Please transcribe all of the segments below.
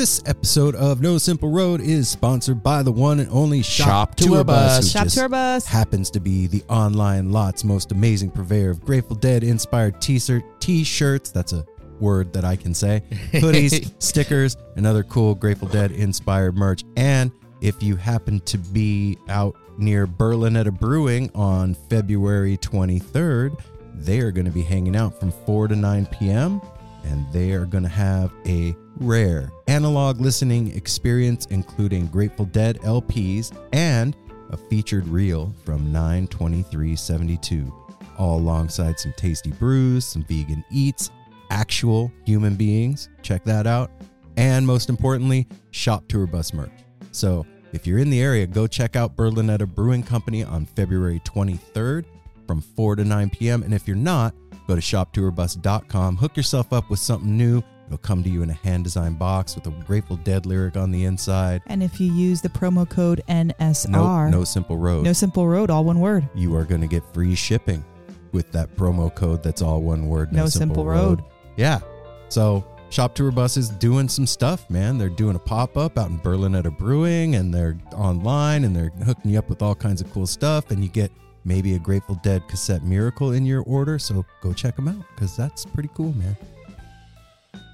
This episode of No Simple Road is sponsored by the one and only Shop, Shop Tour Bus. who Shop just Tour Bus. happens to be the online lot's most amazing purveyor of Grateful Dead inspired t-shirt t-shirts. That's a word that I can say. Hoodies, stickers, and other cool Grateful Dead inspired merch. And if you happen to be out near Berlinetta Brewing on February 23rd, they are going to be hanging out from 4 to 9 p.m. and they are going to have a rare analog listening experience, including Grateful Dead LPs and a featured reel from 92372, all alongside some tasty brews, some vegan eats, actual human beings. Check that out. And most importantly, shop tour bus merch. So if you're in the area, go check out Berlinetta Brewing Company on February 23rd from 4 to 9 p.m. And if you're not, go to shoptourbus.com, hook yourself up with something new. It'll come to you in a hand designed box with a Grateful Dead lyric on the inside. And if you use the promo code NSR, No, no simple road. No Simple Road, all one word. you are going to get free shipping with that promo code that's all one word No Simple Road. yeah so shop tour bus is doing some stuff man they're doing a pop-up out in berlin at a brewing and they're online and they're hooking you up with all kinds of cool stuff and you get maybe a grateful dead cassette miracle in your order so go check them out because that's pretty cool man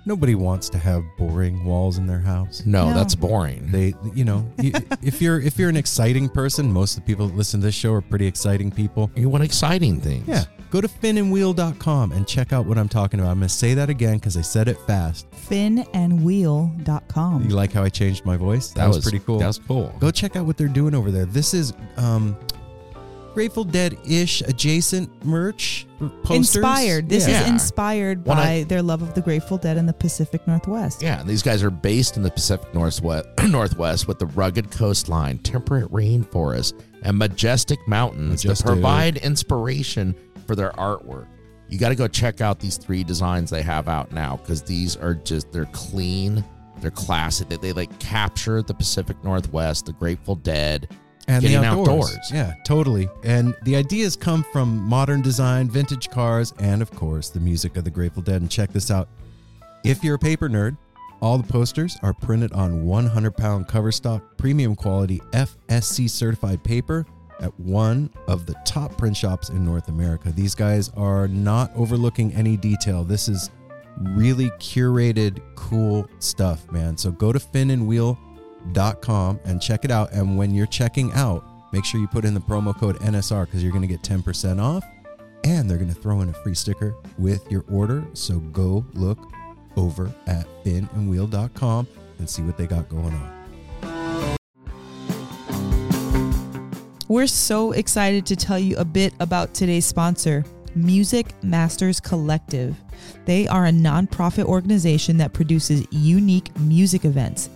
nobody wants to have boring walls in their house No, No. that's boring. they you know you, if you're if you're an exciting person most of the people that listen to this show are pretty exciting people you want exciting things. yeah go to finandwheel.com and check out what i'm talking about i'm going to say that again because i said it fast Finandwheel.com. you like how i changed my voice That, was, pretty cool That was cool. go check out what they're doing over there this is um grateful dead-ish adjacent merch posters Inspired. This Yeah. is inspired When by I- their love of the Grateful Dead in the Pacific Northwest. Yeah, these guys are based in the Pacific Northwest, Northwest with the rugged coastline, temperate rainforest, and majestic mountains Majestic. that provide inspiration for their artwork. You got to go check out these three designs they have out now because these are just they're clean, they're classic. They, they like capture the Pacific Northwest, the Grateful Dead, and getting the outdoors. outdoors. Yeah, totally. And the ideas come from modern design, vintage cars, and of course, the music of the Grateful Dead. And check this out. If you're a paper nerd, all the posters are printed on 100 pound cover stock, premium quality FSC certified paper at one of the top print shops in North America. These guys are not overlooking any detail. This is really curated, cool stuff, man. So go to finandwheel.com and check it out. And when you're checking out, make sure you put in the promo code NSR because you're going to get 10% off and they're going to throw in a free sticker with your order. So go look over at finandwheel.com and see what they got going on. We're so excited to tell you a bit about today's sponsor, Music Masters Collective. They are a nonprofit organization that produces unique music events,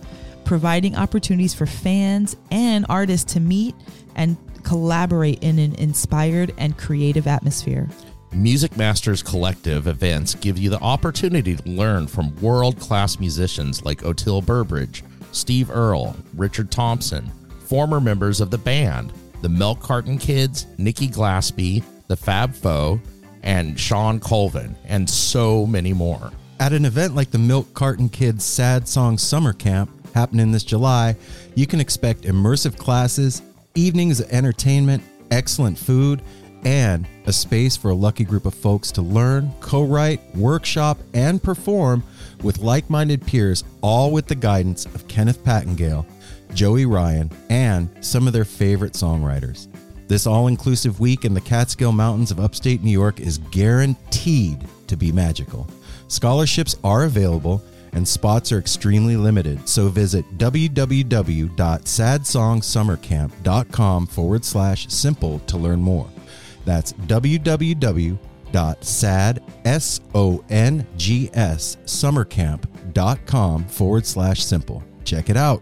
providing opportunities for fans and artists to meet and collaborate in an inspired and creative atmosphere. Music Masters Collective events give you the opportunity to learn from world class musicians like Oteil Burbridge, Steve Earle, Richard Thompson, former members of the band, the Milk Carton Kids, Nikki Glaspie, the Fab Faux, and Shawn Colvin, and so many more. At an event like the Milk Carton Kids Sad Song Summer Camp happening this July, you can expect immersive classes, evenings of entertainment, excellent food, and a space for a lucky group of folks to learn, co write, workshop, and perform with like minded peers, all with the guidance of Kenneth Pattengale, Joey Ryan, and some of their favorite songwriters. This all inclusive week in the Catskill Mountains of upstate New York is guaranteed to be magical. Scholarships are available and spots are extremely limited, so visit www.sadsongssummercamp.com forward slash simple to learn more. That's www.sad.summercamp.com forward slash simple. Check it out.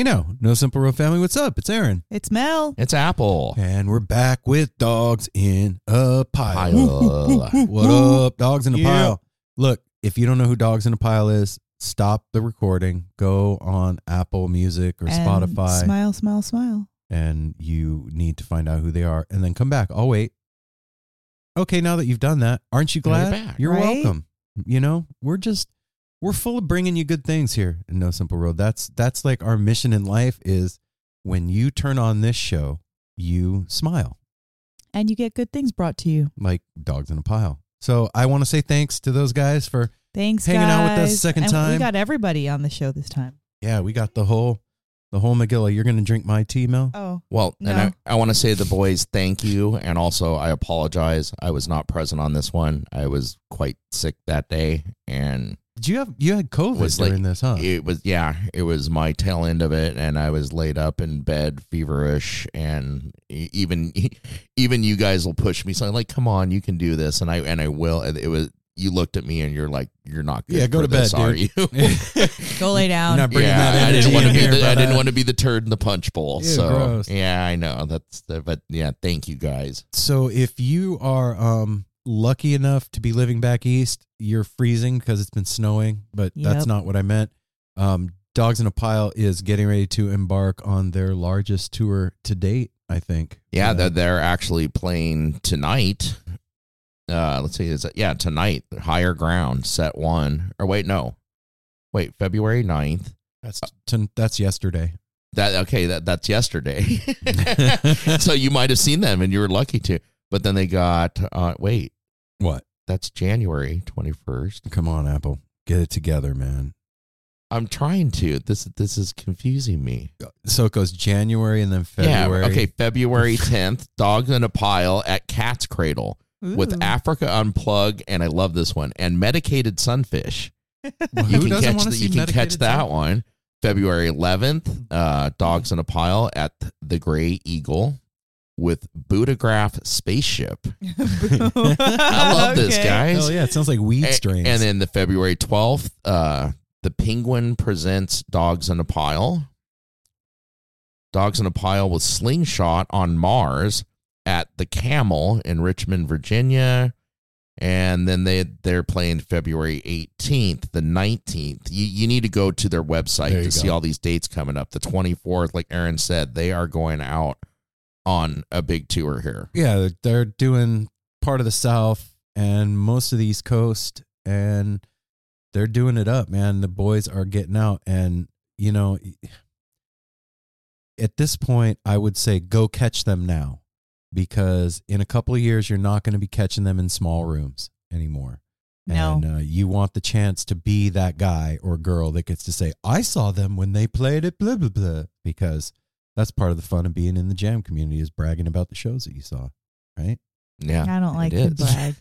Hey now, No Simple Road family, what's up? It's Aaron. It's Mel. It's Apple. And we're back with dogs in a pile. Pile. What up, dogs in a Yeah. pile? Look, if you don't know who dogs in a pile is, stop the recording, go on Apple Music or And Spotify, Smile, smile, smile. and you need to find out who they are, and then come back. I'll wait. Okay, now that you've done that, aren't you Now you're glad? back. You're Right? welcome. You know, we're just we're full of bringing you good things here in No Simple Road. That's that's like our mission in life is when you turn on this show, you smile And you get good things brought to you. like dogs in a pile. So I want to say thanks to those guys for Thanks, Hanging out with us a second And We got everybody on the show this time. yeah, we got the whole the whole Megillah. You're gonna drink my tea, Mel? Oh, Well, and I, I want to say the boys, thank you. And also, I apologize. I was not present on this one. I was quite sick that day. And Did you have you had COVID Was like- during this, huh? it was, yeah, it was my tail end of it. And I was laid up in bed, feverish. And e- even, even you guys will push me. So I'm like, come on, you can do this. And I, and I will. And it was, you looked at me and you're like, you're not good Yeah, go for to bed, are dude. you? go lay down. You're not bringing yeah, that I didn't want to be the, I didn't want to be the turd in the punch bowl. Ew, so gross. yeah, I know that's the, but yeah, thank you guys. So if you are um lucky enough to be living back east, you're freezing because it's been snowing, but that's not what I meant. Um Dogs in a Pile is getting ready to embark on their largest tour to date, I think. Yeah, Uh, they're, they're actually playing tonight. Uh, let's see, is it yeah tonight? Higher Ground, set one. Or wait, no, wait, February 9th. that's to, that's yesterday. That okay? That that's yesterday. so you might have seen them, and you were lucky to. But then they got uh, wait, What? that's January 21st. Come on, Apple. Get it together, man. I'm trying to. This this is confusing me. So it goes January and then February. Yeah. Okay. February 10th, Dogs in a Pile at Cat's Cradle with Africa Unplug, and I love this one, and Medicated Sunfish. Well, You who can doesn't catch wanna the, see you can catch that sun- one. February 11th, uh, Dogs in a Pile at the Grey Eagle with Budograph Spaceship. I love this, Okay. guys. Hell yeah, it sounds like weed A- strains. And then the February 12th, uh, the Penguin presents Dogs in a Pile. Dogs in a Pile with Slingshot on Mars at the Camel in Richmond, Virginia. And then they they're playing February 18th, the 19th. You you need to go to their website There to you see go. all these dates coming up. The 24th, like Aaron said, they are going out on a big tour here. Yeah, they're doing part of the South and most of the East Coast, and they're doing it up, man. The boys are getting out, and you know, at this point, I would say go catch them now, because in a couple of years, you're not going to be catching them in small rooms anymore. No. And uh, you want the chance to be that guy or girl that gets to say, I saw them when they played at blah, blah, blah. Because that's part of the fun of being in the jam community is bragging about the shows that you saw, right? Yeah. I don't like it to brag.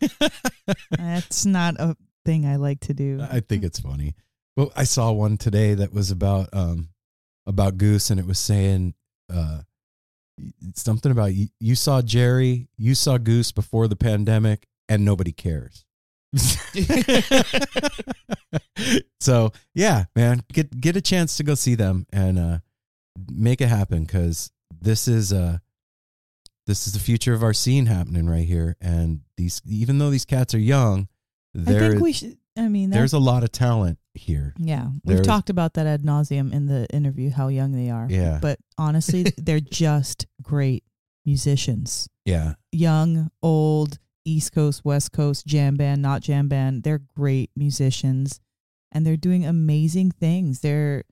That's not a thing I like to do. I think it's funny. Well, I saw one today that was about um about Goose, and it was saying uh something about you, you saw Jerry, you saw Goose before the pandemic, and nobody cares. so yeah, man, get get a chance to go see them and uh make it happen because this is a this is the future of our scene happening right here, and these even though these cats are young, I think we should. I mean, there's a lot of talent here. yeah, we've there's- talked about that ad nauseum in the interview how young they are. Yeah. but honestly, they're just great musicians. Yeah, Young, old, East Coast, West Coast, jam band, not jam band. They're great musicians, and they're doing amazing things. They're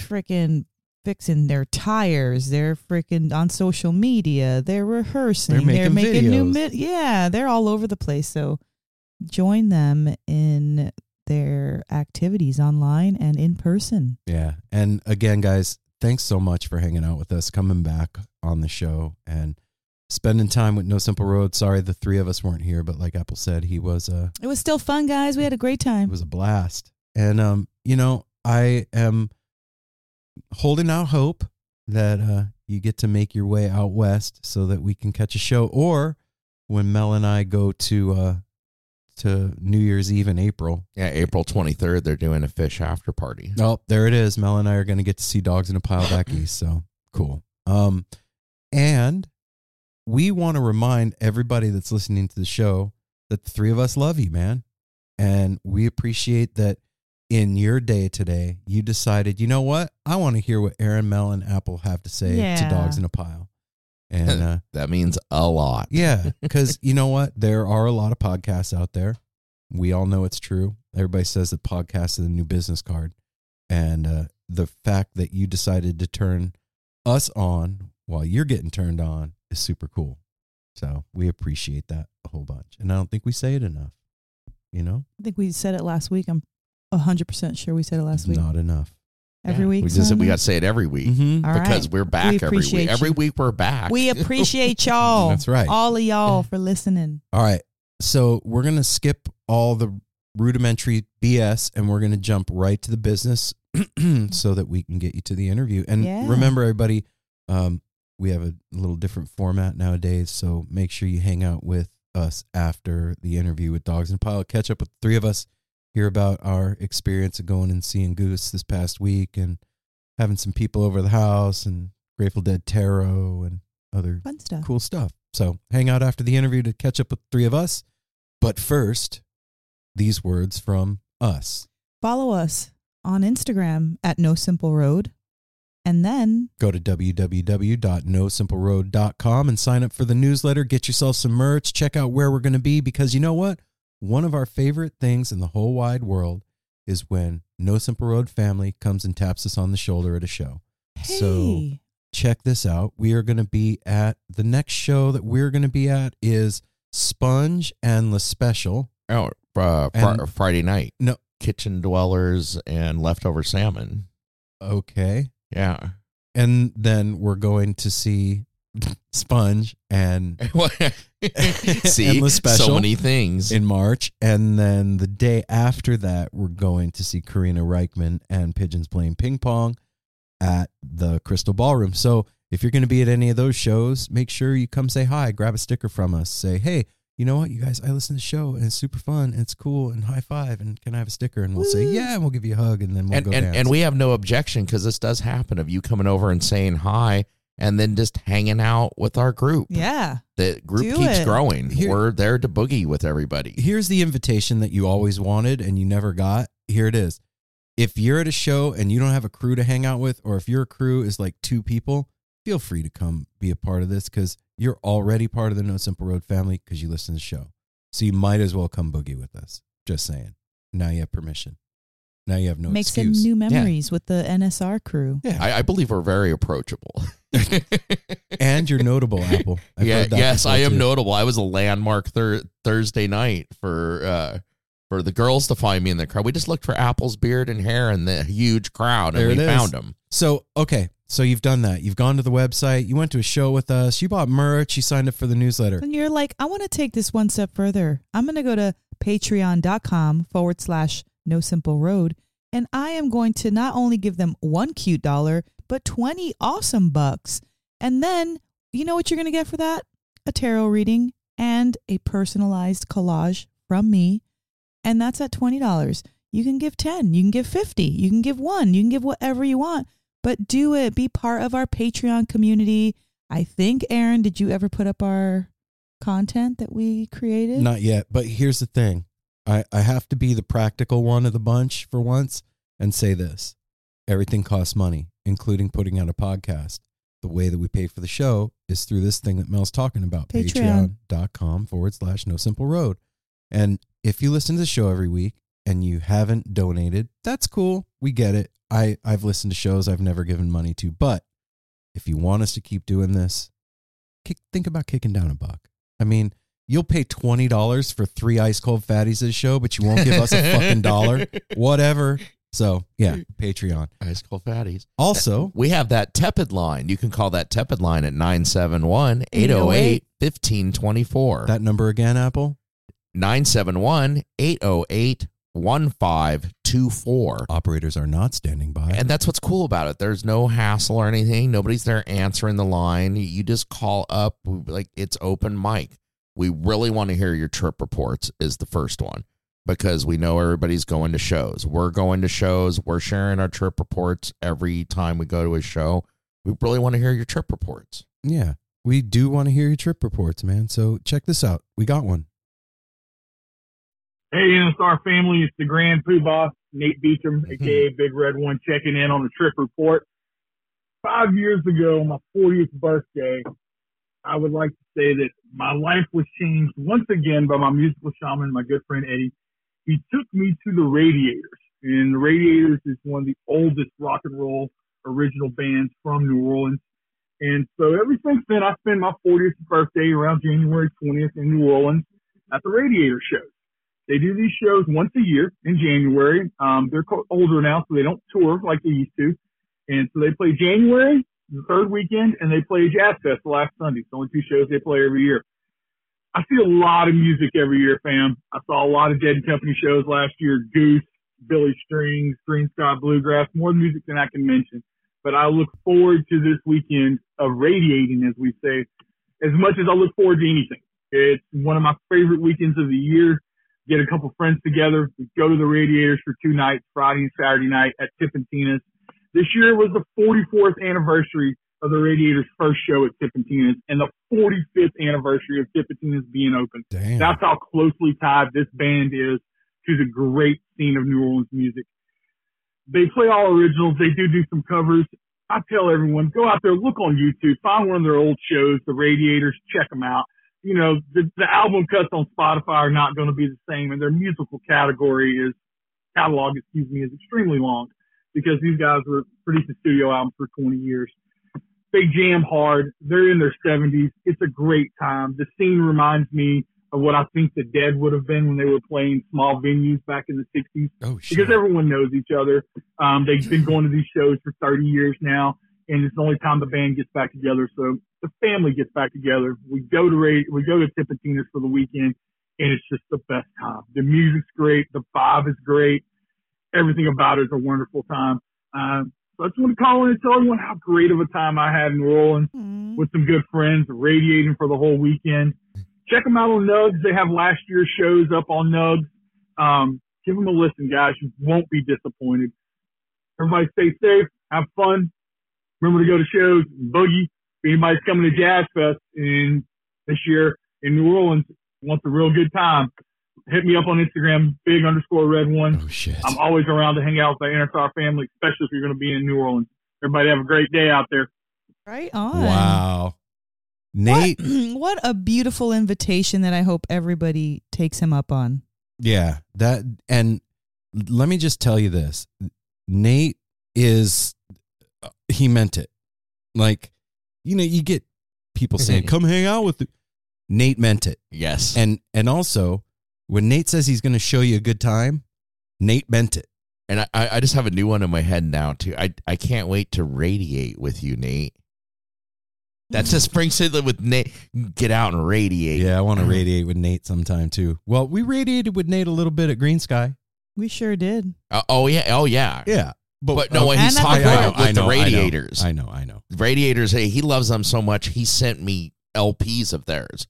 freaking fixing their tires. They're freaking on social media. They're rehearsing. They're making new videos. mi- yeah. They're all over the place. So join them in their activities online and in person. yeah. And again, guys, thanks so much for hanging out with us, coming back on the show, and spending time with No Simple Road. Sorry, the three of us weren't here, but like Apple said, he was uh It was still fun, guys. We had a great time. it was a blast. And um, you know, I am holding out hope that uh you get to make your way out west so that we can catch a show, or when Mel and I go to uh to New Year's Eve in April. Yeah, April 23rd, they're doing a Phish after party. Oh, there it is. Mel and I are going to get to see dogs in a pile back east. So cool. Um, and we want to remind everybody that's listening to the show that the three of us love you, man. And we appreciate that in your day today, you decided, you know what? I want to hear what Aaron, Mel, and Apple have to say Yeah. to dogs in a pile. And uh, That means a lot. yeah, because you know what? There are a lot of podcasts out there. We all know it's true. Everybody says that podcasts are the new business card. And uh, the fact that you decided to turn us on while you're getting turned on is super cool. So we appreciate that a whole bunch. And I don't think we say it enough. You know, I think we said it last week. I'm hundred percent sure we said it last week. not enough. Every Yeah, week. We just son? we got to say it every week Mhm. All because right. we're back We every appreciate week. Every week we're back. We appreciate y'all. That's right. All of y'all for listening. All right. So we're going to skip all the rudimentary BS and we're going to jump right to the business so that we can get you to the interview. And Yeah. remember, everybody, um, we have a little different format nowadays. So make sure you hang out with us after the interview with Dogs in a Pile. Catch up with the three of us, hear about our experience of going and seeing Goose this past week and having some people over the house and Grateful Dead Tarot and other Fun stuff. cool stuff. So hang out after the interview to catch up with the three of us. But first, these words from us. Follow us on Instagram at No Simple Road. And then Go to www.nosimpleroad.com and sign up for the newsletter. Get yourself some merch. Check out where we're going to be because you know what? One of our favorite things in the whole wide world is when No Simple Road family comes and taps us on the shoulder at a show. hey, So- check this out. We are going to be at the next show that we're going to be at is Sponge and La Special. Oh, uh, fr- Friday night. No. Kitchen dwellers and leftover salmon. Okay. Yeah. And then we're going to see Sponge and See, Endless special. so many things. in March. And then the day after that, we're going to see Karina Rykman and Pigeons playing ping pong at the Crystal Ballroom. So if you're going to be at any of those shows, make sure you come say hi, grab a sticker from us, say, hey, you know what, you guys, I listen to the show and it's super fun and it's cool and high five and can I have a sticker? And we'll say, yeah, and we'll give you a hug and then we'll and, go and, dance. and we have no objection because this does happen of you coming over and saying hi and then just hanging out with our group. yeah. The group Do keeps it. growing. Here- We're there to boogie with everybody. here's the invitation that you always wanted and you never got. Here it is. If you're at a show and you don't have a crew to hang out with, or if your crew is like two people, feel free to come be a part of this because you're already part of the No Simple Road family because you listen to the show. So you might as well come boogie with us. Just saying. Now you have permission. Now you have no Make excuse. some new memories with the NSR crew. yeah. I, I believe we're very approachable. and you're notable, Apple. I've yeah, that yes, I am too. notable. I was a landmark thir- Thursday night for uh, for the girls to find me in the crowd. We just looked for Apple's beard and hair in the huge crowd, and There we it is. found him. So, okay. So you've done that. You've gone to the website. You went to a show with us. You bought merch. You signed up for the newsletter. And you're like, I want to take this one step further. I'm going to go to patreon.com forward slash no simple road. And I am going to not only give them one cute dollar, but 20 awesome bucks. And then, you know what you're going to get for that? A tarot reading and a personalized collage from me. And that's at $20. You can give 10, you can give 50, you can give one, you can give whatever you want, but do it. Be part of our Patreon community. I think, Aaron, did you ever put up our content that we created? Not yet. But here's the thing I, I have to be the practical one of the bunch for once and say this everything costs money, including putting out a podcast. The way that we pay for the show is through this thing that Mel's talking about Patreon. patreon.com forward slash no simple road. And if you listen to the show every week and you haven't donated, that's cool. We get it. I, I've listened to shows I've never given money to. But if you want us to keep doing this, kick, think about kicking down a buck. I mean, you'll pay twenty dollars for three ice cold fatties this show, but you won't give us a fucking dollar. Whatever. So yeah, Patreon. Ice cold fatties. Also, We have that tepid line. You can call that tepid line at 971 808 1524. that number again, Apple. 971 808 1524. Operators are not standing by. And that's what's cool about it. There's no hassle or anything. Nobody's there answering the line. You just call up like it's open mic. We really want to hear your trip reports is the first one because we know everybody's going to shows. We're going to shows. We're sharing our trip reports every time we go to a show. We really want to hear your trip reports. yeah, we do want to hear your trip reports, man. So check this out. We got one. Hey, NSR family, it's the Grand Poobah, Nate Beecham, aka Big Red One, checking in on the trip report. Five years ago, my 40th birthday, I would like to say that my life was changed once again by my musical shaman, my good friend Eddie. He took me to the Radiators, and the Radiators is one of the oldest rock and roll original bands from New Orleans. And so ever since then, I spend my 40th birthday around January 20th in New Orleans at the Radiator shows. They do these shows once a year in January. Um, they're older now, so they don't tour like they used to. And so they play January, the third weekend, and they play Jazz Fest the last Sunday. It's the only two shows they play every year. I see a lot of music every year, fam. I saw a lot of Dead and Company shows last year. Goose, Billy Strings, Greensky Bluegrass, more music than I can mention. But I look forward to this weekend of radiating, as we say, as much as I look forward to anything. It's one of my favorite weekends of the year get a couple friends together, go to the Radiators for two nights, Friday and Saturday night at Tipitina's. This year was the 44th anniversary of the Radiators' first show at Tipitina's and the 45th anniversary of Tipitina's being open. Damn. That's how closely tied this band is to the great scene of New Orleans music. They play all originals. They do do some covers. I tell everyone, go out there, look on YouTube, find one of their old shows, the Radiators, check them out you know, the, the album cuts on Spotify are not going to be the same, and their musical category is catalog, excuse me, is extremely long because these guys were producing studio albums for 20 years. They jam hard. They're in their 70s. It's a great time. The scene reminds me of what I think the Dead would have been when they were playing small venues back in the 60s oh shit. because everyone knows each other. Um, they've been going to these shows for 30 years now, and it's the only time the band gets back together. So the family gets back together. We go to Ray, we go to Tipitina's for the weekend, and it's just the best time. The music's great, the vibe is great, everything about it is a wonderful time. Um, so I just want to call in and tell everyone how great of a time I had in New Orleans Mm. with some good friends, radiating for the whole weekend. Check them out on Nugs. They have last year's shows up on Nugs. Um, give them a listen, guys. You won't be disappointed. Everybody stay safe, have fun. Remember to go to shows, boogie. If anybody's coming to Jazz Fest in this year in New Orleans, wants a real good time, hit me up on Instagram, big underscore red one. Oh shit. I'm always around to hang out with the NSR family, especially if you're going to be in New Orleans. Everybody have a great day out there. Right on. Wow. Nate, What, what a beautiful invitation that I hope everybody takes him up on. yeah, that and let me just tell you this. Nate is uh, he meant it. Like, you know, you get people saying, "Come hang out with." me." Nate meant it. Yes. And and also, when Nate says he's going to show you a good time, Nate meant it. And I, I just have a new one in my head now too. I I can't wait to radiate with you, Nate. That's a brings it with Nate. Get out and radiate. Yeah, I want to radiate with Nate sometime too. Well, we radiated with Nate a little bit at Green Sky. We sure did. Uh, oh yeah. Oh yeah. Yeah, But no, oh, when he's talking the about club. with the radiators. I know, I know. Radiators. Hey, he loves them so much. He sent me LPs of theirs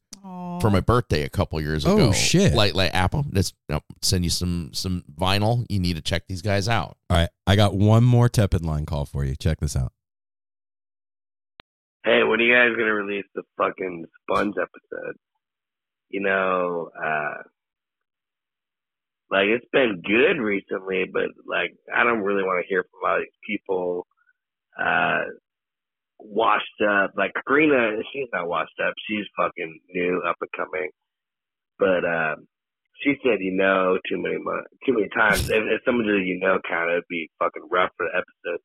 for my birthday a couple years ago. Oh, shit. Like like Apple. Let's no, send you some some vinyl. You need to check these guys out. All right, I got one more tepid line call for you. Check this out. hey, when are you guys gonna release the fucking sponge episode? You know, uh like it's been good recently, but like I don't really want to hear from a lot of these people uh washed up. Like Karina, she's not washed up. She's fucking new, up and coming. But um she said you know too many too many times. If, if someone did you know kind of be fucking rough for the episode.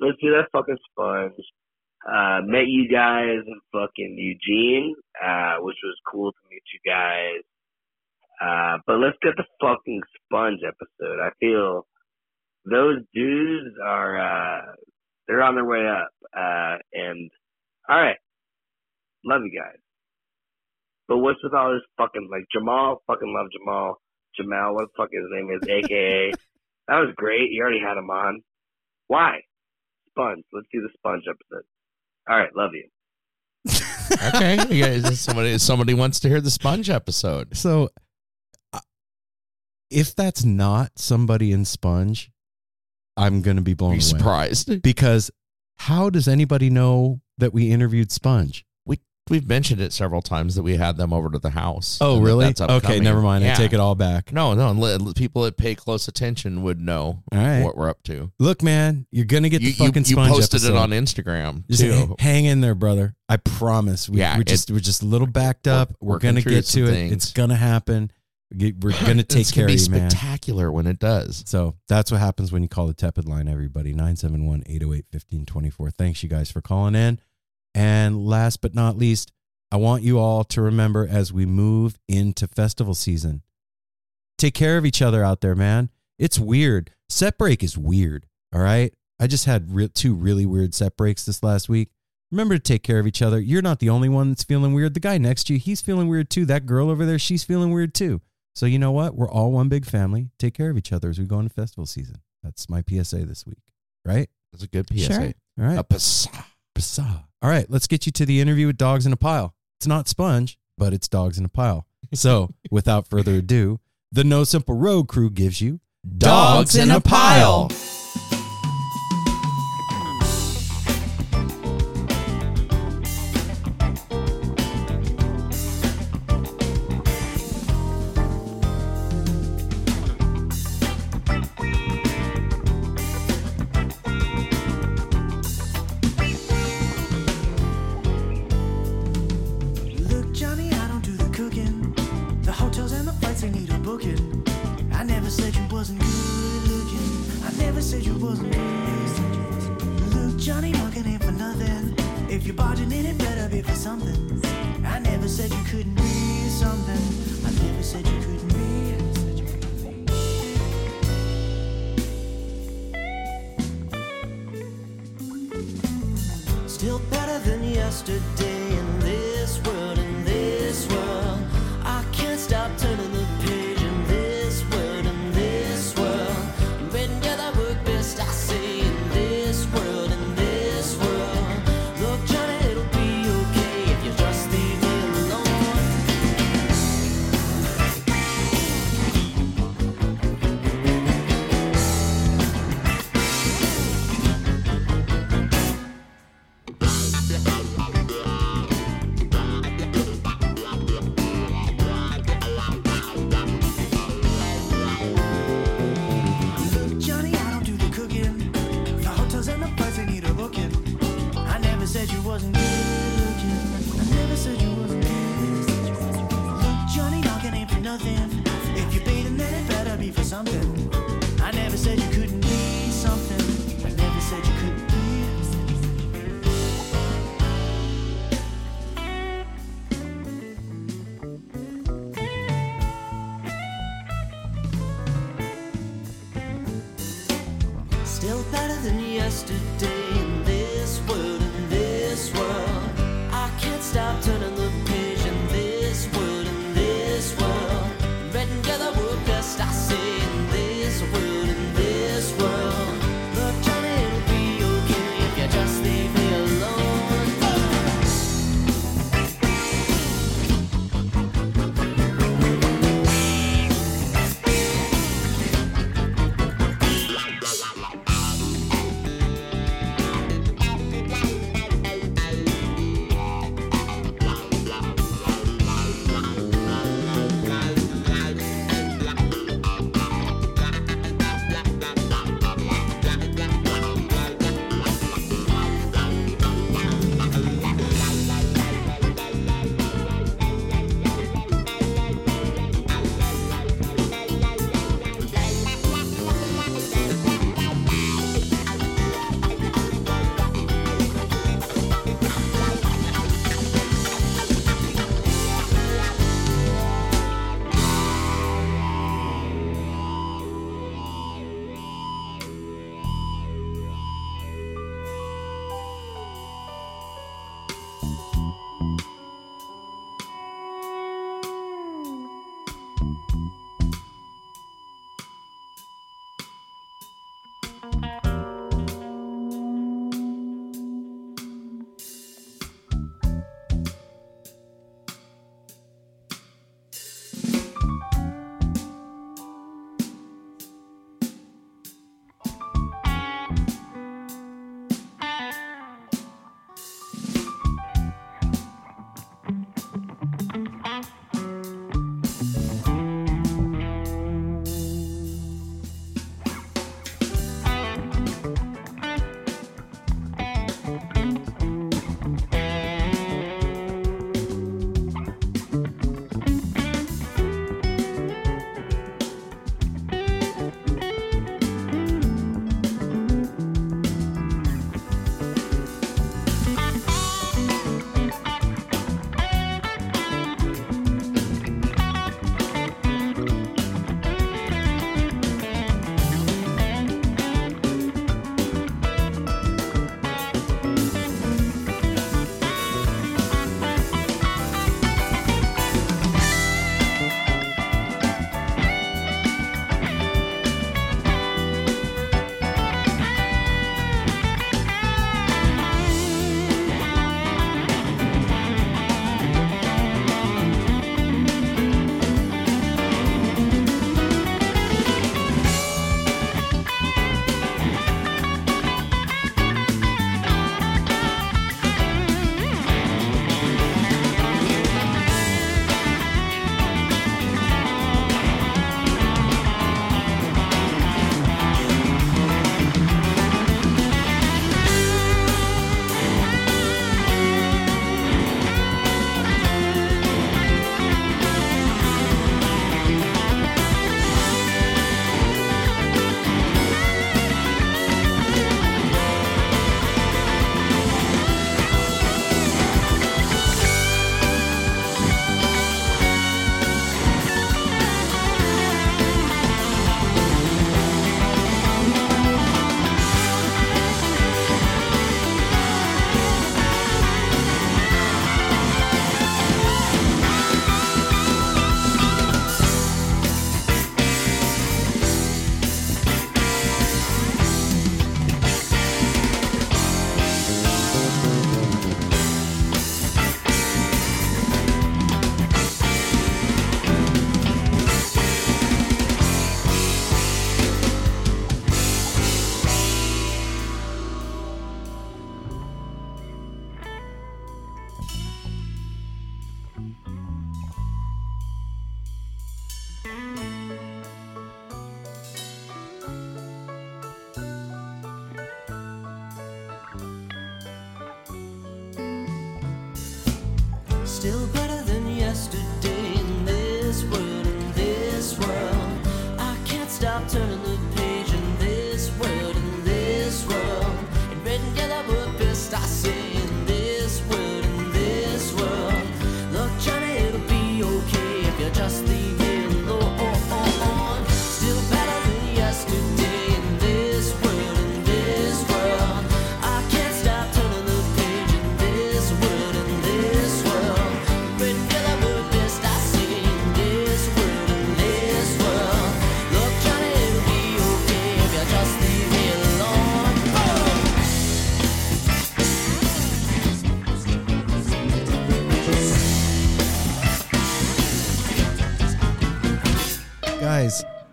Let's do that fucking sponge uh, met you guys in fucking Eugene, uh, which was cool to meet you guys. Uh, but let's get the fucking sponge episode. I feel those dudes are, uh, they're on their way up. Uh, and alright. Love you guys. But what's with all this fucking, like Jamal, fucking love Jamal. Jamal, what the fuck his name is, aka. that was great. You already had him on. Why? Sponge. Let's do the sponge episode. All right, love you. Okay. you guys, somebody somebody wants to hear the sponge episode. So, uh, if that's not somebody in Sponge, I'm going to be blown away. surprised? Because how does anybody know that we interviewed Sponge? We we've mentioned it several times that we had them over to the house. Oh, and that really? Okay, never mind. I Yeah. take it all back. No, no. People that pay close attention would know right. what we're up to. Look, man, you're going to get You, the fucking you, you Sponge posted episode. it on Instagram Just too. hang in there, brother. I promise. We, Yeah, we're it- just we're just a little backed we're up. We're, gonna get to it. things. It's gonna happen. We're gonna take care gonna of you, man. spectacular when it does. So that's what happens when you call the tepid line, everybody. 971 808 1524. Thanks, you guys, for calling in. And last but not least, I want you all to remember as we move into festival season, take care of each other out there, man. It's weird. Set break is weird. All right. I just had re- two really weird set breaks this last week. Remember to take care of each other. You're not the only one that's feeling weird. The guy next to you, he's feeling weird too. That girl over there, she's feeling weird too. So you know what? We're all one big family. Take care of each other as we go into festival season. That's my PSA this week. Right? It's a good PSA. Sure. All right. A pasa. Psa. All right, let's get you to the interview with Dogs in a Pile. It's not Sponge, but it's Dogs in a Pile. So, without further ado, the No Simple Road crew gives you Dogs in a Pile. Still better than yesterday in this world, in this world. I can't stop turning.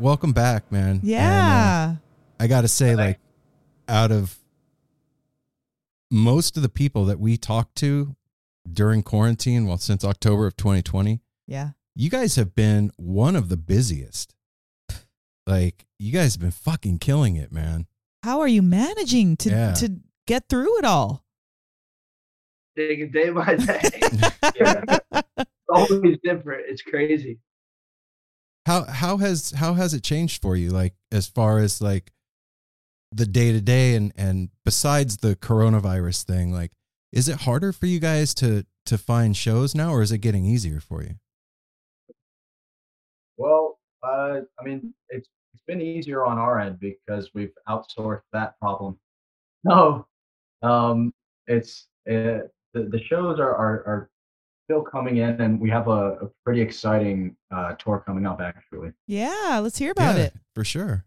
Welcome back, man. And, uh, Yeah. I got to say, like, out of most of the people that we talked to during quarantine, well, since October of 2020, yeah. you guys have been one of the busiest. Like, you guys have been fucking killing it, man. How are you managing to Yeah. to get through it all? Taking day by day. It's always different. It's crazy. How how has how has it changed for you? Like, as far as like the day to day and and besides the coronavirus thing, like, is it harder for you guys to to find shows now, or is it getting easier for you? Well, uh, I mean, it's it's been easier on our end because we've outsourced that problem. No, um, it's uh, the the shows are, are are still coming in, and we have a, a pretty exciting uh, tour coming up. Actually, Yeah, let's hear about yeah, it. for sure.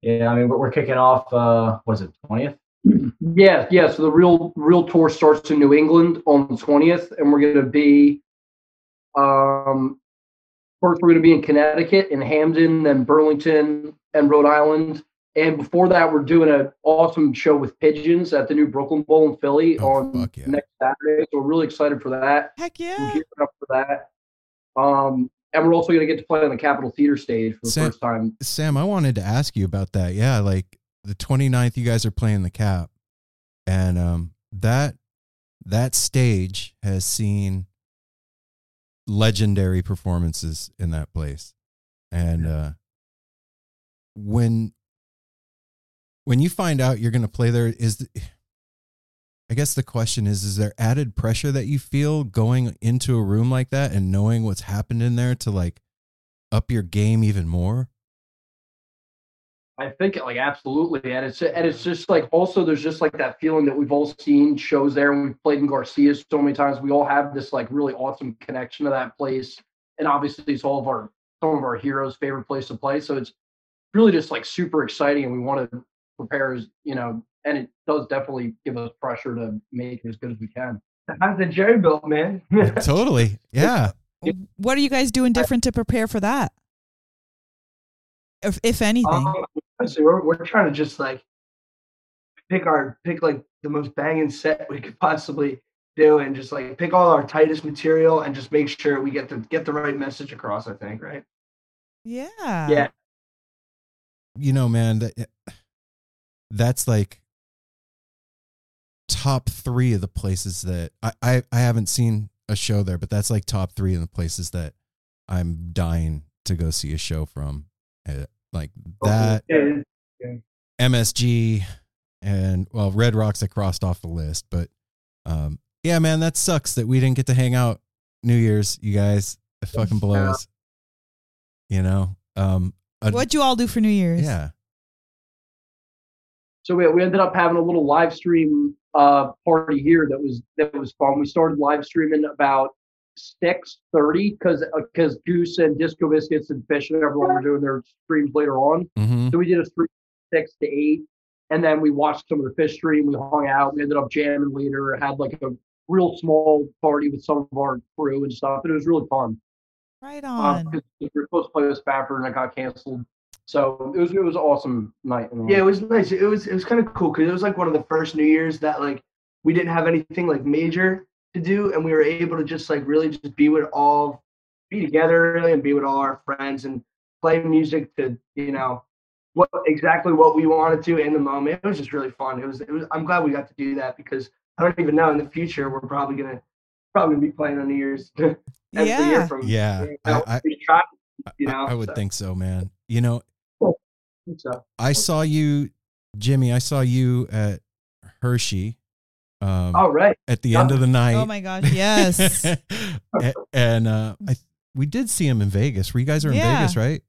yeah, I mean, we're, we're kicking off. Uh, what is it, twentieth? Yeah, yeah. So the real real tour starts in New England on the twentieth, and we're gonna be um first we're gonna be in Connecticut, in Hamden, then Burlington and Rhode Island. And before that, we're doing an awesome show with Pigeons at the new Brooklyn Bowl in Philly Oh, on yeah. next Saturday. So we're really excited for that. Heck We're yeah. gearing up for that. Um, and we're also going to get to play on the Capitol Theater stage for the Sam- first time. Sam, I wanted to ask you about that. Yeah, like the 29th, you guys are playing the cap. And um that that stage has seen legendary performances in that place. And uh when when you find out you're going to play there is the, I guess the question is is there added pressure that you feel going into a room like that and knowing what's happened in there to like up your game even more? I think like absolutely, and it's and it's just like also there's just like that feeling that we've all seen shows there, and we've played in Garcia so many times. We all have this like really awesome connection to that place, and obviously it's all of our some of our heroes' favorite place to play. So it's really just like super exciting, and we want to prepare as you know, and it does definitely give us pressure to make it as good as we can. How's the Jerry built, man? totally. Yeah. What are you guys doing different to prepare for that? If, if anything. Um, honestly, we're we're trying to just like pick our pick like the most banging set we could possibly do, and just like pick all our tightest material, and just make sure we get the get the right message across. I think, right? yeah. yeah. You know, man, that that's like top three of the places that I, I, I haven't seen a show there, but that's like top three of the places that I'm dying to go see a show from. Uh, like that, Yeah, it- MSG, and well, Red Rocks I crossed off the list, but um, yeah, man, that sucks that we didn't get to hang out New Year's. You guys, it fucking blows. You know, um, a- What'd you all do for New Year's? yeah, So we, we ended up having a little live stream uh, party here that was that was fun. We started live streaming about six thirty because because Goose and Disco Biscuits and Phish and everyone were doing their streams later on. Mm-hmm. So we did a stream six to eight, and then we watched some of the Phish stream. We hung out. We ended up jamming later. Had like a real small party with some of our crew and stuff. And it was really fun. Right Um, on. 'cause we were supposed to play with Spafford and it got canceled. So it was it was an awesome night. in Yeah, it was nice. It was it was kind of cool because it was like one of the first New Year's that like we didn't have anything like major to do, and we were able to just like really just be with all, be together really, and be with all our friends and play music to you know what exactly what we wanted to in the moment. It was just really fun. It was it was. I'm glad we got to do that because I don't even know in the future we're probably gonna probably gonna be playing on New Year's every year Yeah. from yeah. you I, know, I, we try, you know. I would so- think so, man. You know, so. I saw you, Jimmy. I saw you at Hershey. Um, All right. at the end of the night. Oh my gosh, yes. And uh, I we did see him in Vegas. Where you guys are in Yeah. Vegas, right?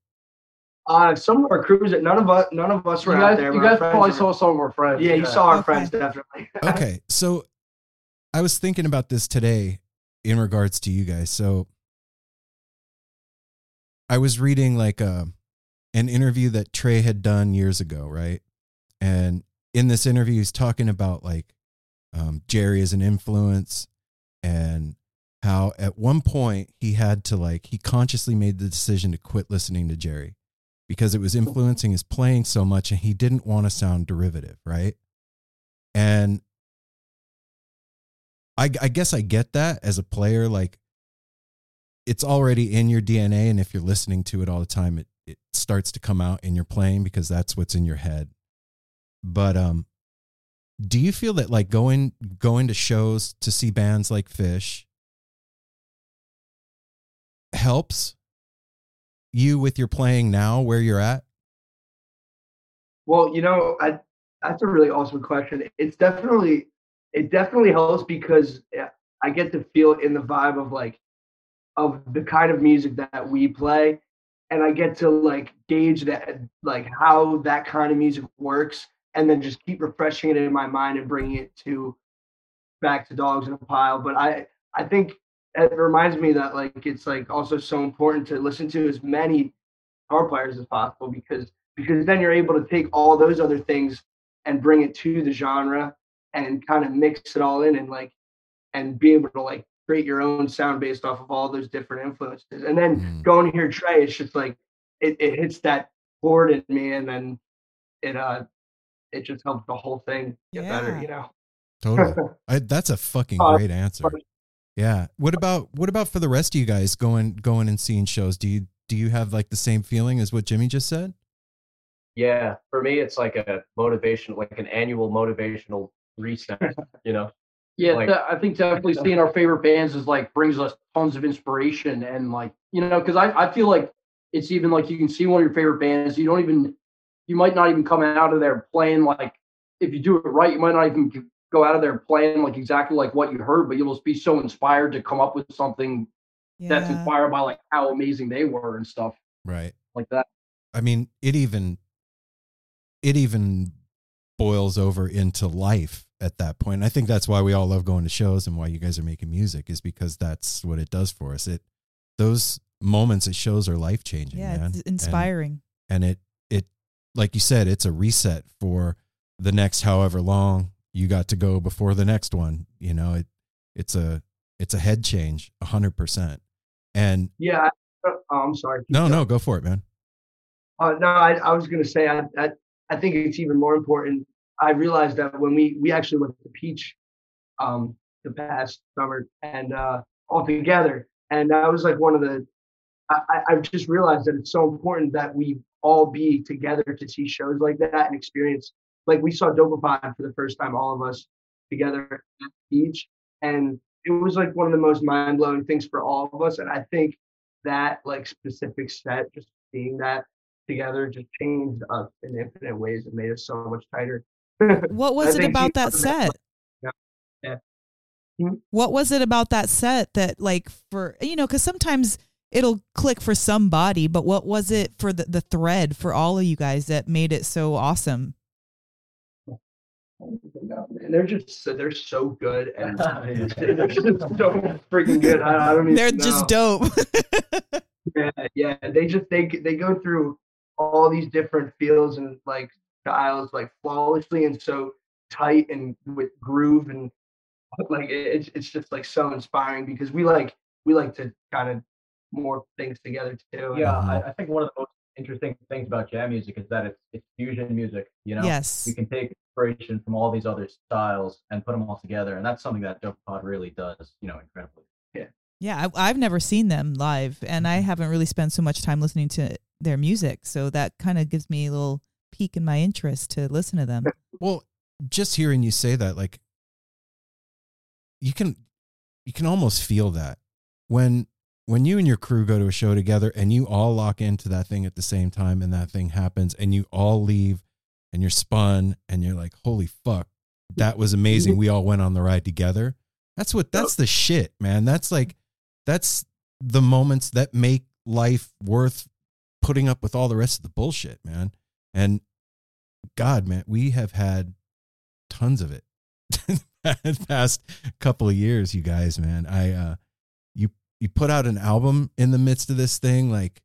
Uh, some of our crews, none of us, none of us You were guys, out there. you guys probably saw some of our friends. Yeah, you saw our Okay. friends definitely. Okay, so I was thinking about this today in regards to you guys. So I was reading like a an interview that Trey had done years ago, right? And in this interview, he's talking about like um, Jerry as an influence and how at one point he had to like he consciously made the decision to quit listening to Jerry because it was influencing his playing so much and he didn't want to sound derivative, right? And I, I guess I get that as a player, like it's already in your DNA, and if you're listening to it all the time, it, it starts to come out in your playing because that's what's in your head. But um, do you feel that like going going to shows to see bands like Phish helps you with your playing now where you're at? Well, you know, I that's a really awesome question. It's definitely it definitely helps because I get to feel in the vibe of like of the kind of music that we play and I get to like gauge that like how that kind of music works and then just keep refreshing it in my mind and bringing it to back to dogs in a pile. But I I think it reminds me that like it's like also so important to listen to as many guitar players as possible because because then you're able to take all those other things and bring it to the genre and kind of mix it all in and like and be able to like create your own sound based off of all those different influences. And then Mm. going to hear Trey, it's just like it, it hits that chord in me and then it uh it just helps the whole thing get better, you know. Totally. I, that's a fucking Uh, great answer. Yeah. What about what about for the rest of you guys going going and seeing shows? Do you do you have like the same feeling as what Jimmy just said? Yeah, for me, it's like a motivation, like an annual motivational reset. You know, Yeah, Like- th- I think definitely seeing our favorite bands is like brings us tons of inspiration and like you know because I I feel like it's even like you can see one of your favorite bands you don't even you might not even come out of there playing like if you do it right you might not even go out of there playing like exactly like what you heard but you'll just be so inspired to come up with something that's inspired by like how amazing they were and stuff Right. like that. I mean, it even it even boils over into life at that point. And I think that's why we all love going to shows and why you guys are making music is because that's what it does for us. It those moments at shows are life changing. Yeah, man. it's inspiring. and it it like you said it's a reset for the next however long you got to go before the next one you know it it's a it's a head change a hundred percent and Yeah. I, oh, I'm sorry. keep no going. no go for it man Uh, no, I, I was going to say, I, I, I think it's even more important. I realized that when we, we actually went to Peach um, the past summer and uh, all together. And that was like one of the, I, I've just realized that it's so important that we all be together to see shows like that and experience. Like we saw Dopapod for the first time, all of us together at Peach. And it was like one of the most mind blowing things for all of us. And I think that like specific set, just seeing that together just changed us in infinite ways and made us so much tighter. What was it about that set? Yeah. Yeah. Hmm? What was it about that set that like for you know because sometimes it'll click for somebody, but what was it for the the thread for all of you guys that made it so awesome? And they're just so- they're so good and they're just so freaking good. I, I don't even They're know. just dope. Yeah, yeah. They just they they go through all these different feels and like styles like flawlessly and so tight and with groove and like it's it's just like so inspiring because we like we like to kind of more things together too. yeah, Mhm. I, I think one of the most interesting things about jam music is that it's it's fusion music. You know, yes. you can take inspiration from all these other styles and put them all together, and that's something that Dope Pod really does. You know, incredibly. Yeah, I, I've never seen them live, and I haven't really spent so much time listening to their music, so that kind of gives me a little peak in my interest to listen to them. well just hearing you say that like you can you can almost feel that. When when you and your crew go to a show together and you all lock into that thing at the same time and that thing happens and you all leave and you're spun and you're like holy fuck that was amazing. We all went on the ride together. That's what that's the shit man. That's like that's the moments that make life worth putting up with all the rest of the bullshit man and god man we have had tons of it the past couple of years you guys man. I uh you you put out an album in the midst of this thing like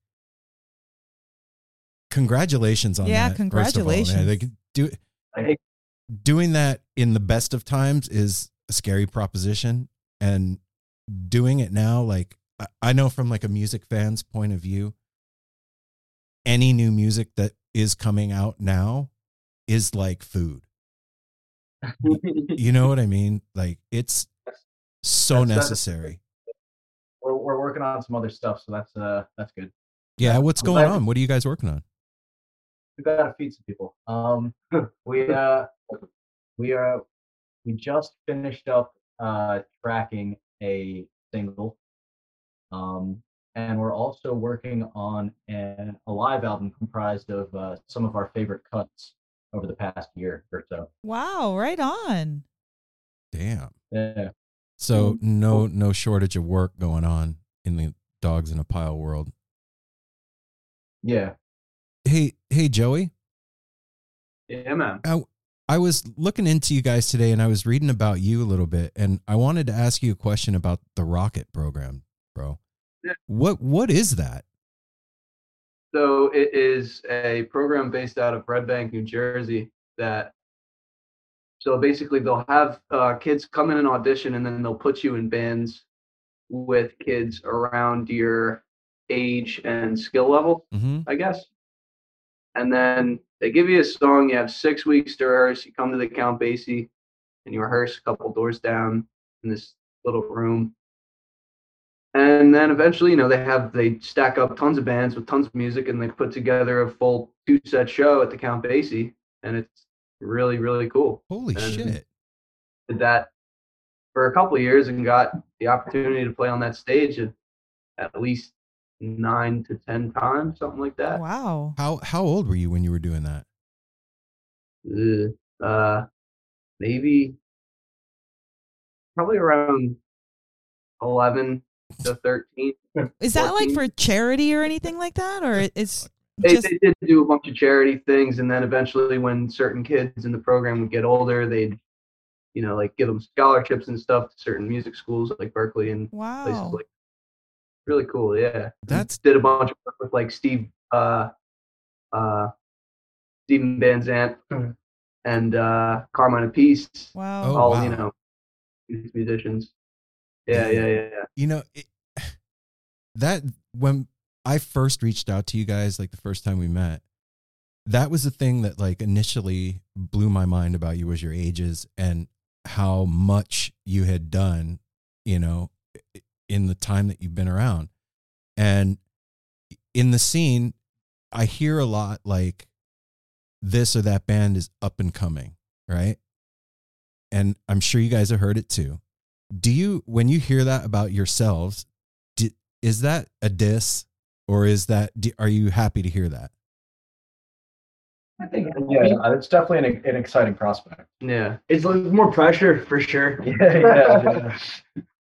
congratulations on Yeah, that all, congratulations. Like, do doing that in the best of times is a scary proposition. And doing it now, like I know from like a music fan's point of view, any new music that is coming out now is like food. You know what I mean? Like it's so That's- that's- necessary. We're, we're working on some other stuff, so that's uh that's good. Yeah, what's I'm going glad- on? What are you guys working on? we gotta feed some people. Um, we uh, we are we just finished up uh tracking a single, um, and we're also working on an a live album comprised of uh, some of our favorite cuts over the past year or so. Wow, right on. Damn. Yeah. So no no shortage of work going on in the dogs in a pile world. Yeah. Hey hey Joey, Yeah, man. I, I was looking into you guys today and I was reading about you a little bit and I wanted to ask you a question about the rocket program, bro. Yeah. What what is that? So it is a program based out of Red Bank, New Jersey. That so basically they'll have uh, kids come in and audition, and then they'll put you in bands with kids around your age and skill level, Mm-hmm. I guess. And then they give you a song. You have six weeks to rehearse. You come to the Count Basie, and you rehearse a couple doors down in this little room and then eventually you know they have they stack up tons of bands with tons of music and they put together a full two set show at the count basie and it's really really cool Holy And shit. did that for a couple of years and got the opportunity to play on that stage at, at least nine to ten times something like that Wow. How how old were you when you were doing that? Ugh. uh maybe probably around 11 to 13 Is that like for charity or anything like that, or it- it's they, just they did do a bunch of charity things and then eventually when certain kids in the program would get older they'd you know like give them scholarships and stuff to certain music schools like Berklee and places wow? like really cool yeah That's did a bunch of work with like steve uh uh Steven Van Zandt and uh carmine Peace. Wow. Oh, all wow. you know musicians yeah yeah yeah you know it, that when I first reached out to you guys like the first time we met that was the thing that like initially blew my mind about you was your ages and how much you had done you know in the time that you've been around. And in the scene I hear a lot like this or that band is up and coming right? And I'm sure you guys have heard it too do you when you hear that about yourselves do, is that a diss or is that do, are you happy to hear that I think yeah, it's definitely an, an exciting prospect. yeah It's like more pressure for sure. Yeah, yeah, yeah.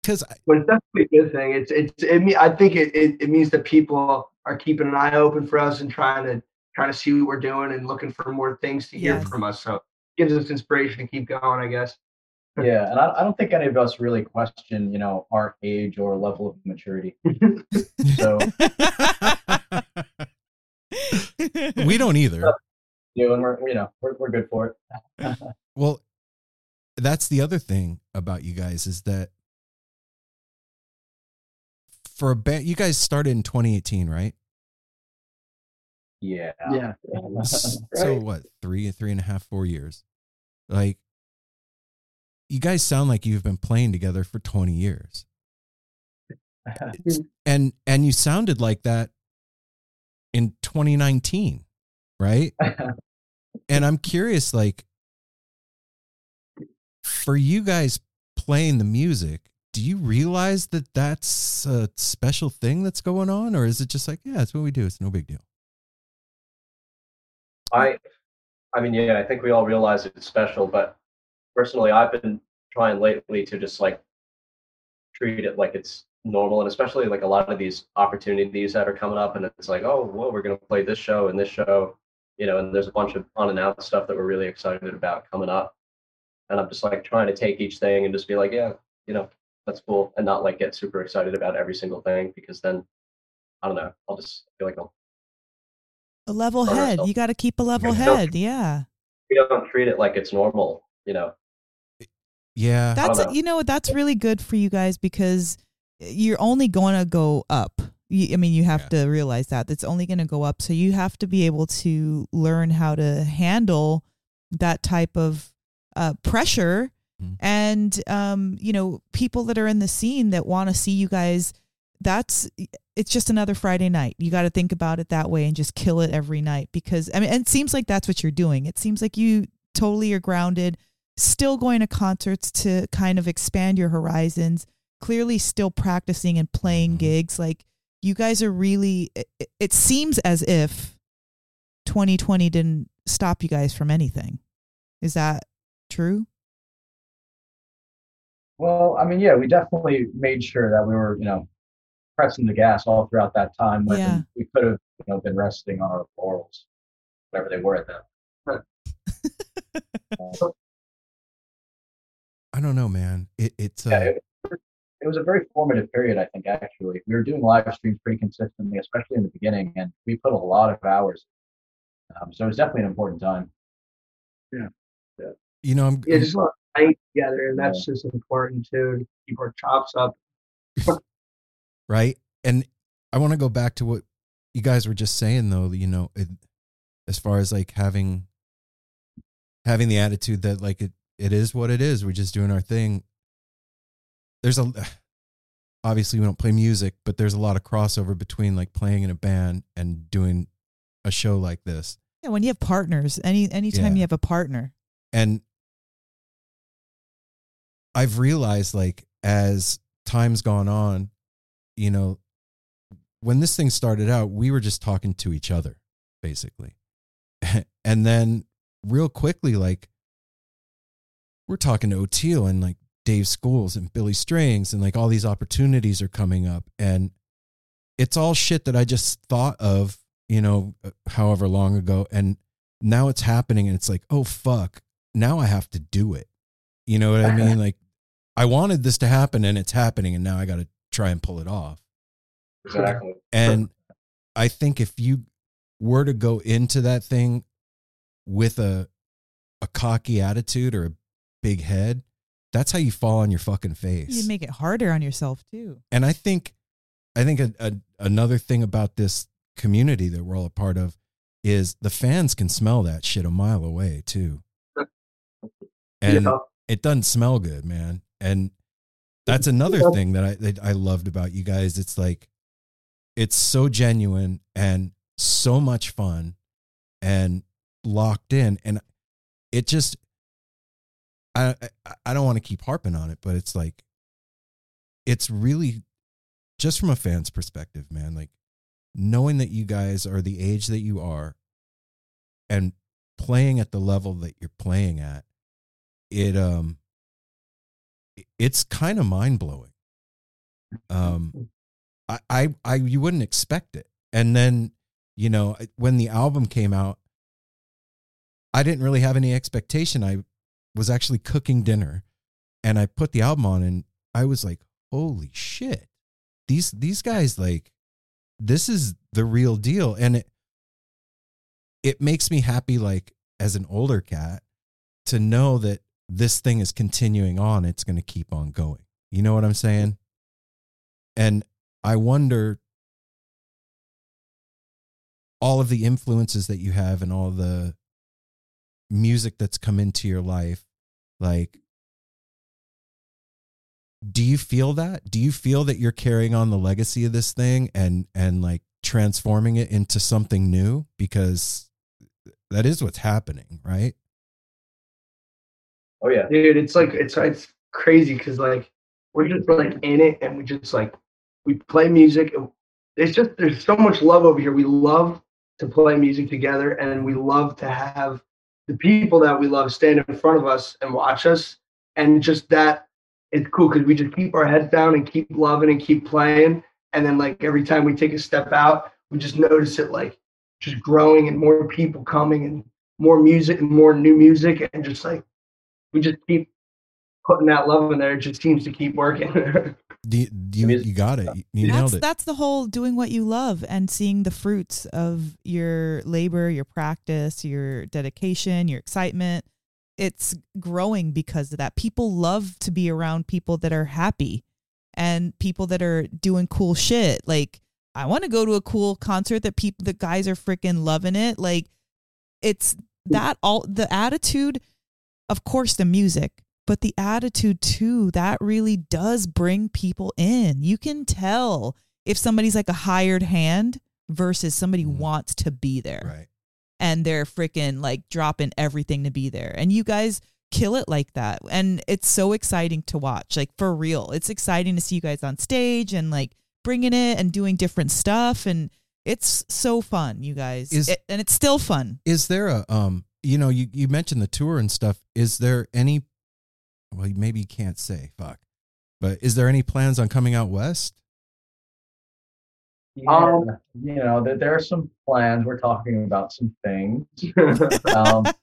because But it's definitely a good thing. It's it's it mean I think it, it, it means that people are keeping an eye open for us and trying to trying to see what we're doing and looking for more things to hear Yes. from us. So it gives us inspiration to keep going, I guess. Yeah, and I, I don't think any of us really question, you know, our age or level of maturity. So we don't either you and we're you know we're we're good for it. well that's the other thing about you guys is that for a band you guys started in 2018 right Yeah. Yeah. So Right. what three three and a half four years like you guys sound like you've been playing together for 20 years. And and you sounded like that in 2019 right? And i'm curious like for you guys playing the music do you realize that that's a special thing that's going on? Or is it just like yeah it's what we do it's no big deal. I, I mean, yeah, I think we all realize it's special, but personally, I've been trying lately to just like treat it like it's normal, and especially like a lot of these opportunities that are coming up, and it's like, oh, well, we're gonna play this show and this show, you know, and there's a bunch of unannounced stuff that we're really excited about coming up, and I'm just like trying to take each thing and just be like, yeah, you know, that's cool, and not like get super excited about every single thing because then, I don't know, I'll just feel like I'll a level head. ourselves. You got to keep a level head. Yeah. we don't treat it like it's normal, you know. Yeah That's know. you know that's really good for you guys because you're only going to go up. You, I mean, you have to realize that it's only going to go up. So you have to be able to learn how to handle that type of uh, pressure and um, you know people that are in the scene that want to see you guys. That's it's just another Friday night. You got to think about it that way and just kill it every night because I mean, and it seems like that's what you're doing. It seems like you totally are grounded, still going to concerts to kind of expand your horizons. Clearly, still practicing and playing gigs. Like you guys are really. It, it seems as if 2020 didn't stop you guys from anything. Is that true? Well, I mean, yeah, we definitely made sure that we were, you know, pressing the gas all throughout that time when Yeah. we could have, you know, been resting on our laurels, whatever they were at that. Uh, I don't know, man. It, it's uh, yeah, it, it was a very formative period, I think, actually. We were doing live streams pretty consistently, especially in the beginning, and we put a lot of hours. Um, so it was definitely an important time. Yeah. Yeah. you know, I'm, Yeah, just a lot of night together, and that's just important too to keep our chops up. right and i want to go back to what you guys were just saying though you know it, as far as like having having the attitude that like it it is what it is we're just doing our thing there's a obviously we don't play music but there's a lot of crossover between like playing in a band and doing a show like this Yeah, when you have partners, any anytime Yeah. you have a partner. and i've realized like as time's gone on you know when this thing started out we were just talking to each other basically and then real quickly like we're talking to Oteil and like Dave Schools and Billy Strings and like all these opportunities are coming up and it's all shit that I just thought of, you know, uh, however long ago and now it's happening and it's like, "Oh fuck, now I have to do it." You know what I mean? Like I wanted this to happen and it's happening and now I got to try and pull it off. Exactly. And I think if you were to go into that thing with a a cocky attitude or a big head, that's how you fall on your fucking face. You make it harder on yourself too. And I think I think a, a, another thing about this community that we're all a part of is the fans can smell that shit a mile away too. And Yeah. it doesn't smell good, man. And that's another Yeah. thing that I that I loved about you guys. It's like it's so genuine and so much fun and locked in and it just I I, I don't want to keep harping on it, but it's like it's really just from a fan's perspective, man, like knowing that you guys are the age that you are and playing at the level that you're playing at, it um it's kind of mind blowing. Um I, I I you wouldn't expect it. And then, you know, when the album came out, I didn't really have any expectation. I was actually cooking dinner and I put the album on and I was like, holy shit. These these guys like this is the real deal. And it it makes me happy like as an older cat to know that this thing is continuing on. It's gonna keep on going. You know what I'm saying? And I wonder all of the influences that you have and all the music that's come into your life like do you feel that? Do you feel that you're carrying on the legacy of this thing and and like transforming it into something new? Because that is what's happening right? Oh yeah. dude it's like it's it's crazy because like we're just like in it and we just like we play music it's just there's so much love over here. We love to play music together and we love to have the people that we love stand in front of us and watch us and just that it's cool because we just keep our heads down and keep loving and keep playing and then like every time we take a step out we just notice it like just growing and more people coming and more music and more new music and just like we just keep putting that love in there. It just seems to keep working. do you, do you, you got it you, you that's nailed it that's the whole doing what you love and seeing the fruits of your labor, your practice, your dedication, your excitement. It's growing because of that. People love to be around people that are happy. and people that are doing cool shit. Like I want to go to a cool concert that people the guys are freaking loving it. Like it's that all the attitude, of course the music, but the attitude too, that really does bring people in. You can tell if somebody's like a hired hand versus somebody wants to be there. Right. And they're freaking like dropping everything to be there. And you guys kill it like that. And it's so exciting to watch. Like for real. It's exciting to see you guys on stage and like bringing it and doing different stuff and it's so fun, you guys. Is- It- and it's still fun. Is there a um you know, you, you mentioned the tour and stuff. Is there any well maybe you can't say, fuck. But is there any plans on coming out west? Yeah, Um, you know, there, there are some plans. We're talking about some things. um,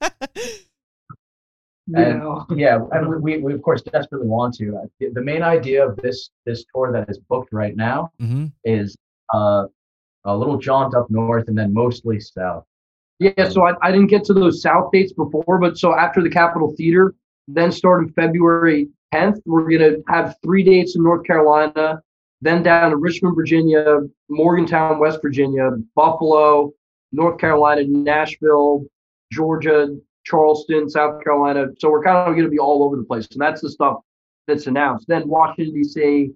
and Yeah. yeah, and we, we, we of course desperately want to. Uh, The- The main idea of this this tour that is booked right now Mm-hmm. is uh, a little jaunt up north and then mostly south. Yeah, so I, I didn't get to those South dates before, but so after the Capitol Theater, then starting February 10th, we're going to have three dates in North Carolina, then down to Richmond, Virginia, Morgantown, West Virginia, Buffalo, North Carolina, Nashville, Georgia, Charleston, South Carolina. So we're kind of going to be all over the place. And that's the stuff that's announced. Then Washington, D.C.,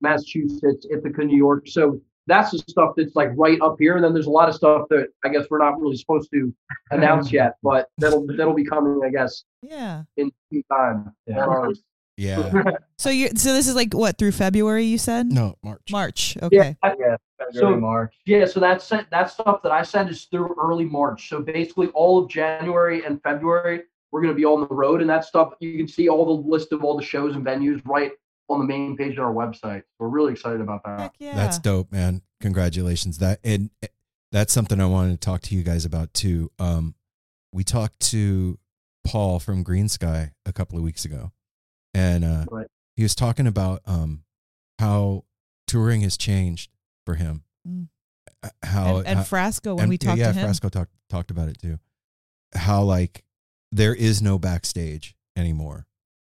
Massachusetts, Ithaca, New York. So that's the stuff that's like right up here. And then there's a lot of stuff that I guess we're not really supposed to announce yet, but that'll that'll be coming, I guess, Yeah. in due time. Yeah. Um, Yeah. So you so this is like what through February you said? No, March. March. Okay. yeah, Yeah, February, So- March. yeah. So that's that stuff that I send is through early March. So basically, all of January and February, we're going to be on the road, and that stuff you can see all the list of all the shows and venues right on the main page of our website. We're really excited about that. Yeah. That's dope, man. Congratulations. That and eh, that's something I wanted to talk to you guys about too. Um, we talked to Paul from Greensky a couple of weeks ago, and uh, Right. he was talking about um, how touring has changed for him. Mm. Uh, How and, and how- Frasco when and- we talked yeah, to him. Frasco talked talked about it too. How like there is no backstage anymore,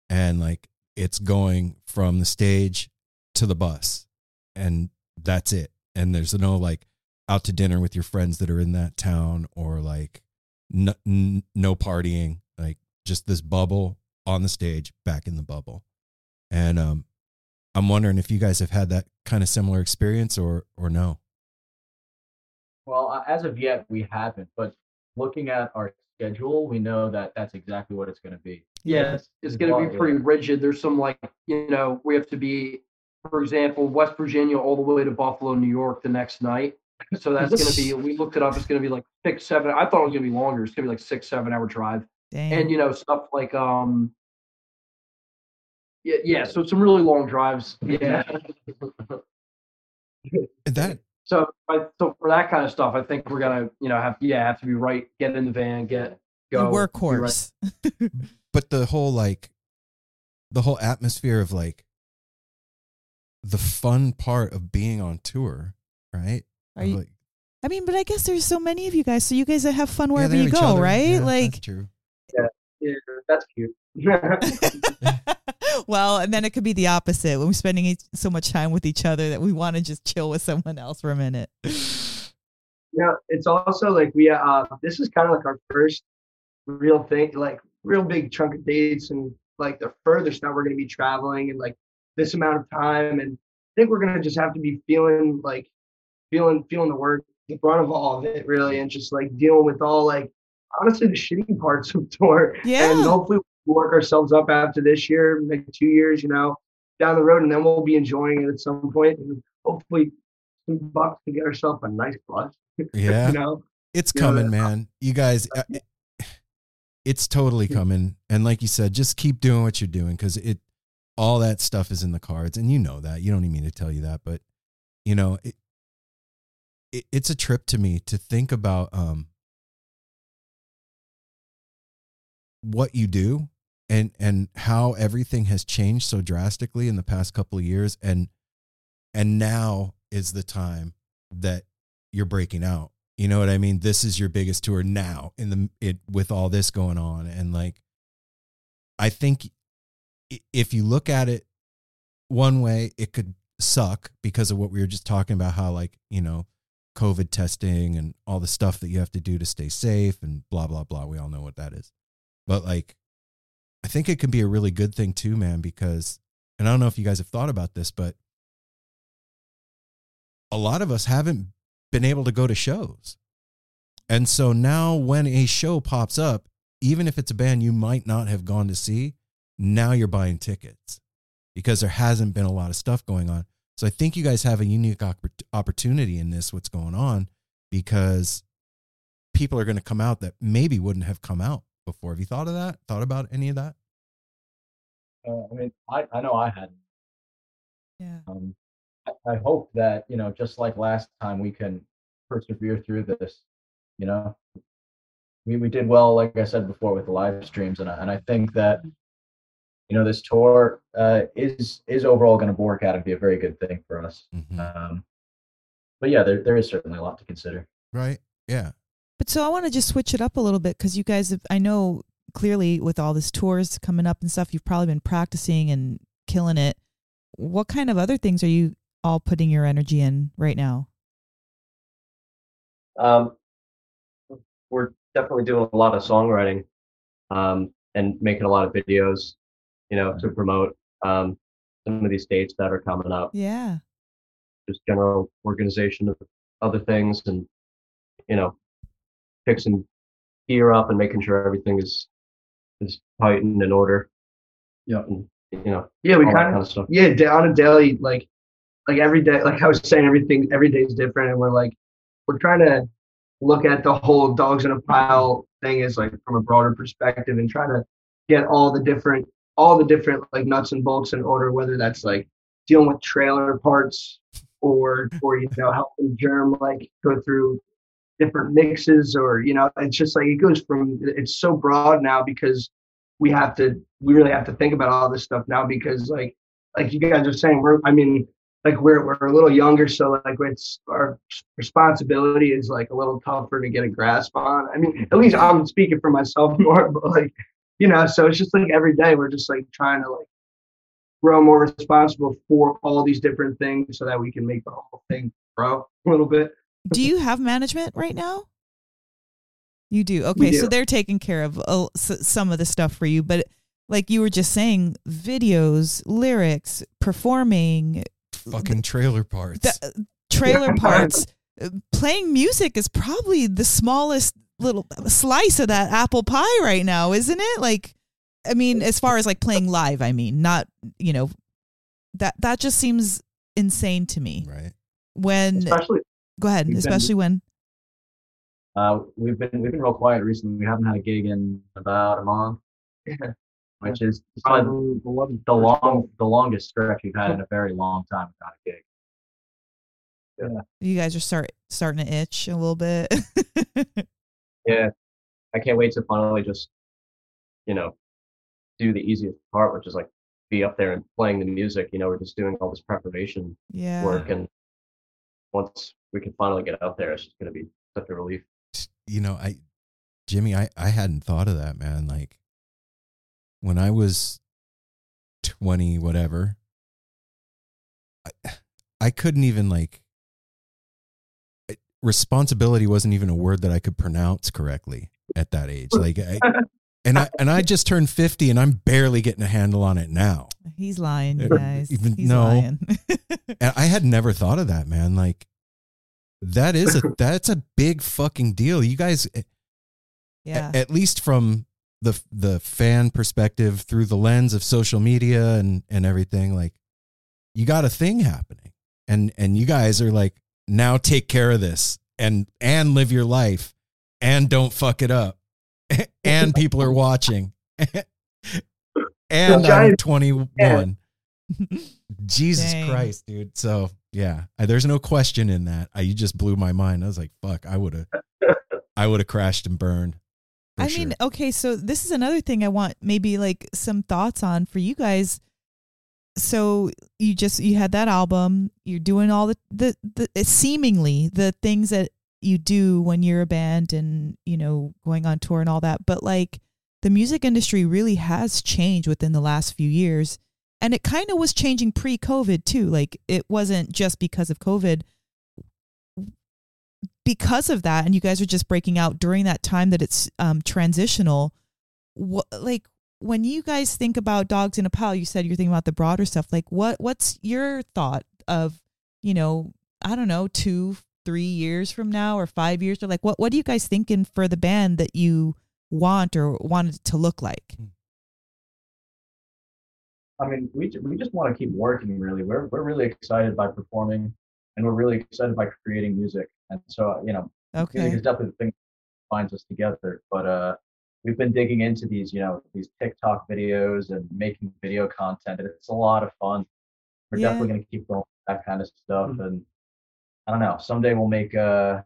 and like it's going from the stage to the bus, and that's it. And there's no like out to dinner with your friends that are in that town, or like no, no partying, like just this bubble on the stage, back in the bubble. And um, I'm wondering if you guys have had that kind of similar experience, or or no. Well, uh, as of yet, we haven't. But looking at our schedule, we know that that's exactly what it's going to be. Yeah, it's, it's going to be pretty rigid. There's some like you know we have to be, for example, West Virginia all the way to Buffalo, New York the next night. So that's going to be. We looked it up. It's going to be like six, seven. I thought it was going to be longer. It's going to be like six, seven hour drive. Dang. And you know stuff like um. Yeah, yeah. So some really long drives. Yeah. That So, I, so for that kind of stuff, I think we're gonna, you know, have yeah, have to be right. Get in the van, get The go. be right. workhorse. but the whole like the whole atmosphere of like the fun part of being on tour right Are you- like, I mean, but I guess there's so many of you guys, so you guys have fun wherever they you go, other. right? Yeah, like, that's true Yeah, that's cute. well, and then it could be the opposite when we're spending each, so much time with each other that we want to just chill with someone else for a minute. Yeah, it's also like we uh this is kind of like our first real thing, like real big chunk of dates and like the furthest that we're gonna be traveling and like this amount of time and I think we're gonna just have to be feeling like feeling feeling the work, the brunt of all of it really and just like dealing with all like honestly the shitty parts of tour. Yeah. And hopefully we'll work ourselves up after this year, maybe two years, you know, down the road and then we'll be enjoying it at some point and hopefully some bucks to get ourselves a nice bus. yeah you know it's Yeah. coming man you guys it's totally coming. And like you said just keep doing what you're doing because it all that stuff is in the cards and you know that. You don't need me to tell you that but you know it, it it's a trip to me to think about um what you do and and how everything has changed so drastically in the past couple of years and and now is the time that you're breaking out you know what i mean? This is your biggest tour now in the it with all this going on. And like i think if you look at it one way it could suck because of what we were just talking about how like you know covid testing and all the stuff that you have to do to stay safe and blah blah blah. We all know what that is. But like i think it can be a really good thing too man because and i don't know if you guys have thought about this but a lot of us haven't been able to go to shows and so now when a show pops up even if it's a band you might not have gone to see now you're buying tickets because there hasn't been a lot of stuff going on. So I think you guys have a unique opportunity in this, what's going on, because people are going to come out that maybe wouldn't have come out before. Have you thought of that? Thought about any of that? Uh, I mean, I, I know I hadn't. Yeah. Um, I, I hope that you know, just like last time, we can persevere through this. You know, we we did well, like I said before, with the live streams, and I, and I think that you know this tour uh, is is overall going to work out and be a very good thing for us. Mm-hmm. Um, but yeah, there there is certainly a lot to consider. Right? Yeah. But so I want to just switch it up a little bit because you guys have, I know clearly with all this tours coming up and stuff, you've probably been practicing and killing it. What kind of other things are you all putting your energy in right now? Um, we're definitely doing a lot of songwriting um, and making a lot of videos, you know, to promote um, some of these dates that are coming up. Yeah. Just general organization of other things, and you know, fixing gear up and making sure everything is is tight and in order. Yeah. And, you know, Yeah, we all that kind kind of of stuff. yeah da- on a daily like like every day like I was saying everything every day is different and we're like we're trying to look at the whole dogs in a pile thing is like from a broader perspective and try to get all the different all the different like nuts and bolts in order whether that's like dealing with trailer parts or or you know helping germ like go through different mixes or you know it's just like it goes from it's so broad now because we have to we really have to think about all this stuff now because like like you guys are saying we're i mean like we're we're a little younger so like it's our responsibility is like a little tougher to get a grasp on i mean at least i'm speaking for myself more but like you know so it's just like every day we're just like trying to like grow more responsible for all these different things so that we can make the whole thing grow a little bit Do you have management right now? You do. Okay, so they're taking care of uh, s- some of the stuff for you, but like you were just saying, videos, lyrics, performing, Fucking trailer parts. the, uh, trailer parts, uh, playing music is probably the smallest little slice of that apple pie right now, isn't it? Like, I mean, as far as like playing live, I mean, not you know, that that just seems insane to me. right. When Especially go ahead, we've been- especially when Uh, we've been we've been real quiet recently. We haven't had a gig in about a month, which is Probably the the long the longest stretch we've had in a very long time without a gig. Yeah. you guys are start starting to itch a little bit. Yeah, I can't wait to finally just, you know, do the easiest part, which is like be up there and playing the music. You know, we're just doing all this preparation yeah. work, and once we can finally get out there, it's just going to be such a relief. you know, I, Jimmy, I, I hadn't thought of that, man. Like when I was 20, whatever, I, I couldn't even like, responsibility wasn't even a word that I could pronounce correctly at that age. Like, I, and I, and I just turned 50 and I'm barely getting a handle on it now. He's lying, you Uh, guys. even- He's no. lying. And I had never thought of that, man. Like that is a, that's a big fucking deal. You guys, a- yeah. at least from the the fan perspective through the lens of social media and and everything like you got a thing happening. And and you guys are like now take care of this and and live your life and don't fuck it up. And people are watching. And I'm 21 Jesus Dang. Christ dude. So yeah there's no question in that. I, you just blew my mind. I was like fuck I would have I would have crashed and burned. for I sure. mean, okay, so this is another thing I want maybe like some thoughts on for you guys. So you just you had that album, you're doing all the the, the uh, seemingly the things that you do when you're a band and, you know, going on tour and all that, but like the music industry really has changed within the last few years and it kind of was changing pre-COVID too. Like it wasn't just because of COVID. Because of that, and you guys are just breaking out during that time that it's um, transitional. What like when you guys think about dogs in a pile? You said you're thinking about the broader stuff. Like what what's your thought of you know I don't know two three years from now or five years or like what what are you guys thinking for the band that you want or wanted to look like? I mean, we we just want to keep working. Really, we're we're really excited by performing, and we're really excited by creating music. And so, you know, music Okay. is definitely the thing that binds us together. But uh, we've been digging into these, you know, these TikTok videos and making video content, and it's a lot of fun. We're Yeah. definitely gonna keep going with that kind of stuff. And I don't know, someday we'll make uh,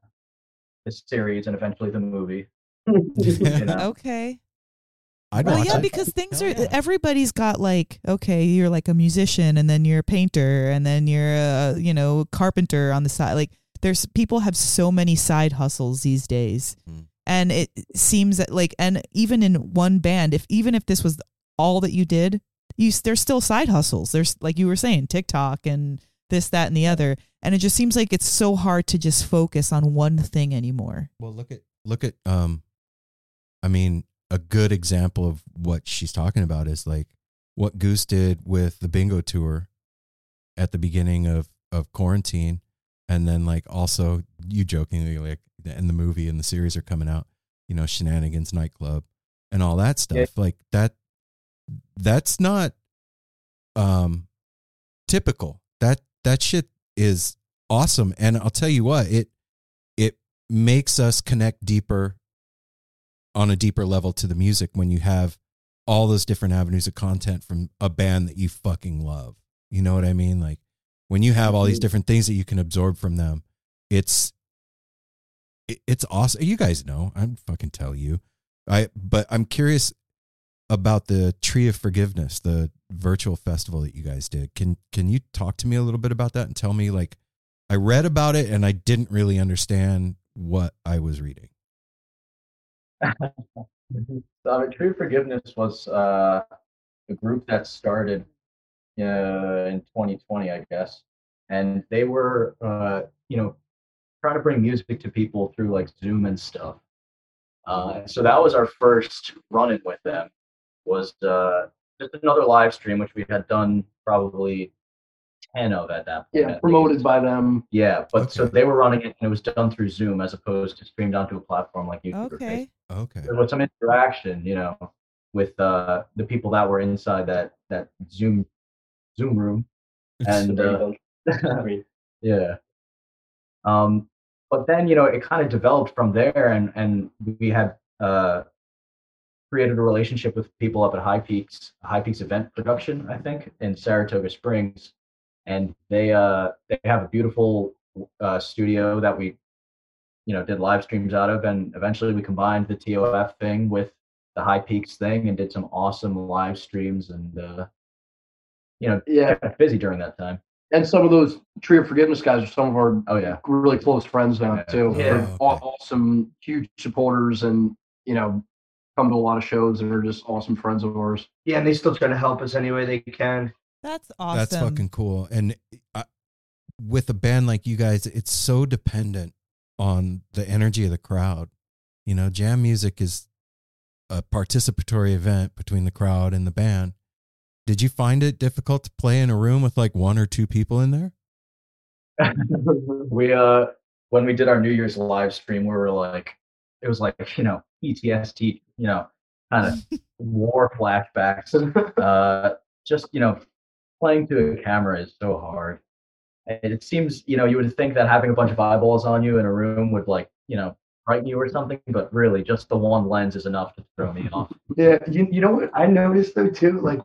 a series and eventually the movie. you know? Okay. I'd well, yeah, it. because things are everybody's got like okay, you're like a musician, and then you're a painter, and then you're a you know carpenter on the side. Like there's people have so many side hustles these days, and it seems that like and even in one band, if even if this was all that you did, you there's still side hustles. There's like you were saying TikTok and this, that, and the other, and it just seems like it's so hard to just focus on one thing anymore. Well, look at look at um I mean, a good example of what she's talking about is like what Goose did with the bingo tour at the beginning of of quarantine and then like also you jokingly like and the movie and the series are coming out, you know, Shenanigans nightclub and all that stuff. Like that that's not um typical. That that shit is awesome and I'll tell you what, it it makes us connect deeper on a deeper level to the music when you have all those different avenues of content from a band that you fucking love. You know what I mean? Like when you have all these different things that you can absorb from them, it's it- it's awesome. You guys know, I'm fucking tell you. I but I'm curious about the Tree of Forgiveness, the virtual festival that you guys did. Can can you talk to me a little bit about that and tell me like I read about it and I didn't really understand what I was reading. Uh, True Forgiveness was uh, a group that started uh, in 2020, I guess, and they were, uh, you know, trying to bring music to people through like Zoom and stuff. Uh, so that was our first run-in with them. Was uh, just another live stream, which we had done probably ten of at that point. Yeah, at promoted by them. Yeah, but so they were running it, and it was done through Zoom as opposed to streamed onto a platform like YouTube. Okay. Okay. there was some interaction, you know, with uh, the people that were inside that that Zoom Zoom room, and uh, yeah. Um, but then you know it kind of developed from there, and and we had uh, created a relationship with people up at High Peaks, High Peaks Event Production, I think, in Saratoga Springs, and they uh they have a beautiful uh, studio that we you know did live streams out of. And eventually we combined the tof thing with the high peaks thing and did some awesome live streams and uh you know Yeah. kept busy during that time And some of those Tree of Forgiveness guys are some of our oh yeah really close friends now too. Yeah. They're awesome, huge supporters, and you know, come to a lot of shows and are just awesome friends of ours. Yeah, and they still try to help us any way they can. That's awesome. That's fucking cool. And I, with a band like you guys, it's so dependent on the energy of the crowd. You know, jam music is a participatory event between the crowd and the band. Did you find it difficult to play in a room with like one or two people in there? we uh when we did our new year's live stream we were like it was like you know ptsd you know kind of war flashbacks. Uh just you know playing to a camera is so hard. And it seems you know you would think that having a bunch of eyeballs on you in a room would like you know frighten you or something but really just the one lens is enough to throw me off. Yeah, you, you know what I noticed though too, like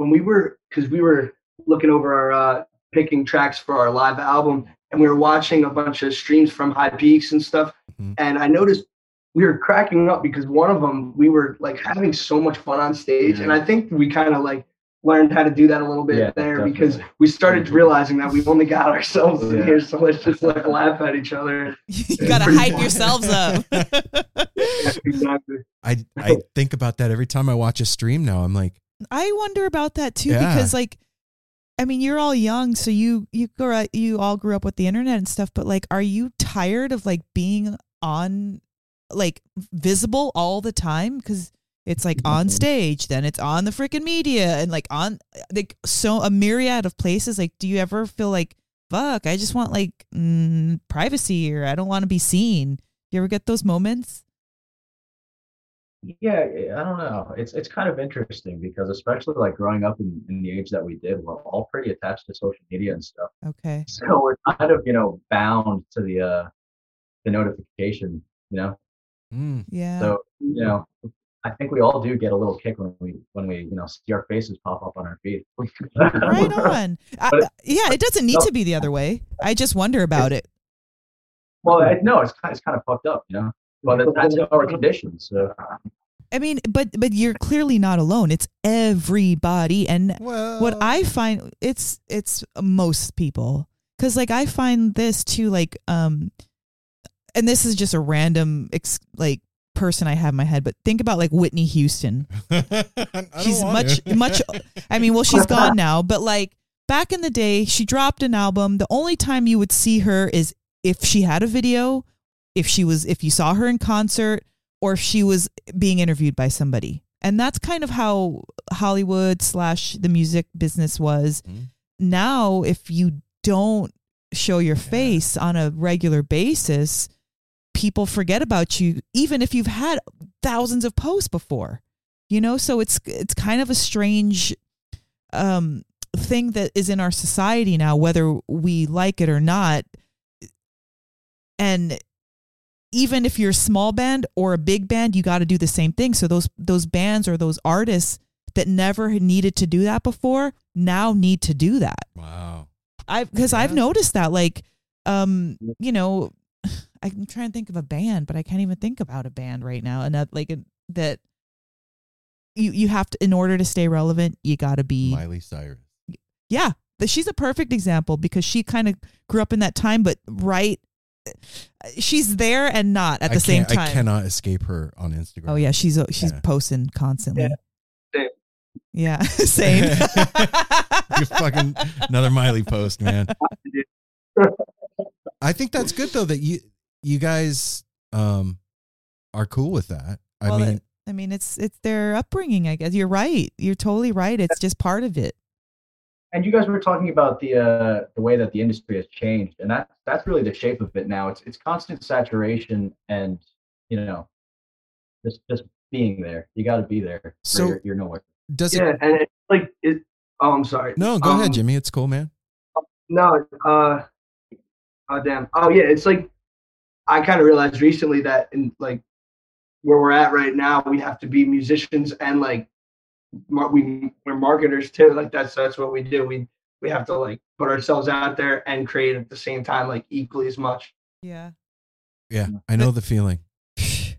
when we were because we were looking over our uh, picking tracks for our live album, and we were watching a bunch of streams from High Peaks and stuff, and I noticed we were cracking up because one of them we were like having so much fun on stage, and I think we kind of like learned how to do that a little bit Yeah, there because we started realizing that we only got ourselves in Yeah. here, so let's just like laugh at each other. you gotta hype yourselves up. exactly. I I think about that every time I watch a stream now. I'm like, I wonder about that too Yeah. because like I mean, you're all young, so you you grew you all grew up with the internet and stuff. But like, are you tired of like being on, like visible all the time? Because it's like on stage, then it's on the freaking media, and like on like so a myriad of places. Like, do you ever feel like fuck? I just want like mm, privacy, or I don't want to be seen. You ever get those moments? Yeah, I don't know. It's it's kind of interesting because especially like growing up in, in the age that we did, we're all pretty attached to social media and stuff. Okay. So we're kind of, you know, bound to the uh the notification, you know. Mm. Yeah. So, you know, I think we all do get a little kick when we when we, you know, see our faces pop up on our feed. right on. I, But- yeah, it doesn't need No. to be the other way. I just wonder about it. Well, I, no, it's kind, it's kind of fucked up, you know. But that- that's our conditions. So I mean, but but you're clearly not alone. It's everybody, and what I find it's it's most people because like I find this too like um, and this is just a random ex- like person I have in my head, but think about like Whitney Houston. she's much to. much. I mean, well, she's gone now, but like back in the day, she dropped an album. The only time you would see her is if she had a video, if she was if you saw her in concert, or if she was being interviewed by somebody. And that's kind of how Hollywood slash the music business was. Now, if you don't show your face on a regular basis, people forget about you, even if you've had thousands of posts before. You know, so it's it's kind of a strange um, thing that is in our society now, whether we like it or not. And even if you're a small band or a big band, you got to do the same thing. So those those bands or those artists that never needed to do that before now need to do that. Wow. I because I've noticed that like um you know I'm trying to think of a band, but I can't even think about a band right now. And that like that you you have to in order to stay relevant, you got to be Miley Cyrus. yeah, she's a perfect example because she kind of grew up in that time, but right, she's there and not at the same time. I cannot escape her on Instagram. Oh yeah, she's she's Yeah. posting constantly. Same. Yeah, same. you fucking another Miley post, man. I think that's good though that you you guys um are cool with that. I Well, mean, it- I mean, it's it's their upbringing. I guess you're right. You're totally right. It's just part of it. And you guys were talking about the uh, the way that the industry has changed, and that that's really the shape of it now. It's it's constant saturation, and you know, just just being there. You got to be there. So- you're, you're nowhere. does yeah, it? Yeah, and it's like it. Oh, I'm sorry. No, go Um, ahead, Jimmy. It's cool, man. No, uh, oh damn. Oh yeah, it's like I kind of realized recently that in like where we're at right now, we have to be musicians and like mar- we we're marketers too. Like that's that's what we do. We we have to like put ourselves out there and create at the same time, like equally as much. Yeah. Yeah, I know the feeling.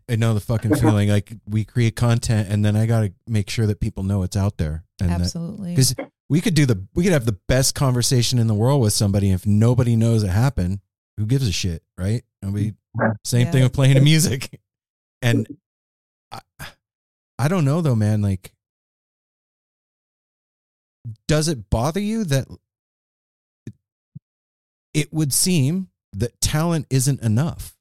I know the fucking feeling. Like we create content, and then I got to make sure that people know it's out there. And Absolutely. Because we could do the we could have the best conversation in the world with somebody. If nobody knows it happened, who gives a shit, right? And we same thing with playing the music. And I, I don't know though, man. Like, does it bother you that it would seem that talent isn't enough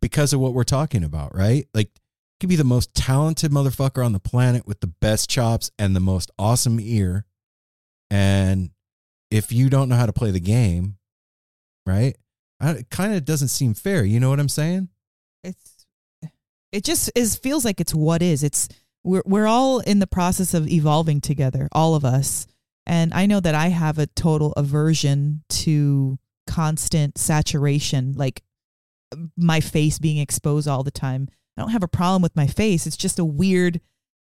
because of what we're talking about, right? Like, you could be the most talented motherfucker on the planet with the best chops and the most awesome ear. And if you don't know how to play the game, right? It kind of doesn't seem fair. You know what I'm saying? it's it just is feels like it's what is it's we're we're all in the process of evolving together all of us. And i know that i have a total aversion to constant saturation like my face being exposed all the time. I don't have a problem with my face. It's just a weird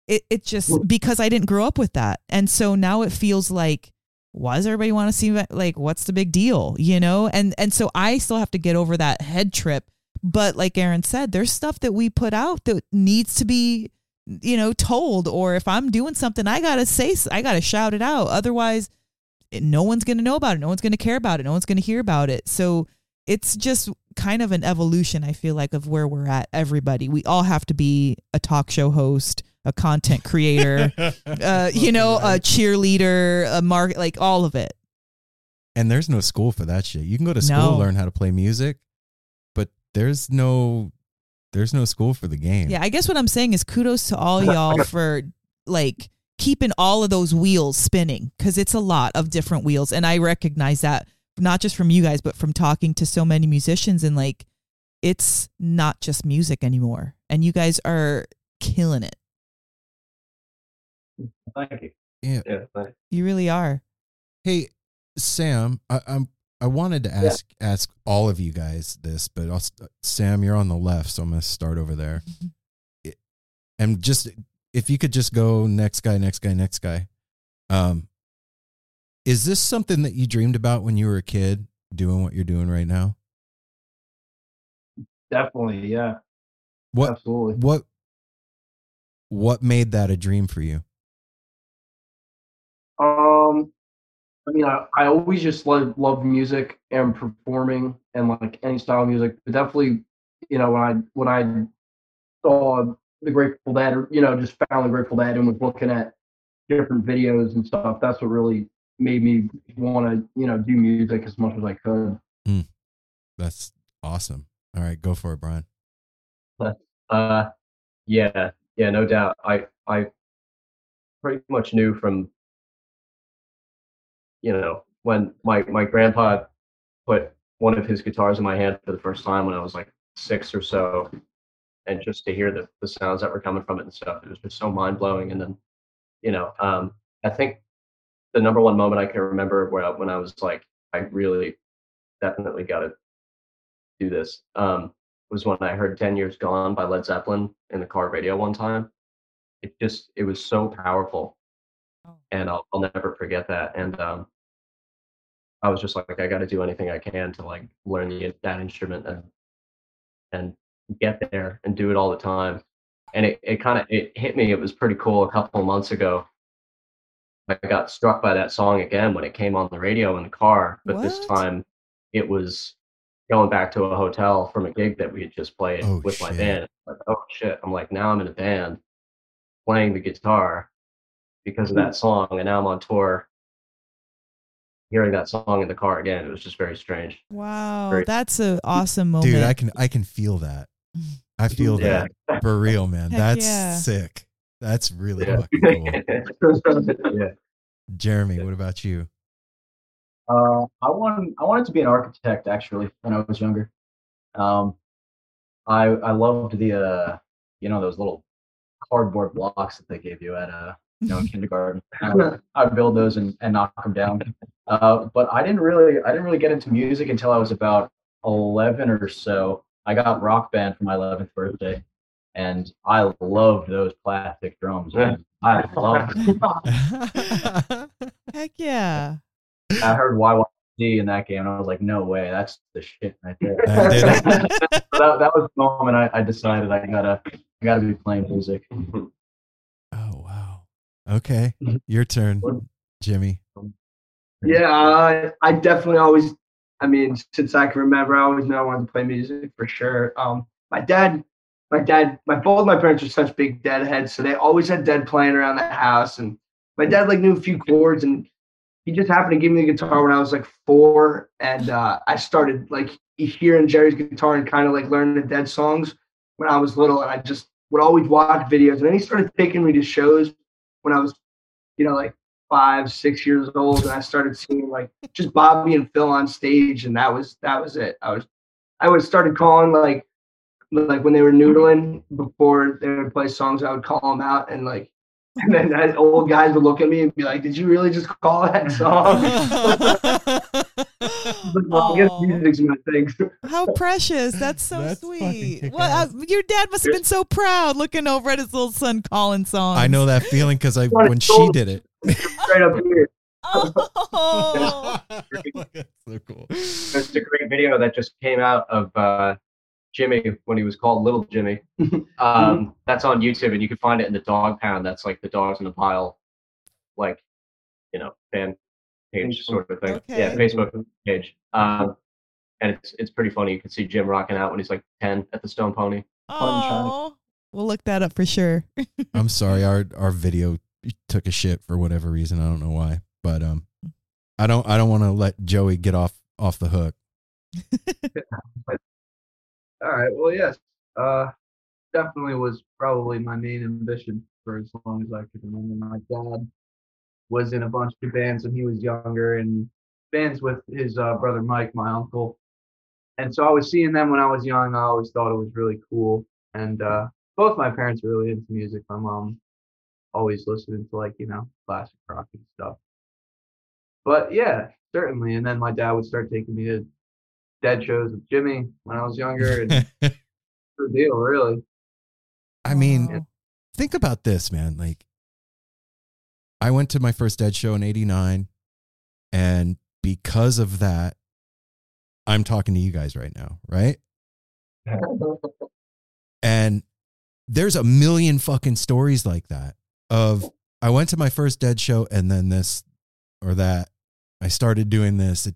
it, it just because i didn't grow up with that. And so now it feels like why does everybody want to see like what's the big deal you know? And and so i still have to get over that head trip. But like aaron said there's stuff that we put out that needs to be you know told or if i'm doing something i gotta say i gotta shout it out otherwise it, no one's gonna know about it no one's gonna care about it no one's gonna hear about it so it's just kind of an evolution i feel like of where we're at everybody we all have to be a talk show host a content creator, uh, you know, a cheerleader, a mark, like all of it. And there's no school for that shit. You can go to school No. learn how to play music, but there's no there's no school for the game. Yeah, I guess what I'm saying is kudos to all y'all for like keeping all of those wheels spinning because it's a lot of different wheels. And I recognize that not just from you guys, but from talking to so many musicians and like it's not just music anymore. And you guys are killing it. Thank you. Yeah. Yeah. Thanks. You really are. Hey, Sam, I, I'm I wanted to ask ask all of you guys this, but I'll, Sam, you're on the left, so I'm gonna start over there. It- and just if you could just go next guy, next guy, next guy. Um, is this something that you dreamed about when you were a kid, doing what you're doing right now? Definitely, yeah. What Absolutely. what what made that a dream for you? Um, I mean, I, I always just love love music and performing and like any style of music. But definitely, you know, when I when I saw the Grateful Dead, or you know, just found the Grateful Dead and was looking at different videos and stuff, that's what really made me want to, you know, do music as much as I could. That's awesome. All right, go for it, Brian. Uh, yeah, yeah, no doubt. I I pretty much knew from you know when my my grandpa put one of his guitars in my hand for the first time when I was like six or so, and just to hear the the sounds that were coming from it and stuff, it was just so mind blowing. And then, you know, um, I think the number one moment I can remember where when I was like, I really definitely got to do this. Um, was when I heard 10 Years Gone by Led Zeppelin in the car radio one time. It just, it was so powerful. And I'll, I'll never forget that. And um, I was just like, I got to do anything I can to like learn the, that instrument and, and get there and do it all the time. And it, it kind of, it hit me. It was pretty cool a couple months ago. I got struck by that song again when it came on the radio in the car, but this time it was going back to a hotel from a gig that we had just played Oh, with my band. Like, oh shit! I'm like, now I'm in a band playing the guitar because of that song, and now I'm on tour. Hearing that song in the car again, it was just very strange. Wow, Great. that's an awesome moment. Dude, I can I can feel that. I feel Yeah. that for real, man. Heck That's yeah. sick. That's really Yeah. fucking cool. yeah. Jeremy, what about you? Uh, I wanted I wanted to be an architect actually when I was younger. Um, I I loved the uh, you know those little cardboard blocks that they gave you at uh, you know in kindergarten. I would, build those and, and knock them down. Uh, but I didn't really I didn't really get into music until I was about eleven or so. I got rock band for my eleventh birthday, and I loved those plastic drums. man. I loved. them. Heck yeah. I heard YYZ in that game, and I was like, no way, that's the shit right there. That that, that was the moment I, I decided I gotta I gotta be playing music. Okay. Your turn, Jimmy. Yeah, I, I definitely always. I mean, since I can remember, I always knew I wanted to play music for sure. Um, my dad, my dad, my both my parents are such big deadheads, so they always had dead playing around the house, and my dad like knew a few chords, and he just happened to give me the guitar when I was like four, and uh, I started like hearing Jerry's guitar and kind of like learning the Dead songs when I was little, and I just would always watch videos, and then he started taking me to shows when I was, you know, like five, six years old, and I started seeing like just Bobby and Phil on stage, and that was that was it. I was I would started calling like like when they were noodling before they would play songs, I would call them out and like and then that old guys would look at me and be like, "Did you really just call that song?" but I guess Aw. music's my thing. How precious. That's so That's sweet. Well, uh, your dad must have been so proud looking over at his little son calling songs. I know that feeling because I when she did it. Right up here. Oh. That's so cool. There's a great video that just came out of uh, Jimmy when he was called Little Jimmy. Um, that's on YouTube, and you can find it in the Dog Pound. That's like the dogs in the pile, like you know, fan page sort of thing. Yeah, Facebook page. Um, and it's it's pretty funny. You can see Jim rocking out when he's like ten at the Stone Pony. Oh. We'll look that up for sure. I'm sorry, our our video took a shit for whatever reason. I don't know why, but um, I don't I don't want to let Joey get off off the hook. All right. Well, yes. Uh, definitely was probably my main ambition for as long as I could remember. My dad was in a bunch of bands when he was younger, and bands with his uh, brother Mike, my uncle. And so I was seeing them when I was young. I always thought it was really cool. And uh, both my parents were really into music. My mom always listening to like you know classic rock and stuff. But yeah, certainly. And then my dad would start taking me to dead shows with Jimmy when I was younger, and the deal really. I mean, think about this, man. Like, I went to my first Dead show in '89, and because of that, I'm talking to you guys right now, right? And there's a million fucking stories like that. Of I went to my first Dead show, and then this or that. I started doing this. It,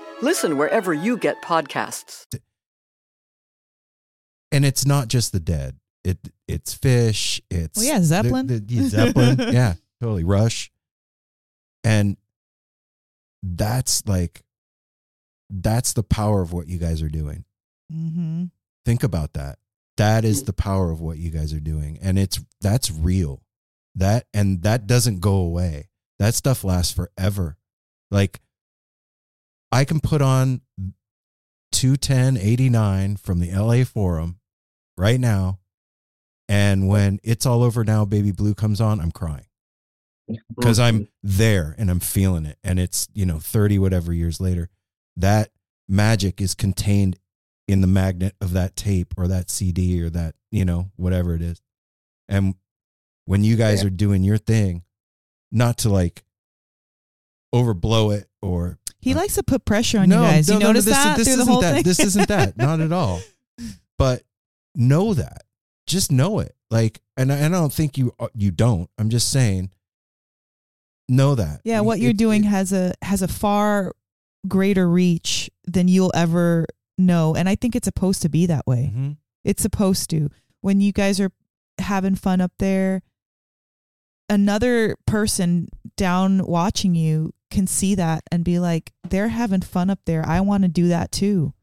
Listen wherever you get podcasts. and it's not just the dead. It it's Phish. It's Well, yeah, Zeppelin. the- the- yeah, Zeppelin. yeah, totally. Rush. And that's like that's the power of what you guys are doing. Mm-hmm. Think about that. That is the power of what you guys are doing. And it's that's real. That and that doesn't go away. That stuff lasts forever. Like I can put on 21089 from the LA Forum right now. And when it's all over now, Baby Blue comes on, I'm crying because I'm there and I'm feeling it. And it's, you know, 30 whatever years later. That magic is contained in the magnet of that tape or that CD or that, you know, whatever it is. And when you guys are doing your thing, not to like overblow it or He likes to put pressure on no, you guys. no, you no, no, this, that this through the isn't whole that. thing? This isn't that. Not at all. But know that. Just know it. Like, and I, and I don't think you uh, you don't. I'm just saying. Know that. Yeah, what you're It- doing has a has a far greater reach than you'll ever know, and I think it's supposed to be that way. Mhm. It's supposed to. When you guys are having fun up there, another person down watching you can see that and be like, they're having fun up there. I want to do that too.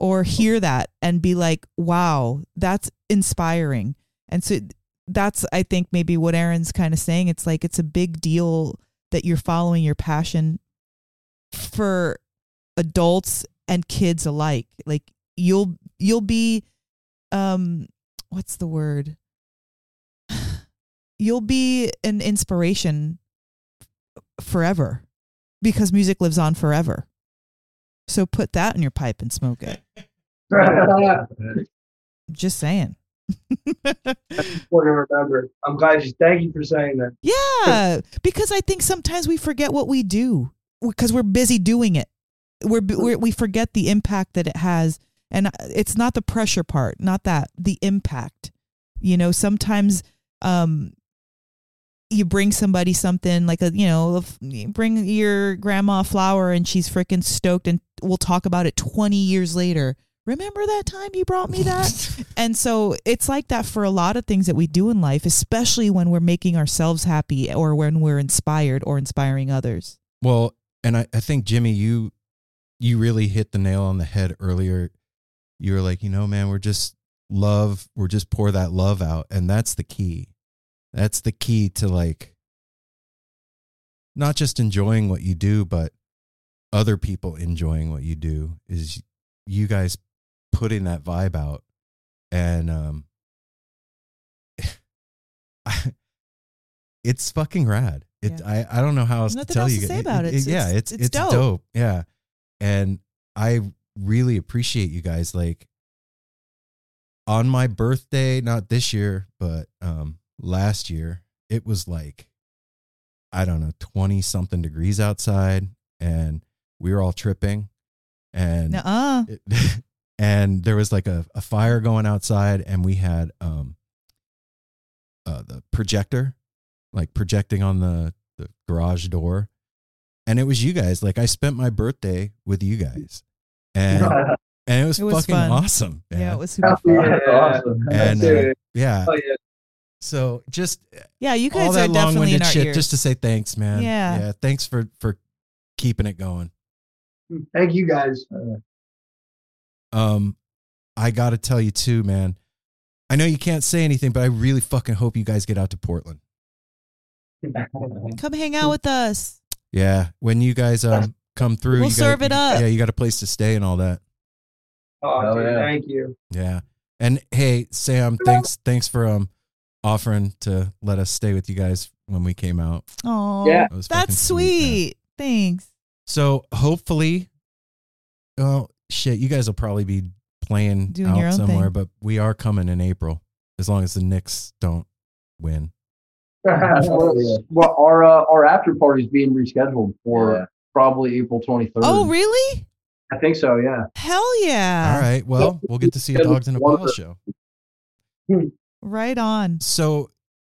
Or hear that and be like, wow, that's inspiring. And so that's, I think, maybe what Aaron's kind of saying. It's like, it's a big deal that you're following your passion for adults and kids alike. Like you'll, you'll be, um, what's the word? You'll be an inspiration forever because music lives on forever. So put that in your pipe and smoke it. Just saying. important to remember. I'm glad you. Thank you for saying that. Yeah, because I think sometimes we forget what we do because we're busy doing it. We're, we're we forget the impact that it has, and it's not the pressure part, not that the impact. You know, sometimes um, you bring somebody something like a you know bring your grandma a flower and she's freaking stoked, and we'll talk about it twenty years later. Remember that time you brought me that? and so it's like that for a lot of things that we do in life, especially when we're making ourselves happy or when we're inspired or inspiring others. Well, and I, I think Jimmy, you you really hit the nail on the head earlier. You were like, you know, man, we're just love, we're just pour that love out. And that's the key. That's the key to like not just enjoying what you do, but other people enjoying what you do is you guys putting that vibe out. And um it's fucking rad. It I, I don't know how else Nothing to tell else you. to guys. say about it. It's- yeah, it's- it's it's it's, dope. dope. Yeah. And I really appreciate you guys like on my birthday, not this year, but um last year. it was like I don't know, 20 something degrees outside and we were all tripping and it- and there was like a, a fire going outside and we had um uh the projector like projecting on the the garage door and it was you guys like i spent my birthday with you guys and and it was, It was fucking fun. awesome Yeah, it was super fun. That's awesome. and uh, yeah Oh, yeah. So just Yeah, you all guys that are definitely in long-winded our shit ears. just to say thanks man Yeah. yeah thanks for for keeping it going Thank you guys. Um, I got to tell you too, man. I know you can't say anything, but I really fucking hope you guys get out to Portland. Come hang out with us. Yeah, when you guys um come through, We'll you serve got, it up. Yeah, you got a place to stay and all that. Oh, Hell dude, yeah. thank you. Yeah, and hey, Sam, thanks thanks for um offering to let us stay with you guys when we came out. Oh, Yeah. That that's sweet, man. sweet. Thanks. So hopefully, oh shit, you guys will probably be playing Doing out somewhere, thing. but we are coming in April as long as the Knicks don't win. well, our uh, our after party is being rescheduled for Yeah. probably April 23rd. Oh, really? I think so. Yeah. Hell yeah. All right. Well, we'll get to see a Dogs in a one of Pile show. Right on. So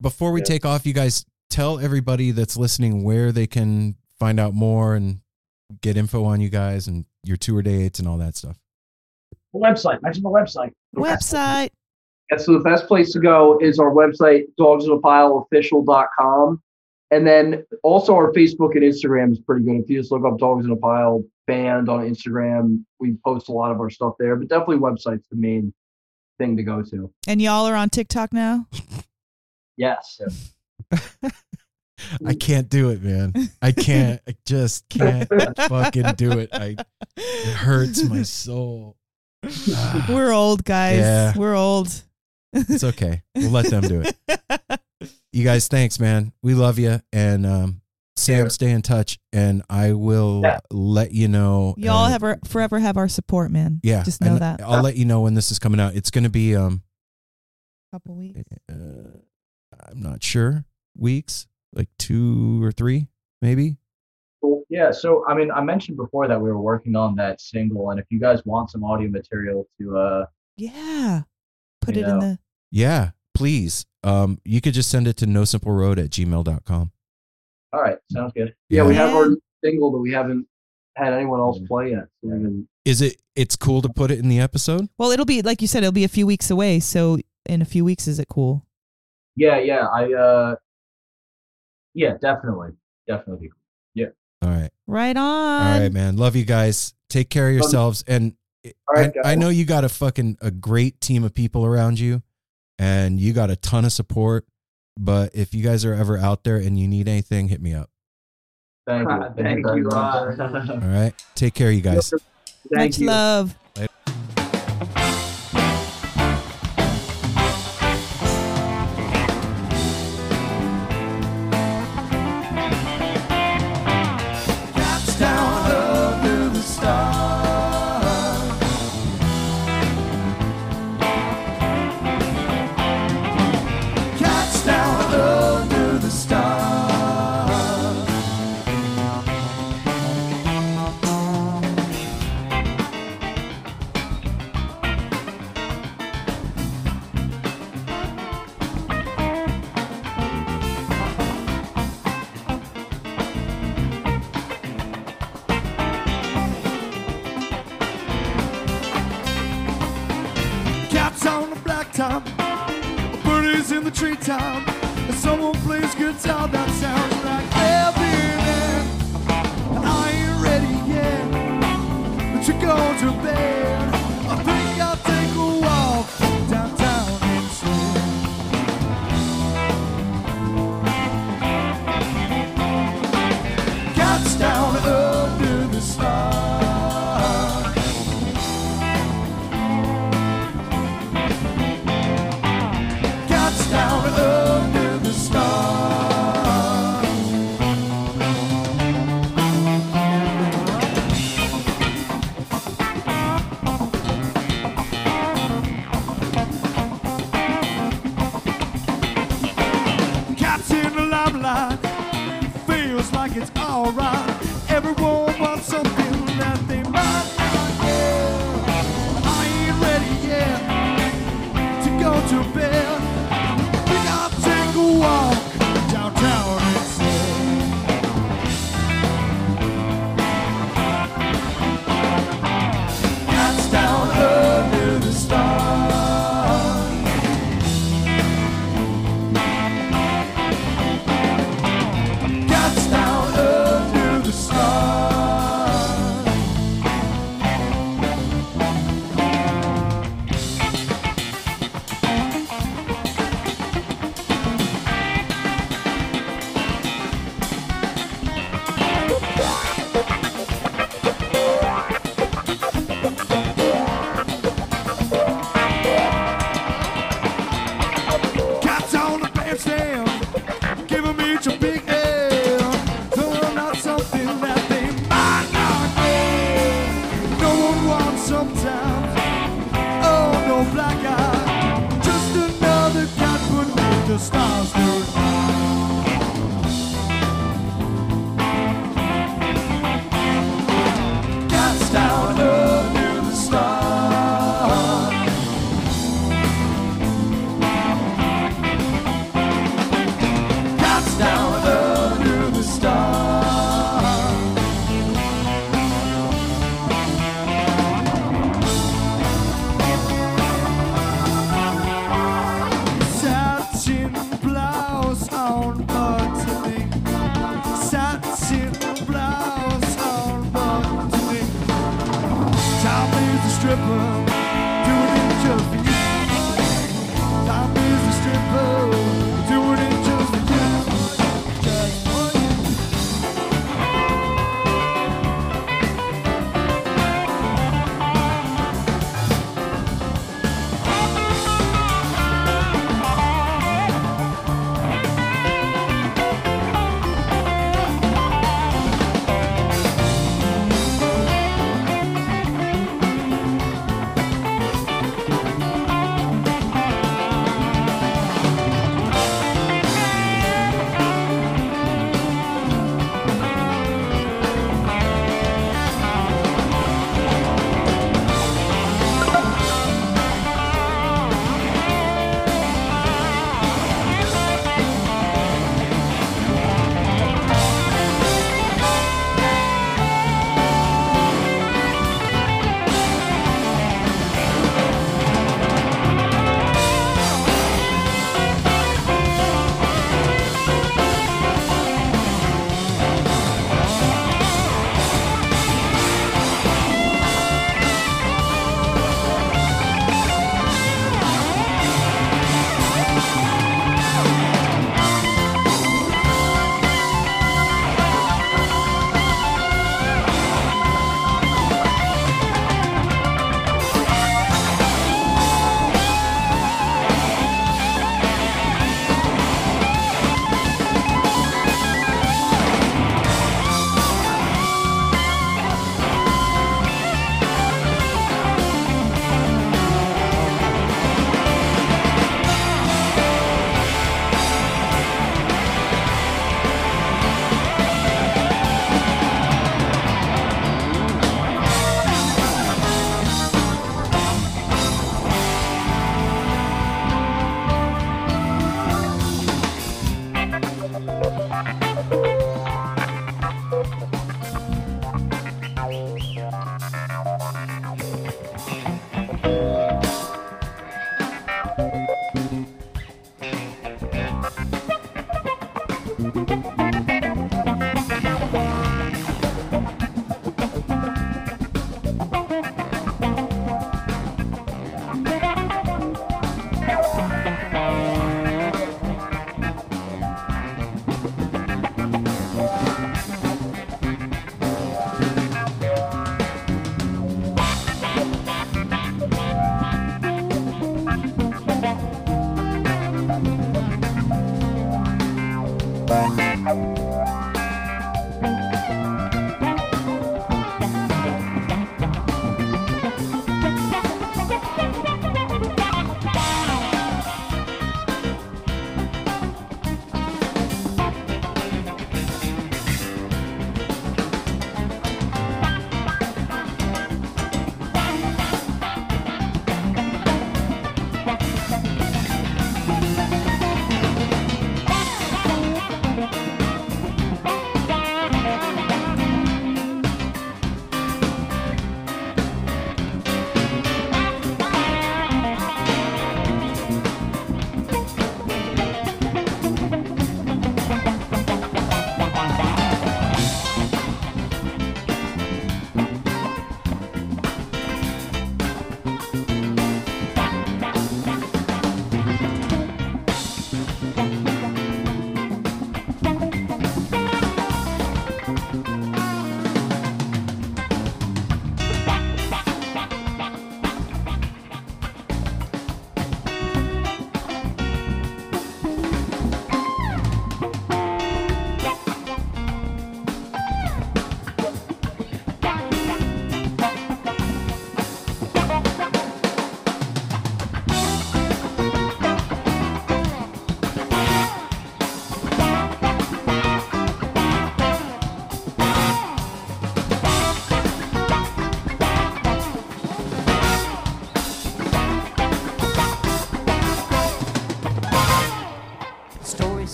before we Yeah. take off, you guys tell everybody that's listening where they can find out more and get info on you guys and your tour dates and all that stuff. The website. Mention the website. Website. And so the best place to go is our website, dogsinapile.official.com. And then also our Facebook and Instagram is pretty good. If you just look up Dogs in a Pile band on Instagram, we post a lot of our stuff there. But definitely website's the main thing to go to. And y'all are on TikTok now? Yes. I can't do it, man. I can't. I just can't fucking do it. I it hurts my soul. We're old, guys. Yeah. We're old. It's okay. We'll let them do it. You guys, thanks, man. We love you. And um, Sam, stay in touch, and I will Yeah. let you know. Y'all have our, forever have our support, man. yeah. Just know that. I'll let you know when this is coming out. It's going to be um, couple weeks. uh, I'm not sure weeks, like two or three, maybe. Cool. Yeah. So, I mean, I mentioned before that we were working on that single, and if you guys want some audio material to, uh, Yeah. Put You it in know. the Yeah, please. Um, you could just send it to no simple road at gmail.com. all right, sounds good. Yeah, we have our single but we haven't had anyone else play yet. So Is it? It's cool to put it in the episode. Well, it'll be like you said, it'll be a few weeks away. So in a few weeks, is it cool? Yeah, yeah. I, uh, yeah, definitely, definitely. Yeah. All right. Right on. All right, man. Love you guys. Take care of yourselves. And All right, I, I know you got a fucking a great team of people around you, and you got a ton of support. But if you guys are ever out there and you need anything, hit me up. Thank you. Thank very you, much. Rod. All right. Take care, you guys. Thank Much you. love.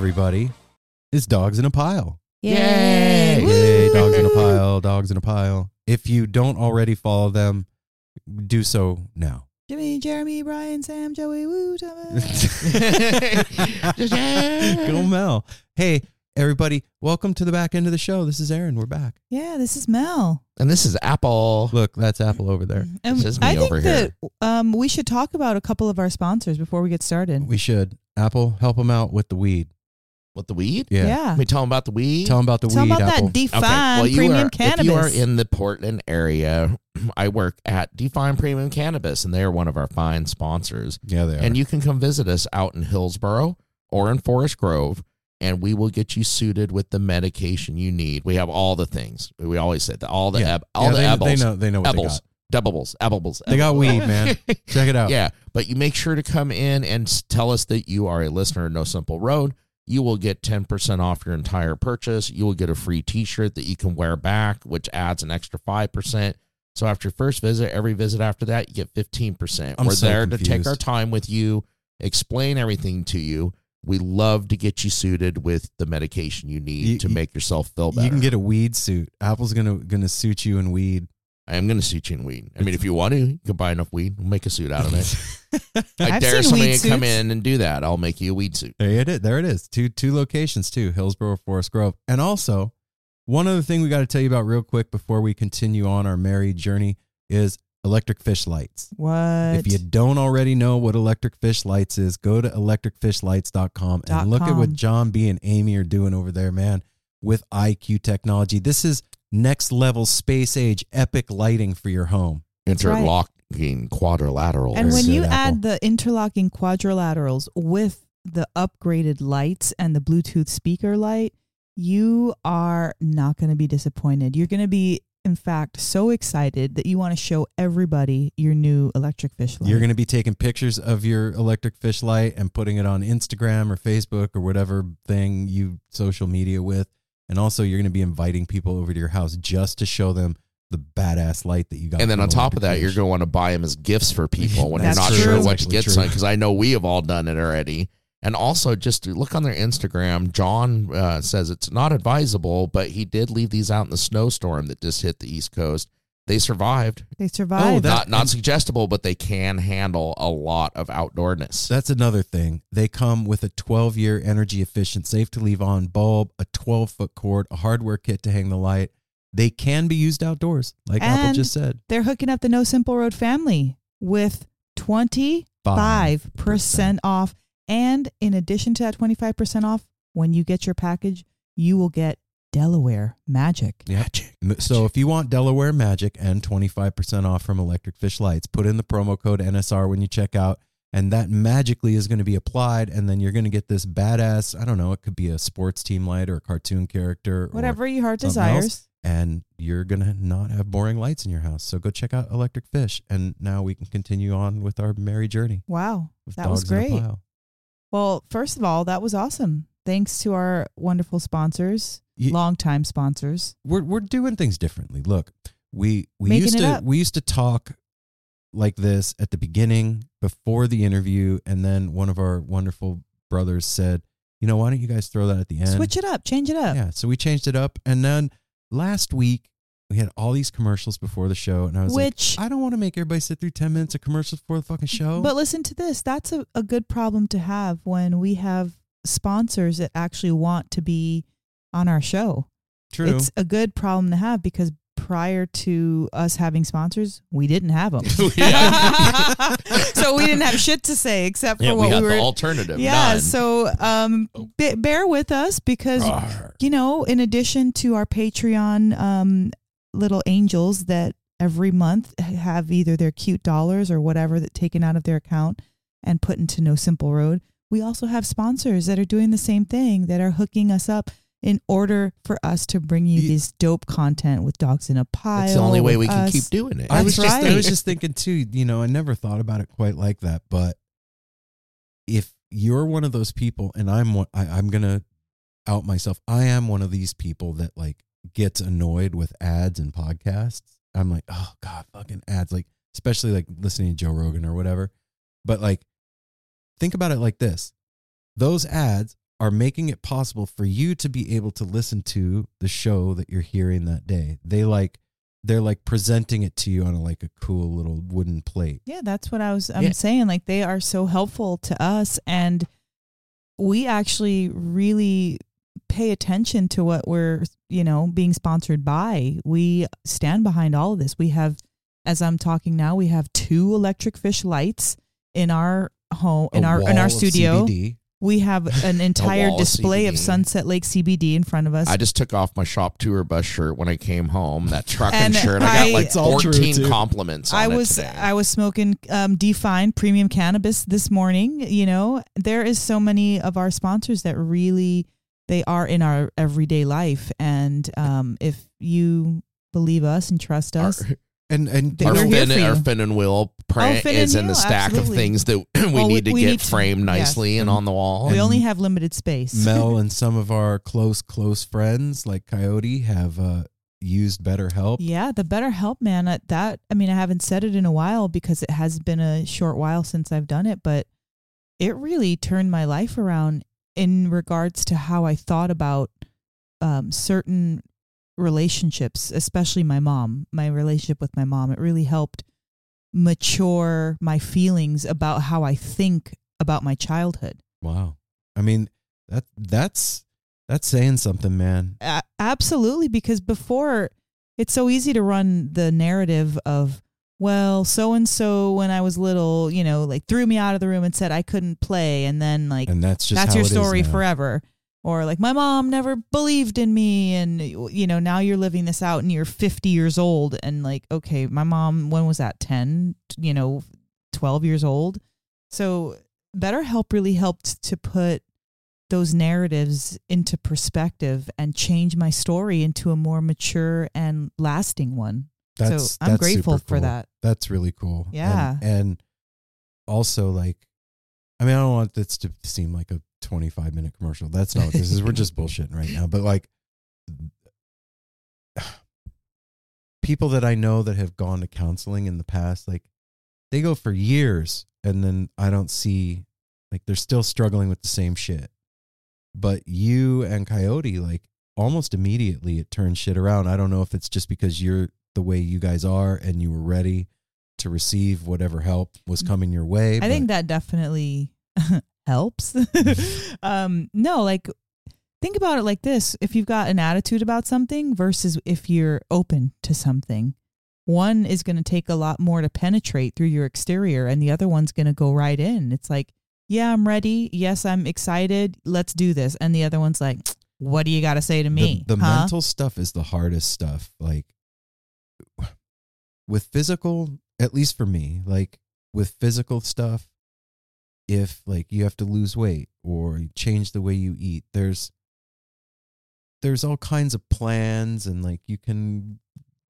Everybody, is Dogs in a Pile. Yay! Yay, Dogs in a Pile, Dogs in a Pile. If you don't already follow them, do so now. Jimmy, Jeremy, Brian, Sam, Joey, woo, Thomas. Go Mel. Hey, everybody, welcome to the back end of the show. This is Aaron. We're back. yeah, this is Mel. And this is Apple. Look, that's Apple over there. And This is me I think over that um, we should talk about a couple of our sponsors before we get started. We should. Apple, help them out with the weed. With the weed? Yeah. Yeah. We tell them about the weed. Tell them about the Tell 'em weed, about Apple. that Define Premium are, Cannabis. If you are in the Portland area, I work at Define Premium Cannabis, and they are one of our fine sponsors. yeah, they are. And you can come visit us out in Hillsboro or in Forest Grove, and we will get you suited with the medication you need. We have all the things. We always say that all the Yeah. eb, all Yeah, the they- edibles, they know- they know what they edibles, doubles, edibles. They got weed, man. Check it out. Yeah, but you make sure to come in and tell us that you are a listener of No Simple Road. You will get 10% off your entire purchase. You will get a free t shirt that you can wear back, which adds an extra 5%. So after your first visit, every visit after that, you get 15%. I'm We're so there to take our time with you, explain everything to you. We love to get you suited with the medication you need You- to you- make yourself feel better. You can get a weed suit. Apple's gonna gonna suit you in weed. I am going to suit you in weed. I mean, if you want to, you can buy enough weed. We'll make a suit out of it. I I've dare seen somebody weed to come suits. in and do that. I'll make you a weed suit. There it is. There it is. Two two locations too, Hillsboro, Forest Grove, and also one other thing we got to tell you about real quick before we continue on our merry journey is electric fish lights. What? If you don't already know what electric fish lights is, go to electricfishlights.com Dot and look at what. John B and Amy are doing over there, man, with IQ technology. This is next level space age epic lighting for your home. That's right. Interlocking quadrilateral. And when you Apple. add the interlocking quadrilaterals with the upgraded lights and the Bluetooth speaker light, you are not going to be disappointed. You're going to be, in fact, so excited that you want to show everybody your new electric fish light. You're going to be taking pictures of your electric fish light and putting it on Instagram or Facebook or whatever thing you social media with. And also, you're going to be inviting people over to your house just to show them the badass light that you got. And then from on top of that, Fish. you're going to want to buy them as gifts for people when you're not true. sure what to get true. some. Because I know we have all done it already. And also, just look on their Instagram. John uh, says it's not advisable, but he did leave these out in the snowstorm that just hit the East Coast. They survived. They survived. Oh not not suggestible, but they can handle a lot of outdoorness. That's another thing. They come with a 12 year energy efficient, safe to leave on bulb, a 12 foot cord, a hardware kit to hang the light. They can be used outdoors, like Apple just said. They're hooking up the No Simple Road family with 25% off. And in addition to that 25% off, when you get your package, you will get Delaware Magic. Magic. So if you want Delaware Magic and 25% off from Electric Fish Lights, put in the promo code NSR when you check out. And that magically is going to be applied. And then you're going to get this badass, I don't know, it could be a sports team light or a cartoon character. or Whatever your heart something else, desires. and you're going to not have boring lights in your house. So go check out Electric Fish. And now we can continue on with our merry journey. Wow. That was dogs in a great. Well, first of all, that was awesome. Thanks to our wonderful sponsors, Ye- longtime sponsors. we're we're doing things differently. Look, we we Making used to up. we used to talk like this at the beginning before the interview, and then one of our wonderful brothers said, "You know, why don't you guys throw that at the end? Switch it up, change it up. Yeah, so we changed it up, and then last week we had all these commercials before the show, and I was Which- like, I don't want to make everybody sit through ten minutes of commercials before the fucking show. But listen to this. That's a, a good problem to have when we have sponsors that actually want to be on our show. True. It's a good problem to have because prior to us having sponsors, we didn't have them. so we didn't have shit to say except for Yeah, we what we the were. alternative, Yeah. none. So um, b- bear with us because you know, in addition to our Patreon um, little angels that every month have either their cute dollars or whatever that taken out of their account and put into No Simple Road, we also have sponsors that are doing the same thing that are hooking us up in order for us to bring you this dope content with dogs in a pile. It's the only way with we can us. keep doing it. I was That's just I was just thinking too, you know, I never thought about it quite like that, but if you're one of those people and I'm one I, I'm gonna out myself, I am one of these people that like gets annoyed with ads and podcasts. I'm like, oh God, fucking ads, like especially like listening to Joe Rogan or whatever. But like think about it like this. Those ads are making it possible for you to be able to listen to the show that you're hearing that day. They like they're like presenting it to you on a, like a cool little wooden plate. Yeah, that's what I was I'm Yeah. saying. Like they are so helpful to us and we actually really pay attention to what we're, you know, being sponsored by. We stand behind all of this. We have as I'm talking now, we have two electric fish lights in our home in A our in our studio. CBD. We have an entire wall of display of Sunset Lake CBD in front of us. I just took off my shop tour bus shirt when I came home. That trucking And shirt, I, I- got like It's all 14 too. compliments. On I it was today. I was smoking um, Define premium cannabis this morning. You know, there is so many of our sponsors that really they are in our everyday life, and um, if you believe us and trust us, and and They- our we're fin, our fin and wheel print Fin is and in the stack absolutely. of things that we Well, need to we get need to- framed yes. nicely and on the wall. we only have limited space. Mel and some of our close close friends like Coyote have uh, used BetterHelp. Yeah, the better help, man. uh, That I mean, I haven't said it in a while because it has been a short while since I've done it, but it really turned my life around in regards to how I thought about um, certain relationships, especially my mom. My relationship with my mom. It really helped mature my feelings about how I think about my childhood. Wow. I mean that that's that's saying something, man. Absolutely, because before it's so easy to run the narrative of, well, so and so when I was little, you know, like threw me out of the room and said I couldn't play, and then like And that's just that's your story forever. Or like my mom never believed in me, and you know now you're living this out, and you're 50 years old, and like okay, my mom when was that 10, you know, 12 years old. So BetterHelp really helped to put those narratives into perspective and change my story into a more mature and lasting one. That's so I'm grateful super for that. That's really cool. And- Yeah. And, also like I mean I don't want this to seem like a 25 minute commercial. That's not what this is. We're just bullshitting right now. But like people that I know that have gone to counseling in the past, like they go for years and then I don't see like they're still struggling with the same shit. But you and Coyote, like almost immediately it turns shit around. I don't know if it's just because you're the way you guys are and you were ready to receive whatever help was coming your way. I think that definitely helps. um, no, like think about it like this: if you've got an attitude about something versus if you're open to something, one is going to take a lot more to penetrate through your exterior, and the other one's going to go right in. It's like, yeah, I'm ready. Yes, I'm excited. Let's do this. And the other one's like, what do you got to say to me? The, the huh? mental stuff is the hardest stuff. Like with physical, at least for me, like with physical stuff, if like you have to lose weight or change the way you eat, there's there's all kinds of plans and like you can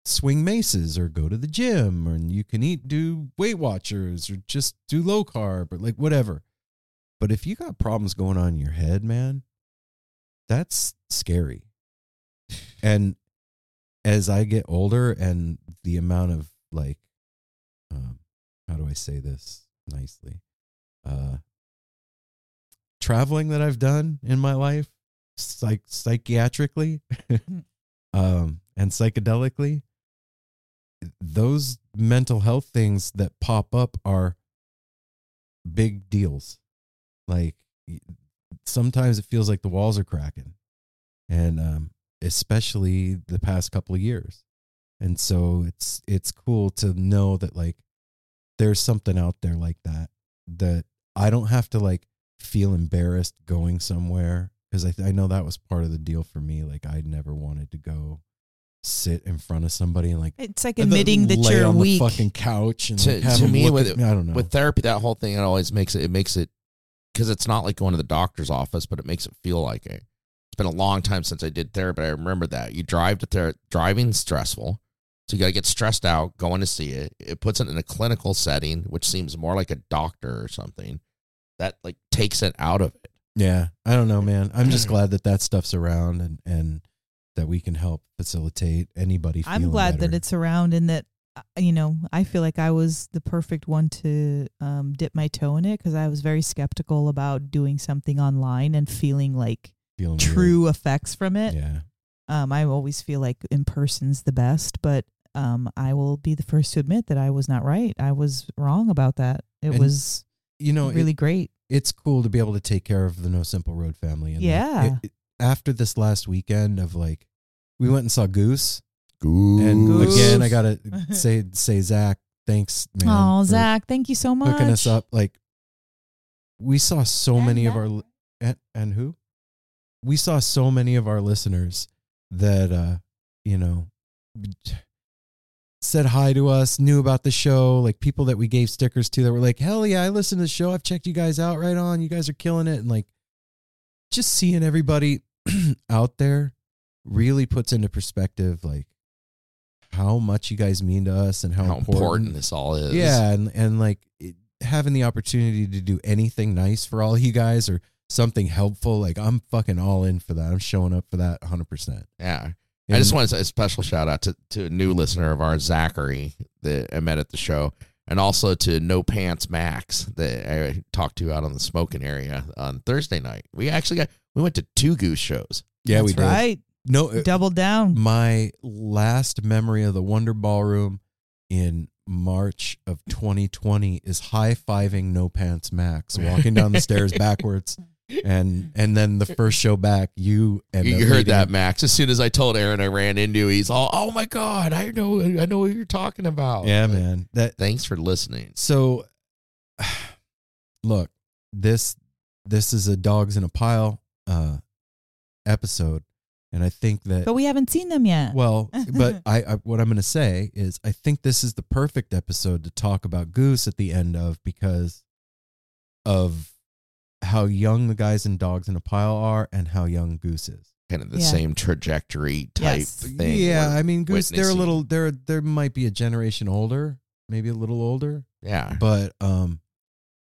swing maces or go to the gym or you can eat do weight watchers or just do low carb or like whatever. But if you got problems going on in your head, man, that's scary. And as I get older and the amount of like how do I say this nicely? Uh traveling that I've done in my life, psych psychiatrically um and psychedelically, those mental health things that pop up are big deals. Like sometimes it feels like the walls are cracking. And um especially the past couple of years. And so it's it's cool to know that like there's something out there like that that I don't have to like feel embarrassed going somewhere because I I know that was part of the deal for me. Like I never wanted to go sit in front of somebody and like It's like uh, and then admitting that lay you're on weak. the fucking couch and to, like, have to me with me. I don't know. with therapy that whole thing it always makes it it makes it because it's not like going to the doctor's office but it makes it feel like it it's been a long time since i did therapy i remember that you drive to therapy Driving stressful so you got to get stressed out going to see it it puts it in a clinical setting which seems more like a doctor or something that like takes it out of it Yeah, I don't know, man. I'm just glad that that stuff's around and and that we can help facilitate anybody. I'm glad better. that it's around and that uh, you know, I feel like I was the perfect one to um, dip my toe in it because I was very skeptical about doing something online and feeling like Feeling true effects from it. Yeah. Um, I always feel like in person's the best, but um, I will be the first to admit that I was not right. I was wrong about that. It And, was you know, it- really great. It's cool to be able to take care of the No Simple Road family. And like, Yeah. it- it- after this last weekend of like, we went and saw Goose. Goose. And Goose. again, I gotta say, say Zach, thanks, man. Oh, Zach, thank you so much. hooking us up. Like, we saw so many of our and, and who? We saw so many of our listeners that uh, you know said hi to us, knew about the show, like people that we gave stickers to that were like, "Hell yeah, I listened to the show. I've checked you guys out right on. You guys are killing it." And like just seeing everybody out there really puts into perspective like how much you guys mean to us and how, How important this all is. Yeah, and and like it, having the opportunity to do anything nice for all you guys or something helpful, like I'm fucking all in for that. I'm showing up for that 100%. Yeah. I just want to say a special shout out to, to a new listener of ours, Zachary, that I met at the show, and also to No Pants Max that I talked to out on the smoking area on Thursday night. We actually got we went to two Goose shows. Yeah, we did. right. No, uh, Double down. My last memory of the Wonder Ballroom in March of 2020 is high fiving No Pants Max, walking down the stairs backwards, and and then the first show back, you and You heard that, Max. As soon as I told Aaron I ran into, he's all, "Oh my god, I know, I know what you're talking about." Yeah, But man. That thanks for listening. So, look, this this is a dogs in a pile uh, episode, and I think that. But we haven't seen them yet. Well, but I, I what I'm going to say is I think this is the perfect episode to talk about Goose at the end of because of how young the guys and Dogs in a Pile are and how young Goose is. Kind of the Yeah. same trajectory type Yes. thing. Yeah, I mean Goose they're a little they're there might be a generation older, maybe a little older. Yeah. But um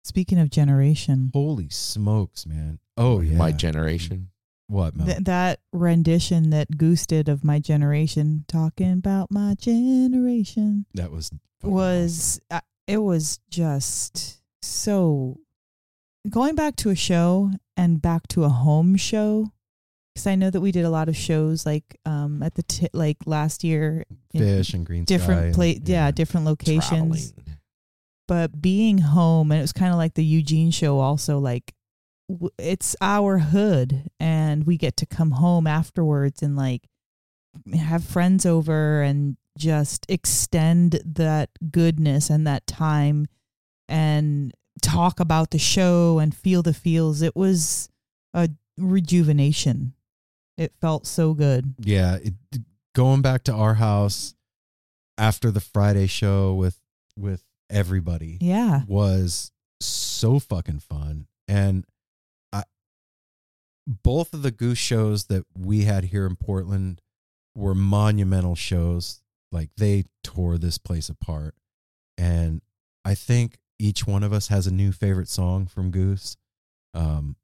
Speaking of generation, holy smokes, man. Oh yeah. My generation. What, Mel? th- that rendition that Goose did of my generation, talking about my generation, that was was uh, it was just so going back to a show and back to a home show because I know that we did a lot of shows like um at the t- like last year Phish and Green different and- pla- yeah, different locations. but being home and it was kind of like the Eugene show also like w- it's our hood and we get to come home afterwards and like have friends over and just extend that goodness and that time and talk about the show and feel the feels it was a rejuvenation it felt so good Yeah, it, going back to our house after the Friday show with with everybody. Yeah. was so fucking fun, and I both of the Goose shows that we had here in Portland were monumental shows. Like they tore this place apart, and I think each one of us has a new favorite song from Goose. Um,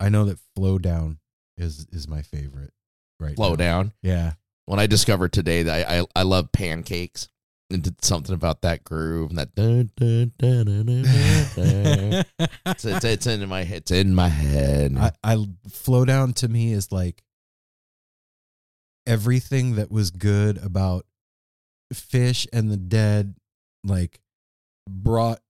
I know that "Flodown" is is my favorite. Right, Flow now. down. Yeah. When I discovered today that I, I, I love pancakes and did something about that groove and that it's, it's, it's in my it's in my head. I, I Flodown to me is like everything that was good about Phish and the dead like brought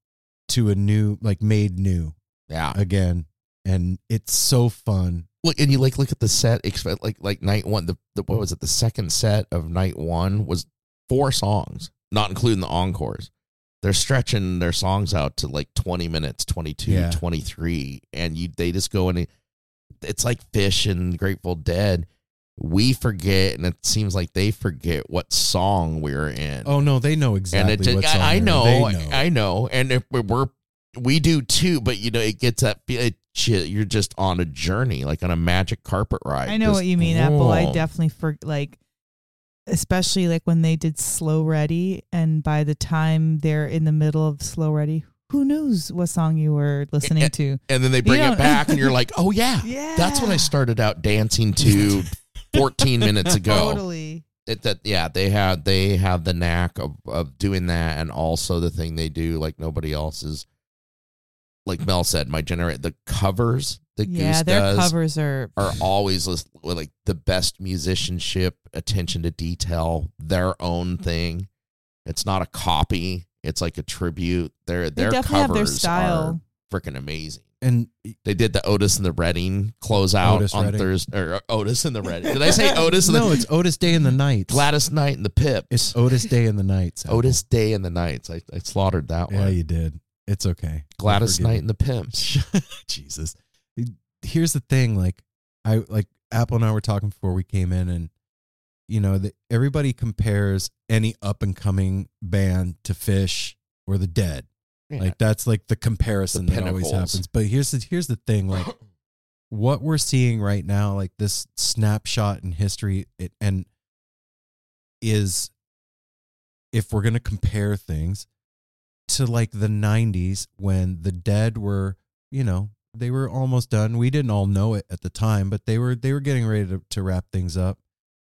to a new like made new yeah. again. And it's so fun. Look and you like look at the set like like night one the, the what was it? The second set of night one was four songs not including the encores. They're stretching their songs out to like 20 minutes 22 Yeah. 23 and you they just go in it's like Phish and grateful dead we forget and it seems like they forget what song we're in oh no they know exactly and it, what song I, I they're in. know, They know. I know, and if we're, we're we do too, but you know, it gets that feel- it, you're just on a journey, like on a magic carpet ride. I know Just- what you mean, Apple. I definitely for like, especially like when they did Slow Ready, and by the time they're in the middle of Slow Ready, who knows what song you were listening to? and then they bring it back, and you're like, oh yeah, yeah, that's what I started out dancing to 14 minutes ago. Totally. it, that yeah they have they have the knack of of doing that and also the thing they do like nobody else is like Mel said my generate the covers that Yeah, Goose their does covers are are always lis- with, like the best musicianship attention to detail their own thing it's not a copy it's like a tribute their They their definitely have their style. are freaking amazing and they did the Otis and the Redding closeout Otis on Redding. Thursday or uh, Otis and the Redding did I say Otis and the no, it's Otis Day and the Knights. Gladys Knight and the Pips. It's Otis Day and the Knights. Apple. Otis Day and the Knights. I, I slaughtered that Yeah, one. Yeah, you did. It's okay. Gladys Knight and the Pimps. Jesus. Here's the thing, like I like Apple and I were talking before we came in and you know, that everybody compares any up and coming band to Phish or the Dead. Yeah. Like that's like the comparison The that always happens. But here's the here's the thing, like what we're seeing right now, like this snapshot in history, it and is if we're gonna compare things to like the '90s when the Dead were, you know, they were almost done. We didn't all know it at the time, but they were they were getting ready to, to wrap things up,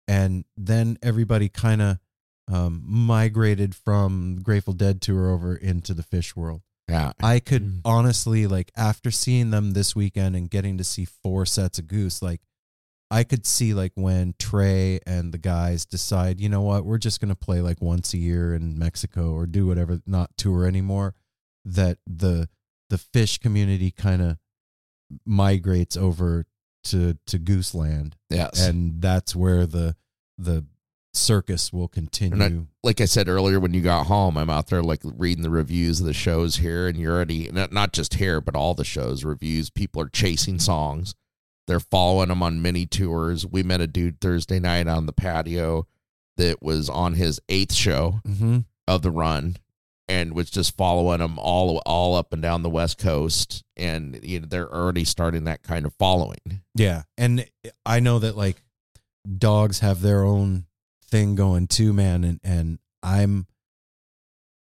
and then everybody kind of um, migrated from Grateful Dead tour over into the Phish world. Yeah. I could honestly like after seeing them this weekend and getting to see four sets of Goose, like I could see like when Trey and the guys decide, you know what, we're just gonna play like once a year in Mexico or do whatever, not tour anymore. That the the Phish community kind of migrates over to to Goose Land. Yes. and that's where the the circus will continue. I, like I said earlier, when you got home, I'm out there like reading the reviews of the shows here, and you're already not, not just here, but all the shows reviews. People are chasing songs. They're following them on mini tours. We met a dude Thursday night on the patio that was on his eighth show hmm of the run and was just following them all all up and down the west coast and you know they're already starting that kind of following Yeah. And I know that like dogs have their own thing going too, man. And, and I'm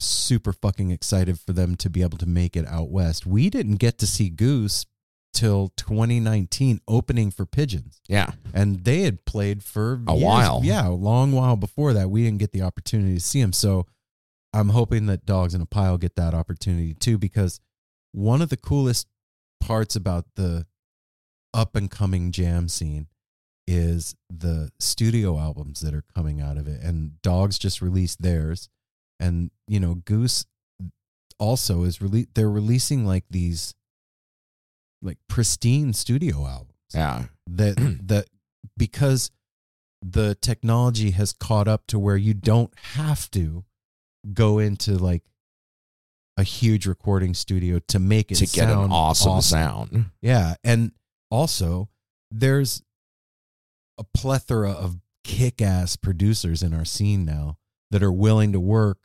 super fucking excited for them to be able to make it out west. We didn't get to see Goose till 2019 opening for Pigeons. yeah And they had played for A years- while. Yeah, a long while before that. We didn't get the opportunity to see them. So I'm hoping that Dogs in a Pile get that opportunity too, because one of the coolest parts about the up and coming jam scene is the studio albums that are coming out of it. And Dogs just released theirs. And, you know, Goose also is rele- they're releasing like these like pristine studio albums. Yeah. That that because the technology has caught up to where you don't have to go into like a huge recording studio to make it to get an sound awesome, sound. Yeah, and also there's a plethora of kick-ass producers in our scene now that are willing to work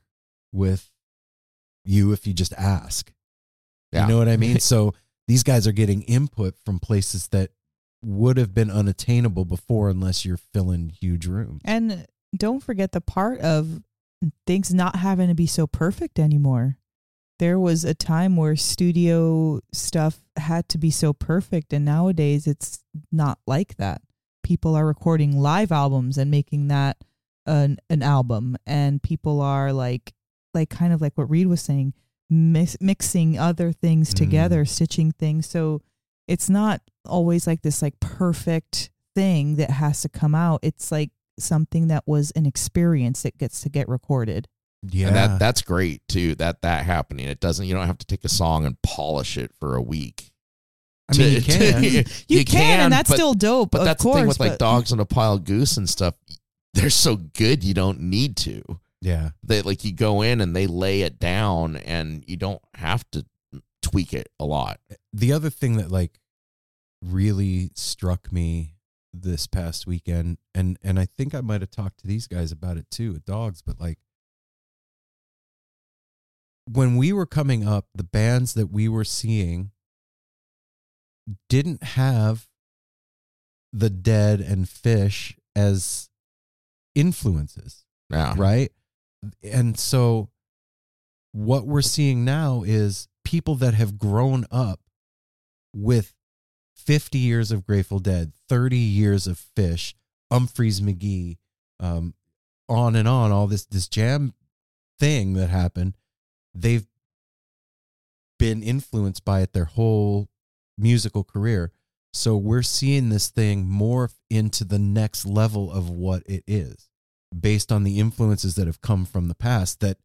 with you if you just ask. Yeah. You know what I mean? so these guys are getting input from places that would have been unattainable before unless you're filling huge rooms. And don't forget the part of things not having to be so perfect anymore. There was a time where studio stuff had to be so perfect, and nowadays it's not like that. People are recording live albums and making that an an album, and people are like, like kind of like what Reed was saying, mix, mixing other things Mm. together, stitching things. So it's not always like this like perfect thing that has to come out. It's like something that was an experience that gets to get recorded. Yeah. and that that's great too that that happening it doesn't you don't have to take a song and polish it for a week I mean, you can. You can, and that's but- still dope, but that's the thing with like but- dogs on a pile of goose and stuff they're so good you don't need to Yeah. they like you go in and they lay it down and you don't have to tweak it a lot eh, the other thing that like really struck me this past weekend and and I think I might have talked to these guys about it too with dogs but like when we were coming up the bands that we were seeing didn't have the dead and Phish as influences yeah. right? And so what we're seeing now is people that have grown up with 50 years of Grateful Dead, 30 years of Phish, Umphrey's McGee, um, on and on, all this this jam thing that happened, they've been influenced by it their whole musical career. So we're seeing this thing morph into the next level of what it is based on the influences that have come from the past that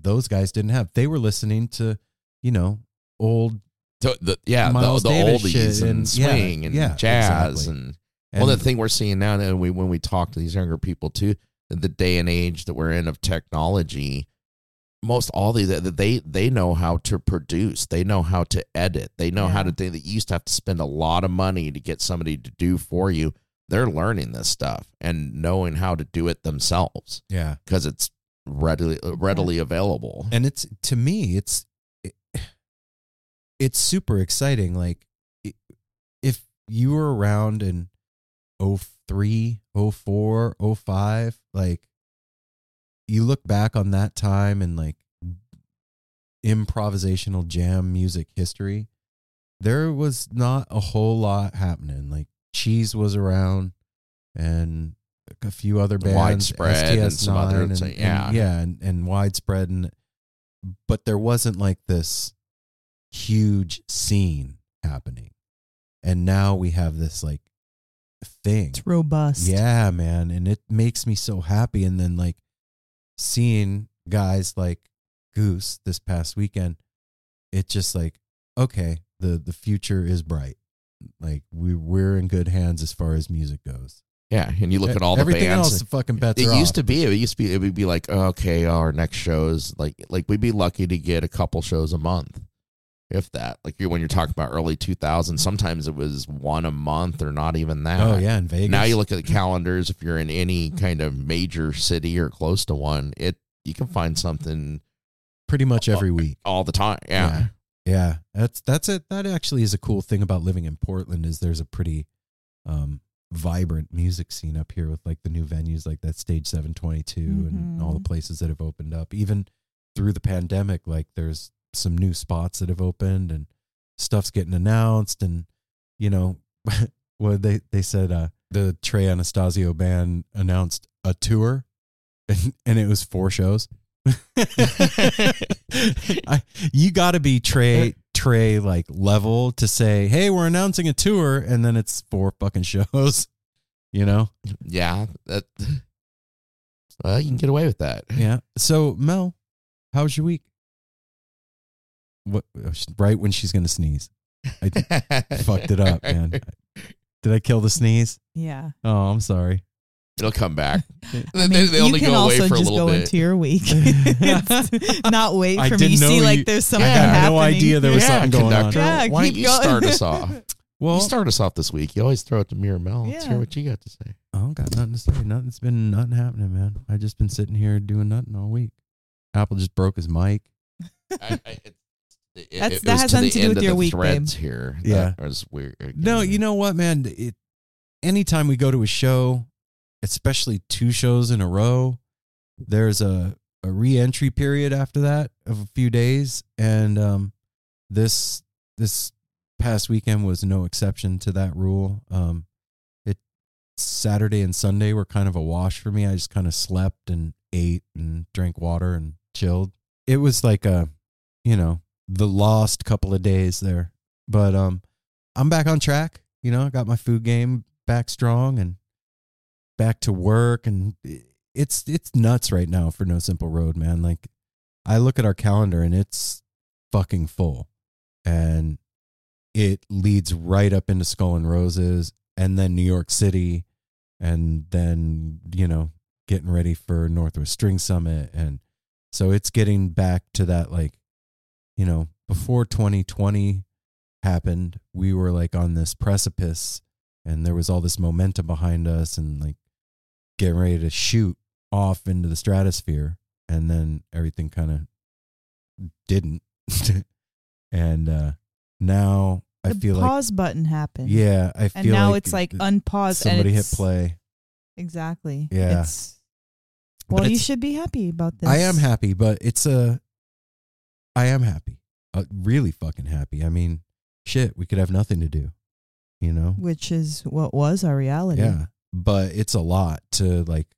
those guys didn't have. They were listening to, you know, old The, the, yeah, the, Miles the Davis oldies and, and- yeah, swing and yeah, jazz exactly. and, well, the thing we're seeing now, and we when we talk to these younger people too, the day and age that we're in of technology, most all these they they know how to produce, they know how to edit, they know how to. They, they used to have to spend a lot of money to get somebody to do for you. They're learning this stuff and knowing how to do it themselves. Yeah. because it's readily uh, readily available. and it's to me it's it, it's super exciting like if you were around in 03 04 05 like you look back on that time and like improvisational jam music history there was not a whole lot happening like cheese was around and a few other bands Widespread and some other- and, so, and- yeah. yeah and, and widespread and but there wasn't like this huge scene happening and now we have this like thing It's robust. yeah man and it makes me so happy and then like seeing guys like goose this past weekend it's just like okay the the future is bright like we we're in good hands as far as music goes Yeah, and you look at all the everything bands. else the fucking bets it used off. to be. It used to be. It would be like, okay, our next shows like like we'd be lucky to get a couple shows a month, if that. Like when you're talking about early 2000s, sometimes it was one a month or not even that. Oh, yeah, in Vegas. Now you look at the calendars. If you're in any kind of major city or close to one, it you can find something pretty much every week all the time. Yeah. yeah Yeah, that's that's it. That actually is a cool thing about living in Portland is there's a pretty um vibrant music scene up here with like the new venues like that stage 722 and all the places that have opened up even through the pandemic like there's some new spots that have opened and stuff's getting announced and you know what they they said uh the Trey Anastasio band announced a tour and, and it was four shows I, you got to be Trey Trey like level to say, "Hey, we're announcing a tour," and then it's four fucking shows. You know? Yeah, that. Well, you can get away with that. Yeah. So Mel, how was your week? What? Uh, right when she's gonna sneeze, I fucked it up, man. Did I kill the sneeze? Yeah. Oh, I'm sorry. It'll come back. I mean, they only you can go away also for a just little go bit. into your week. Not wait I for me. You didn't see, know like you- there's something happening. I had happening. no idea there was Yeah, something going on. Yeah, Why don't you going. start us off? Well, you start us off this week. You always throw it to me or Mel. Let's hear what you got to say. I don't got nothing to say. Nothing's been nothing happening, man. I just been sitting here doing nothing all week. Apple just broke his mic. I, I, it, it, That's- it that was has to nothing the to do with your the week, threads babe. here. Yeah. that was weird. No, you know what, man? It anytime we go to a show, especially two shows in a row, there's a a re-entry period after that of a few days, and um, this this past weekend was no exception to that rule. Um, it Saturday and Sunday were kind of a wash for me. I just kind of slept and ate and drank water and chilled. It was like a, you know, the lost couple of days there, but um, I'm back on track. You know, I got my food game back strong and back to work and it's it's nuts right now for No Simple Road, man. Like I look at our calendar and it's fucking full. And it leads right up into Skull and Roses and then New York City and then, you know, getting ready for Northwest String Summit and so it's getting back to that like you know, before 2020 happened, we were like on this precipice and there was all this momentum behind us and like getting ready to shoot off into the stratosphere. And then everything kind of didn't. and uh, now I the feel like, pause button happened. yeah, I feel and now like it's like unpause. Somebody hit play. Exactly. Yeah. It's, well, you should be happy about this. I am happy, but it's a. I am happy, uh, really fucking happy. I mean, shit, we could have nothing to do, you know. Which is what was our reality. Yeah, but it's a lot to like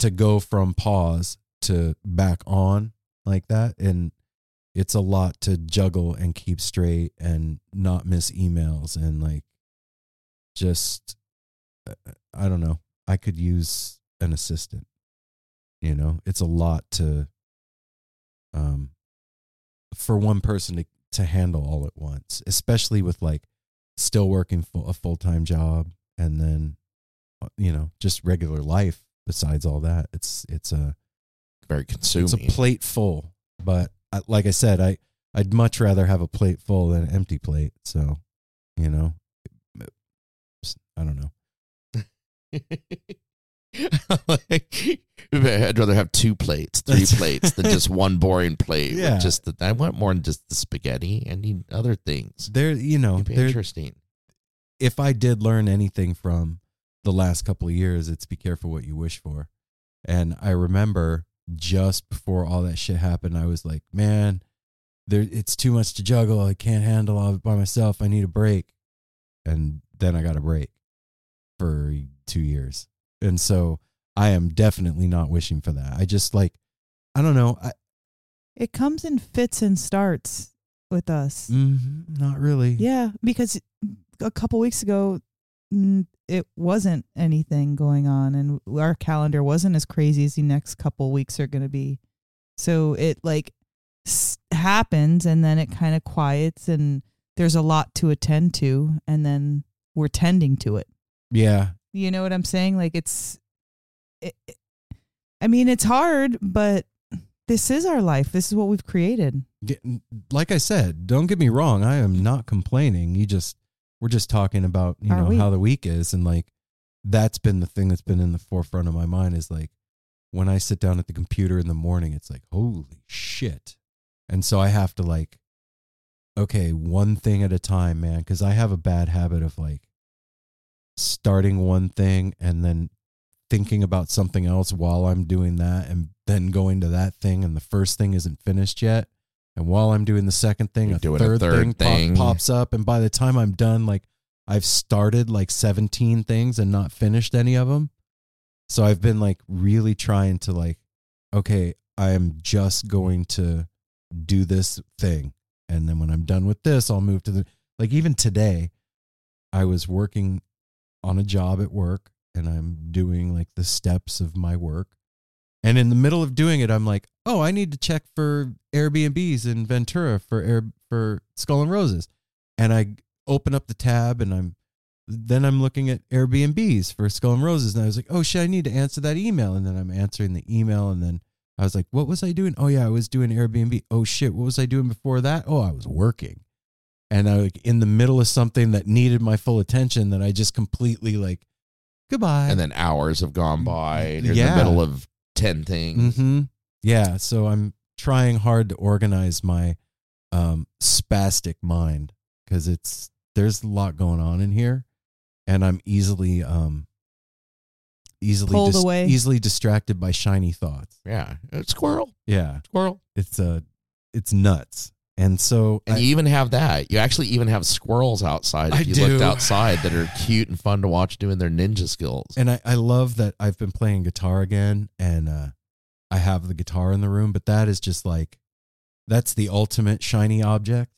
to go from pause to back on like that and it's a lot to juggle and keep straight and not miss emails and like just uh, I don't know. I could use an assistant. You know, it's a lot to um for one person to to handle all at once, especially with like still working full, a full-time job and then uh, you know, just regular life besides all that. It's it's a very consuming. It's a plate full, but I, like I said, I I'd much rather have a plate full than an empty plate. So, you know, I don't know. I'd rather have two plates, three plates than just one boring plate. Yeah. just the, I want more than just the spaghetti. I need other things. There, you know, It'd be there- interesting. If I did learn anything from the last couple of years, it's be careful what you wish for. And I remember just before all that shit happened, I was like, man, there it's too much to juggle. I can't handle all of it by myself. I need a break. And then I got a break for two years. And so I am definitely not wishing for that. I just like, I don't know. I, It comes in fits and starts with us. mm, not really. Yeah, because a couple weeks ago, it wasn't anything going on, and our calendar wasn't as crazy as the next couple weeks are going to be. So it like s- happens, and then it kind of quiets, and there's a lot to attend to, and then we're tending to it. Yeah. You know what I'm saying? Like it's, it, it- I mean, it's hard, but this is our life. This is what we've created. Like I said, don't get me wrong. I am not complaining. You just we're just talking about you Our know week. how the week is, and like that's been the thing that's been in the forefront of my mind is like when I sit down at the computer in the morning, it's like holy shit, and so I have to like okay one thing at a time, man, because I have a bad habit of like starting one thing and then thinking about something else while I'm doing that and then going to that thing and the first thing isn't finished yet. And while I'm doing the second thing, a doing a third, third thing, pop- thing. pops up. And by the time I'm done, like I've started like 17 things and not finished any of them. So I've been like really trying to like, okay, I am just going to do this thing. And then when I'm done with this, I'll move to the, like even today, I was working on a job at work and I'm doing like the steps of my work. And in the middle of doing it, I'm like, oh, I need to check for Airbnbs in Ventura for Air for Skull and Roses. And I open up the tab and I'm then I'm looking at Airbnbs for Skull and Roses. And I was like, oh shit, I need to answer that email. And then I'm answering the email. And then I was like, what was I doing? Oh yeah, I was doing Airbnb. Oh shit, what was I doing before that? Oh, I was working. And I like in the middle of something that needed my full attention that I just completely like goodbye. And then hours have gone by. And you're in Yeah. the middle of 10 things. hmm Yeah. So I'm trying hard to organize my um, spastic mind because it's there's a lot going on in here, and I'm easily um, easily Pulled away. easily distracted by shiny thoughts. Yeah. A squirrel. Yeah, Squirrel. it's uh, it's nuts. And so And I- you even have that. You actually even have squirrels outside. If I you looked do. outside that are cute and fun to watch doing their ninja skills. and I, I love that I've been playing guitar again and uh, I have the guitar in the room, but that is just like that's the ultimate shiny object.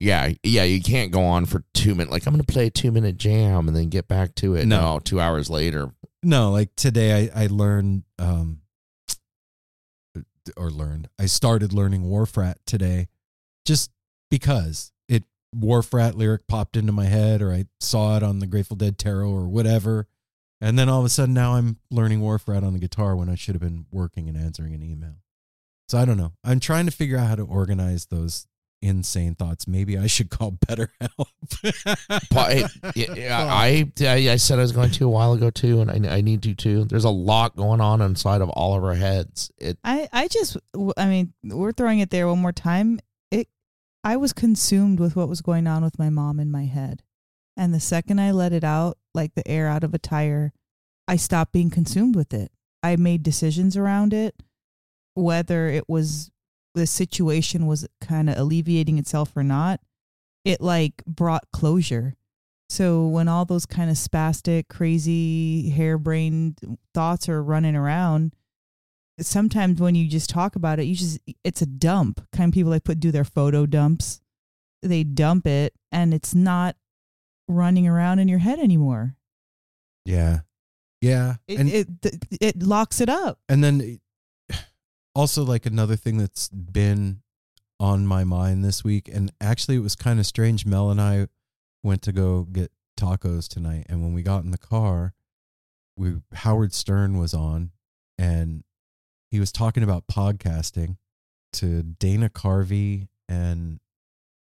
Yeah, yeah, you can't go on for two minutes. Like I'm going to play a two minute jam and then get back to it. No. No, two hours later. No, like today I, I learned um or learned. I started learning Wharf Rat today just because it Wharf Rat lyric popped into my head or I saw it on the Grateful Dead tarot or whatever. And then all of a sudden now I'm learning Wharf Rat on the guitar when I should have been working and answering an email. So I don't know. I'm trying to figure out how to organize those insane thoughts. Maybe I should call better help. Pa- hey, yeah, yeah, I, I I said I was going to a while ago too, and I, I need to too. There's a lot going on inside of all of our heads. It I I just I mean we're throwing it there one more time. I was consumed with what was going on with my mom in my head. And the second I let it out like the air out of a tire, I stopped being consumed with it. I made decisions around it whether it was the situation was kind of alleviating itself or not. It like brought closure. So when all those kind of spastic, crazy, harebrained thoughts are running around, sometimes when you just talk about it, you just it's a dump. Kind of people like put do their photo dumps. They dump it and it's not running around in your head anymore. Yeah. Yeah. It and it th- it locks it up. and then also like another thing that's been on my mind this week and actually it was kind of strange mel and i went to go get tacos tonight and when we got in the car we howard stern was on and he was talking about podcasting to dana carvey and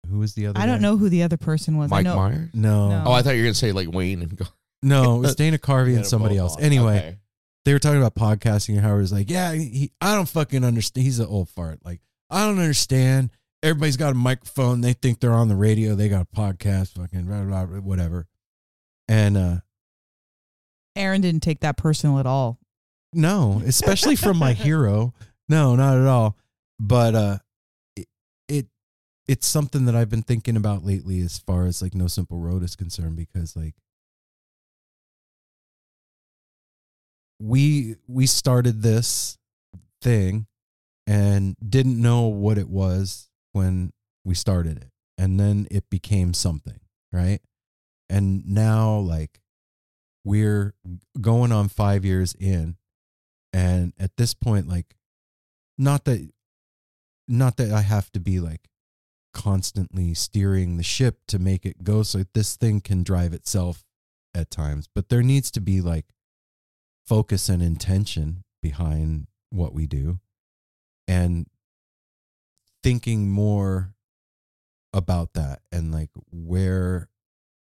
who was the other I don't guy? know who the other person was. I Mike know, Myers? no No. Oh, I thought you were gonna say like Wayne and. No, it was Dana Carvey and somebody else. on. Anyway, Okay. they were talking about podcasting, and how Howard was like, "Yeah, he, I don't fucking understand." He's an old fart. Like, I don't understand. Everybody's got a microphone. They think they're on the radio. They got a podcast. Fucking blah blah, blah whatever. And uh Aaron didn't take that personal at all. No, especially from my hero. No, not at all. But uh it, it it's something that I've been thinking about lately as far as like No Simple Road is concerned because like we we started this thing and didn't know what it was when we started it. And then it became something, right? And now like we're going on 5 years in and at this point like not that not that I have to be like constantly steering the ship to make it go so this thing can drive itself at times but there needs to be like focus and intention behind what we do and thinking more about that and like where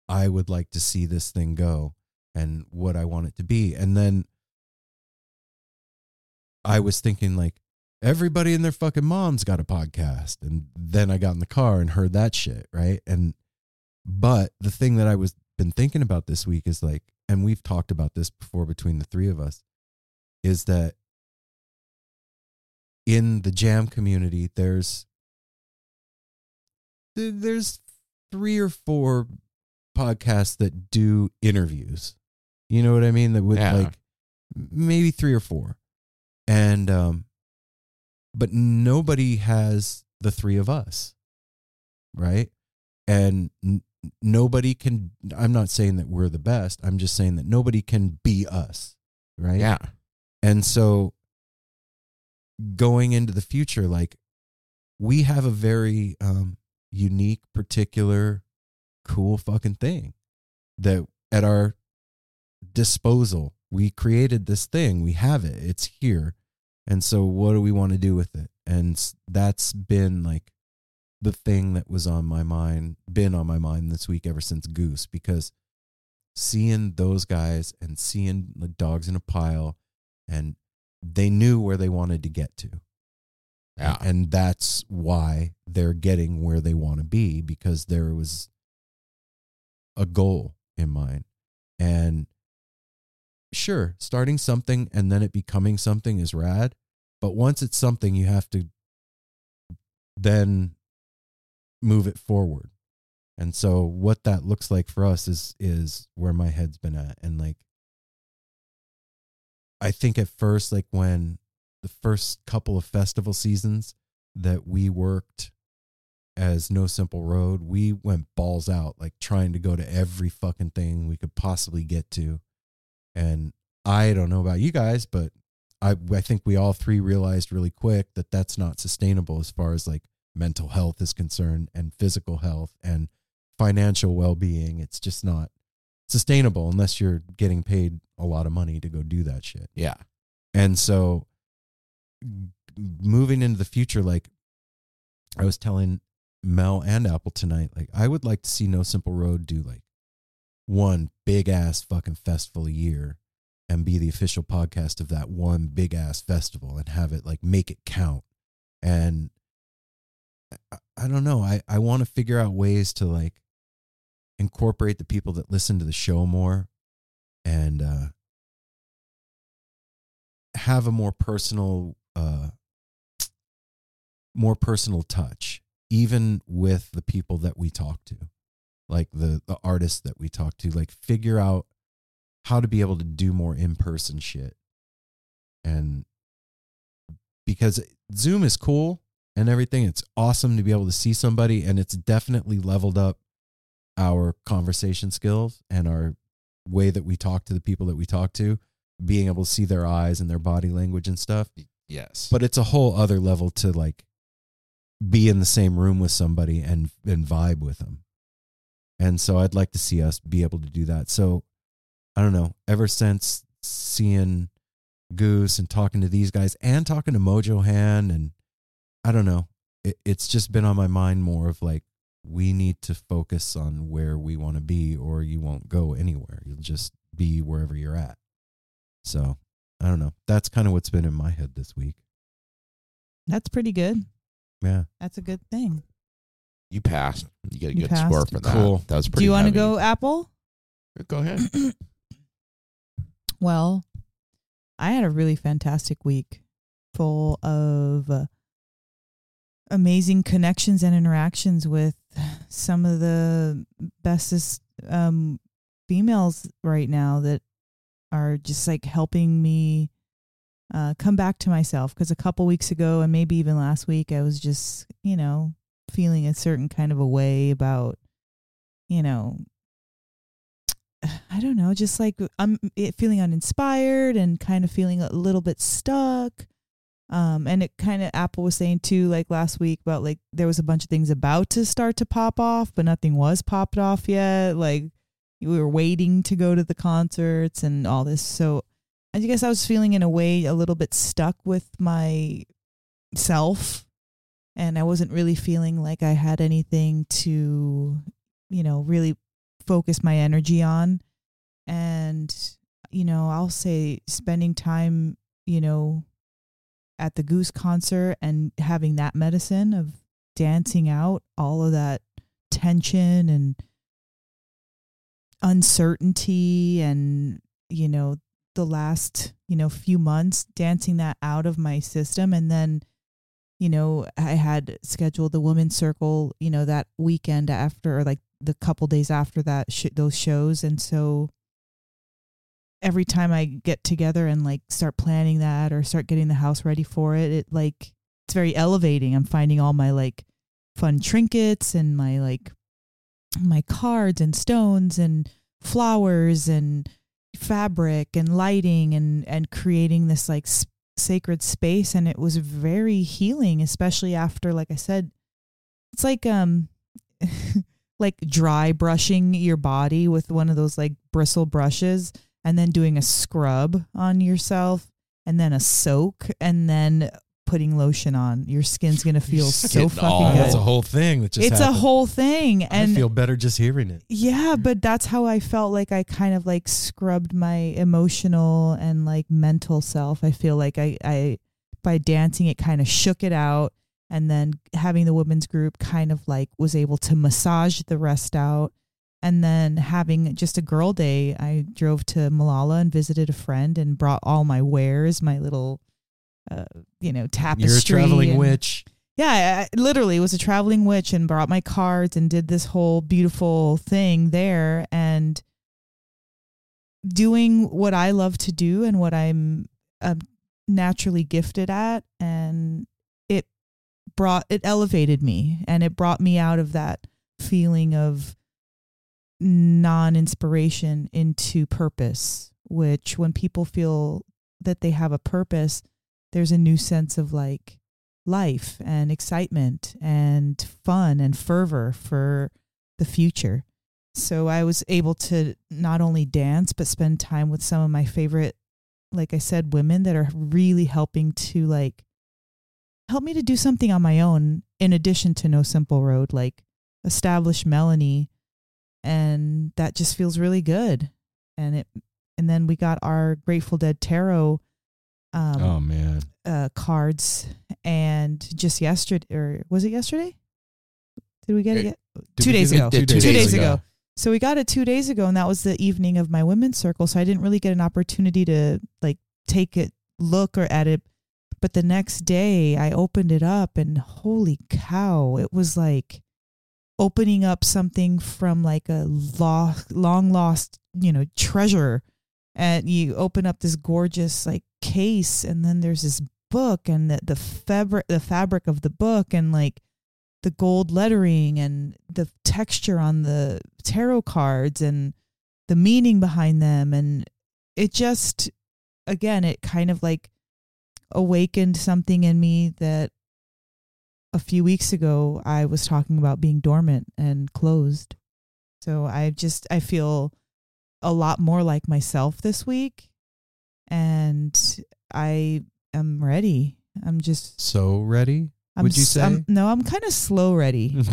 I would like to see this thing go and what I want it to be. And then I was thinking like everybody and their fucking mom's got a podcast and then I got in the car and heard that shit, right? And but the thing that I was been thinking about this week is like and we've talked about this before between the three of us is that in the jam community there's there's three or four podcasts that do interviews. You know what I mean? That would Yeah. like maybe three or four. And um but nobody has the three of us. Right? And n- nobody can I'm not saying that we're the best. I'm just saying that nobody can be us, right? Yeah. And so going into the future like we have a very um unique particular cool fucking thing that at our disposal we created this thing we have it it's here and so what do we want to do with it? And that's been like the thing that was on my mind been on my mind this week ever since goose because seeing those guys and seeing the dogs in a pile and they knew where they wanted to get to. Yeah. and that's why they're getting where they want to be because there was a goal in mind. And sure starting something and then it becoming something is rad but once it's something you have to then move it forward and so what that looks like for us is is where my head's been at and like i think at first like when the first couple of festival seasons that we worked as No Simple Road, we went balls out, like trying to go to every fucking thing we could possibly get to. And I don't know about you guys, but I I think we all three realized really quick that that's not sustainable as far as like mental health is concerned and physical health and financial well-being. It's just not sustainable unless you're getting paid a lot of money to go do that shit. Yeah. And so moving into the future, like I was telling Mel and Apple tonight, like I would like to see No Simple Road do like one big ass fucking festival a year and be the official podcast of that one big ass festival and have it like make it count. And I, I don't know. I, I want to figure out ways to like incorporate the people that listen to the show more and uh have a more personal uh more personal touch even with the people that we talk to like the the artists that we talk to, like figure out how to be able to do more in person shit. And because Zoom is cool and everything, it's awesome to be able to see somebody, and it's definitely leveled up our conversation skills and our way that we talk to the people that we talk to, being able to see their eyes and their body language and stuff. Yes. But it's a whole other level to like be in the same room with somebody and and vibe with them. And so I'd like to see us be able to do that. So I don't know, ever since seeing Goose and talking to these guys and talking to Mojo Han and I don't know, it, it's just been on my mind more of like we need to focus on where we want to be or you won't go anywhere. You'll just be wherever you're at. So I don't know. That's kind of what's been in my head this week. That's pretty good. Yeah. That's a good thing. You passed. You get a You good score passed? for that. Cool. That was pretty. Do you want to heavy. go Apple? Go ahead. Well, I had a really fantastic week full of uh, amazing connections and interactions with some of the bestest um, females right now that are just like helping me uh, come back to myself. Because a couple weeks ago, and maybe even last week, I was just, you know, feeling a certain kind of a way about, you know, I don't know, just like I'm feeling uninspired and kind of feeling a little bit stuck. Um, and it kind of Apple was saying too, like last week about like there was a bunch of things about to start to pop off, but nothing was popped off yet. Like we were waiting to go to the concerts and all this. So I guess I was feeling in a way a little bit stuck with my self and I wasn't really feeling like I had anything to, you know, really focus my energy on. And, you know, I'll say spending time, you know, at the Goose concert and having that medicine of dancing out all of that tension and uncertainty and, you know, the last, you know, few months dancing that out of my system and then you know, I had scheduled the women's circle, you know, that weekend after, or like the couple days after that, sh- those shows. And so every time I get together and like start planning that or start getting the house ready for it, it like, it's very elevating. I'm finding all my like fun trinkets and my like, my cards and stones and flowers and fabric and lighting and, and creating this like sacred space and it was very healing especially after like i said it's like um like dry brushing your body with one of those like bristle brushes and then doing a scrub on yourself and then a soak and then putting lotion on your skin's gonna feel so fucking all- good That's a whole thing that just it's a whole thing and I feel better just hearing it. yeah, but that's how I felt like I kind of like scrubbed my emotional and like mental self. I feel like I, I by dancing it kind of shook it out and then having the women's group kind of like was able to massage the rest out. And then having just a girl day, I drove to Molalla and visited a friend and brought all my wares, my little, uh, you know, tapestry. You're a traveling and- witch. yeah, I, literally was a traveling witch and brought my cards and did this whole beautiful thing there and doing what I love to do and what I'm uh, naturally gifted at and it brought it elevated me and it brought me out of that feeling of non-inspiration into purpose which when people feel that they have a purpose there's a new sense of like life and excitement and fun and fervor for the future. So I was able to not only dance, but spend time with some of my favorite, like I said, women that are really helping to like help me to do something on my own in addition to No Simple Road, like establish Melanie. And that just feels really good. And it, and then we got our Grateful Dead Tarot um, oh man. uh, cards, and just yesterday, or was it yesterday? Did we get it? It- Yet? Two days it ago. two Two days days ago? ago. So we got it two days ago, and that was the evening of my women's circle. So I didn't really get an opportunity to like take it, look or at it. But the next day, I opened it up, and holy cow, it was like opening up something from like a lo- long lost, you know, treasure. And you open up this gorgeous like case, and then there's this book and the, the fabric the fabric of the book and like the gold lettering and the texture on the tarot cards and the meaning behind them and it just again it kind of like awakened something in me that a few weeks ago I was talking about being dormant and closed. So I just I feel a lot more like myself this week and I am ready. I'm just So ready? I'm would you say? I'm- no, I'm kind of slow ready.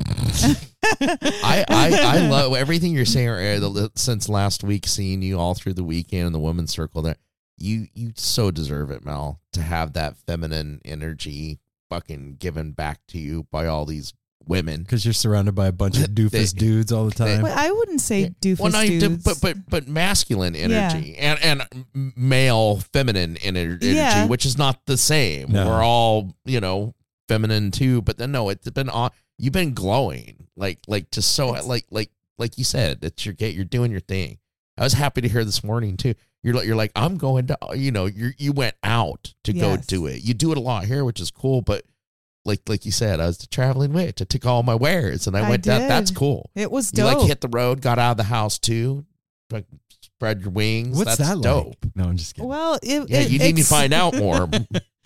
I, I I love everything you're saying since last week. Seeing you all through the weekend in the women's circle, there, you you so deserve it, Mel, to have that feminine energy fucking given back to you by all these women. Because you're surrounded by a bunch of doofus They- dudes all the time. But I wouldn't say doofus well, no, you dudes. but but but masculine Yeah. energy and and male feminine energy, Yeah. which is not the same. No. We're all you know feminine too, but then no, it's been on. You've been glowing like like just so like like like you said that you're get you're doing your thing. I was happy to hear this morning too. You're like you're like I'm going to you know you you went out to go do it. You do it a lot here, which is cool, but. Like, like you said, I was the traveling witch. I took all my wares and I, I went down. That's cool. It was You like hit the road, got out of the house too, like, spread your wings. What's That's that dope. like? No, I'm just kidding. well, it, Yeah, it- you need to find out more.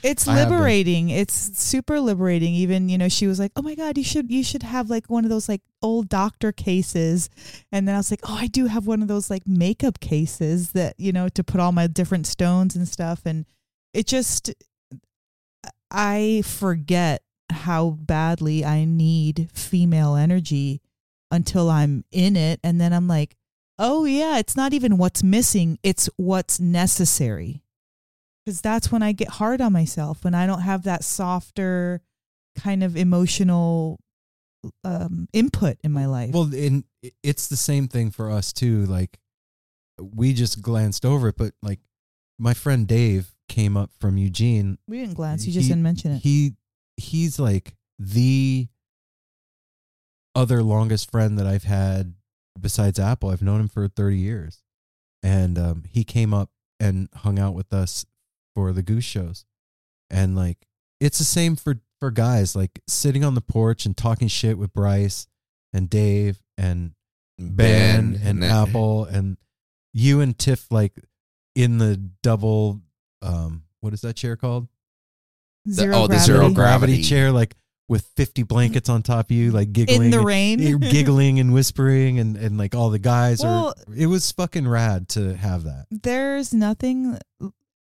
It's I have been. liberating. It's super liberating. Even you know, she was like, "Oh my god, you should you should have like one of those like old doctor cases." And then I was like, "Oh, I do have one of those like makeup cases that you know to put all my different stones and stuff." And it just, I forget how badly I need female energy until I'm in it, and then I'm like, "Oh yeah, it's not even what's missing; it's what's necessary." because that's when I get hard on myself when I don't have that softer kind of emotional um, input in my life. Well, in it's the same thing for us too. Like we just glanced over it, but like my friend Dave came up from Eugene. we didn't glance; you just didn't mention it. He he's like the other longest friend that I've had besides Apple. I've known him for 30 years. And um, he came up and hung out with us for the goose shows. And like it's the same for for guys like sitting on the porch and talking shit with Bryce and Dave and Ben, Ben, and and- Apple and you and Tiff like in the double um what is that chair called? Zero oh, the gravity. zero gravity gravity. chair like with 50 blankets on top of you like giggling in the and- rain. you're giggling and whispering and and like all the guys Well- are it was fucking rad to have that There's nothing.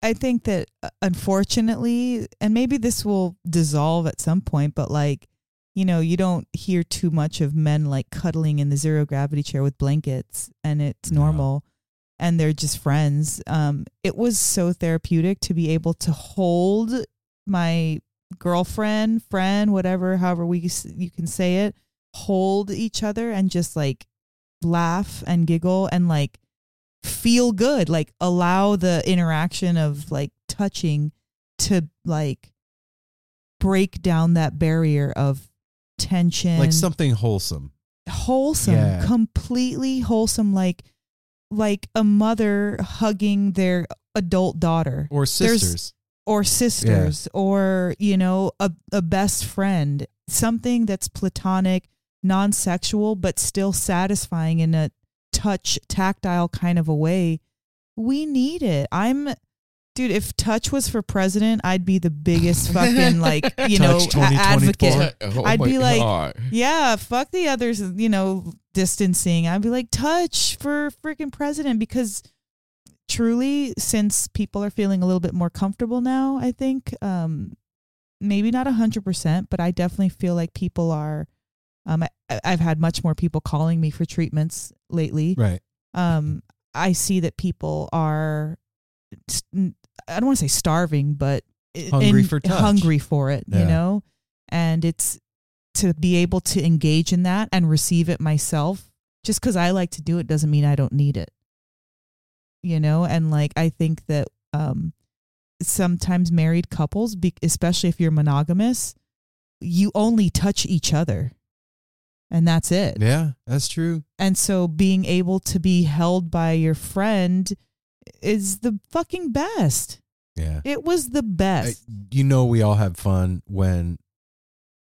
I think that uh, unfortunately, and maybe this will dissolve at some point, but like, you know, you don't hear too much of men like cuddling in the zero gravity chair with blankets and it's No. normal and they're just friends. Um, it was so therapeutic to be able to hold my girlfriend, friend, whatever, however we you can say it, hold each other and just like laugh and giggle and like feel good like allow the interaction of like touching to like break down that barrier of tension. Like something wholesome. Wholesome. Yeah. completely wholesome like like a mother hugging their adult daughter. Or There's- sisters or sisters or you know a, a best friend something that's platonic non-sexual but still satisfying in a touch tactile kind of a way we need it. I'm dude if touch was for president i'd be the biggest fucking like you know Touch a- 2024. advocate Oh i'd be like God. yeah fuck the others you know distancing. I'd be like touch for freaking president because truly since people are feeling a little bit more comfortable now i think um maybe not a 100% but i definitely feel like people are um I, i've had much more people calling me for treatments lately right um i see that people are i don't want to say starving but Hungry for touch. hungry for it Yeah. you know and it's to be able to engage in that and receive it myself just because i like to do it doesn't mean i don't need it you know and like i think that um sometimes married couples be- especially if you're monogamous you only touch each other and that's it. Yeah, that's true. And so being able to be held by your friend is the fucking best. Yeah. It was the best. You know, we all have fun when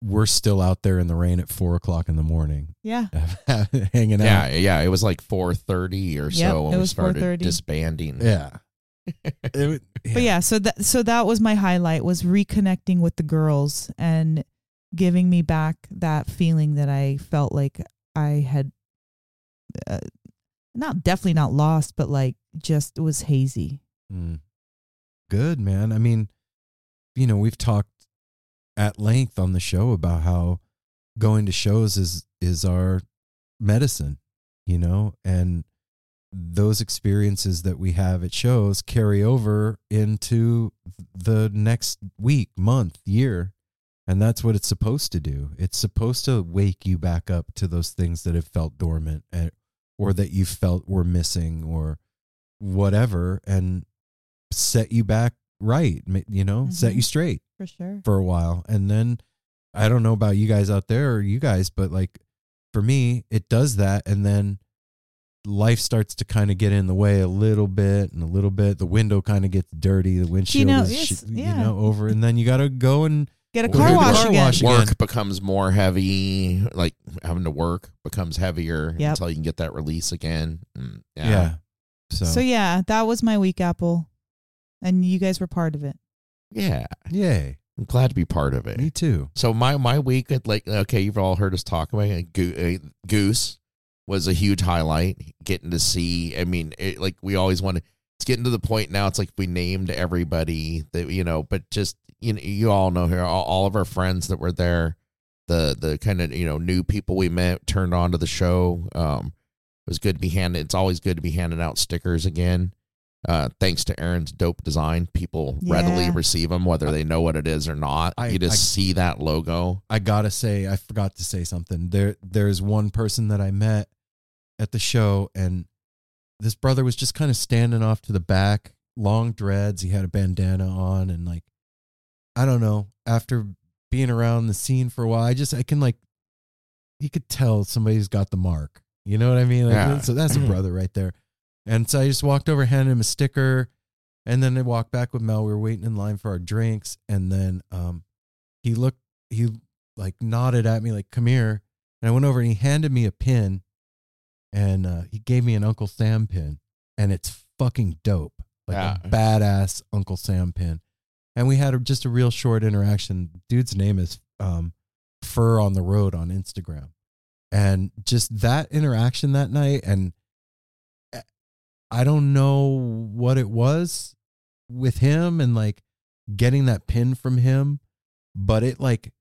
we're still out there in the rain at four o'clock in the morning. Yeah. hanging out. Yeah, yeah. It was like four thirty or Yep, so when it we started 4:30. disbanding. Yeah. It- But yeah, so that so that was my highlight was reconnecting with the girls and giving me back that feeling that I felt like I had uh, not definitely not lost, but like just was hazy. Mm. Good, man. I mean, you know, we've talked at length on the show about how going to shows is is our medicine, you know, and those experiences that we have at shows carry over into the next week, month, year. And that's what it's supposed to do. It's supposed to wake you back up to those things that have felt dormant and, or that you felt were missing or whatever and set you back right, you know, set Mhm. you straight For sure. for a while. And then I don't know about you guys out there or you guys, but like for me, it does that. And then life starts to kind of get in the way a little bit and a little bit. The window kind of gets dirty. The windshield you know, is, sh- yeah. you know, over. And then you got to go and Get a go car do the wash again. Work becomes more heavy, like having to work becomes heavier Yep. until you can get that release again. Mm, yeah. Yeah. So, So yeah, that was my week apple. And you guys were part of it. Yeah. Yay. I'm glad to be part of it. Me too. So my my week at like okay, you've all heard us talk about it. Go- uh, Goose was a huge highlight. Getting to see, I mean, it, like we always want to. It's getting to the point now. It's like we named everybody that you know, but just you know, you all know here, all, all of our friends that were there, the the kind of you know new people we met turned on to the show. Um, it was good to be handed. It's always good to be handing out stickers again. Uh, thanks to Aaron's dope design, people readily receive them whether they know what it is or not. I- you just I- see that logo. I gotta say, I forgot to say something. There, there's one person that I met at the show, and this brother was just kind of standing off to the back, long dreads. He had a bandana on, and like, I don't know. After being around the scene for a while, I just I can like, you could tell somebody's got the mark. You know what I mean? Like, Yeah. So that's a brother right there. And so I just walked over, handed him a sticker, and then I walked back with Mel. We were waiting in line for our drinks, and then um, he looked, he like nodded at me, like, "Come here." And I went over and he handed me a pin, and uh, he gave me an Uncle Sam pin, and it's fucking dope, like Yeah. a badass Uncle Sam pin. And we had a, just a real short interaction. Dude's name is um, Fur on the Road on Instagram, and just that interaction that night, and I don't know what it was with him and like getting that pin from him, but it like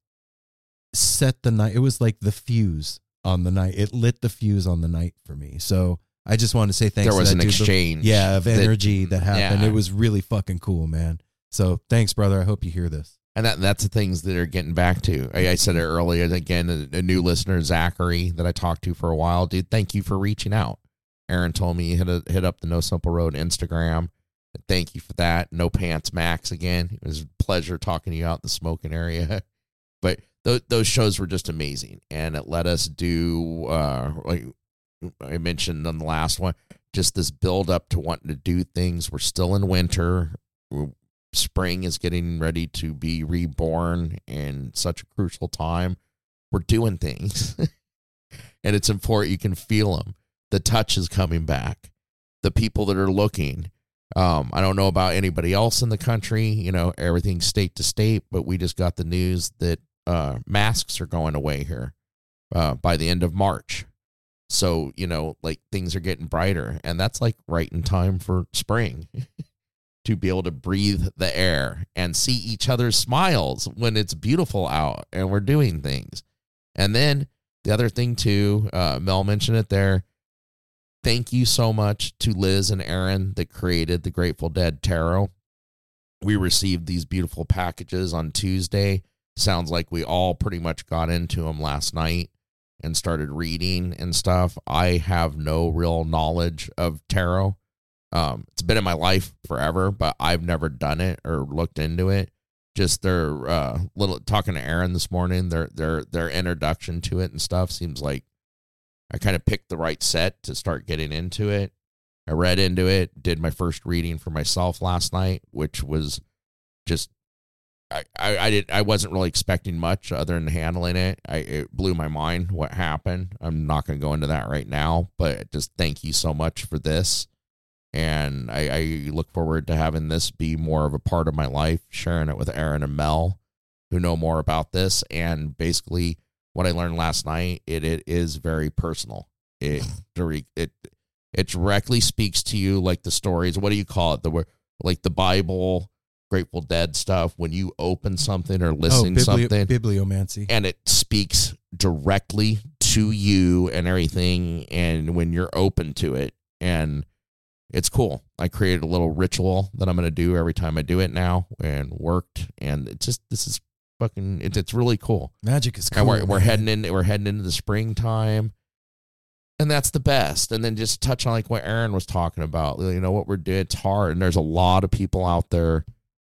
set the night. It was like the fuse on the night. It lit the fuse on the night for me. So I just want to say thanks. There to was that an dude. exchange yeah, of that- energy mm-hmm. that, happened. yeah. It was really fucking cool, man. So thanks, brother. I hope you hear this. And that that's the things that are getting back to. I, I said it earlier. Again, a, a new listener, Zachary, that I talked to for a while. Dude, thank you for reaching out. Aaron told me hit a, hit up the No Simple Road Instagram. Thank you for that. No Pants Max again. It was a pleasure talking to you out in the smoking area. But those those shows were just amazing, and it let us do uh like I mentioned on the last one, just this build up to wanting to do things. We're still in winter. Spring is getting ready to be reborn in such a crucial time. We're doing things, and it's important. You can feel them. The touch is coming back. The people that are looking. Um, I don't know about anybody else in the country. You know, everything's state to state, but we just got the news that uh, masks are going away here uh, by the end of March. So, you know, like things are getting brighter, and that's like right in time for spring to be able to breathe the air and see each other's smiles when it's beautiful out and we're doing things. And then the other thing, too, uh, Mel mentioned it there. Thank you so much to Liz and Aaron that created the Grateful Dead Tarot. We received these beautiful packages on Tuesday. Sounds like we all pretty much got into them last night and started reading and stuff. I have no real knowledge of tarot. Um, it's been in my life forever, but I've never done it or looked into it. just their uh little talking to Aaron this morning, their their their introduction to it and stuff seems like I kind of picked the right set to start getting into it. I read into it, did my first reading for myself last night, which was just I, I, I did I wasn't really expecting much other than handling it. I it blew my mind what happened. I'm not gonna go into that right now, but just thank you so much for this. And I, I look forward to having this be more of a part of my life, sharing it with Aaron and Mel, who know more about this. And basically what I learned last night, it it is very personal. It it it directly speaks to you like the stories. What do you call it? The like the Bible, Grateful Dead stuff. When you open something or listen oh, bibli- something, bibliomancy, and it speaks directly to you and everything. And when you're open to it, and it's cool. I created a little ritual that I'm going to do every time I do it now, and worked. And it just this is fucking. It, it's really cool. Magic is And cool. we're, we're heading in. We're heading into the springtime and that's the best. And then just touch on like what Aaron was talking about. You know what we're doing. It's hard, and there's a lot of people out there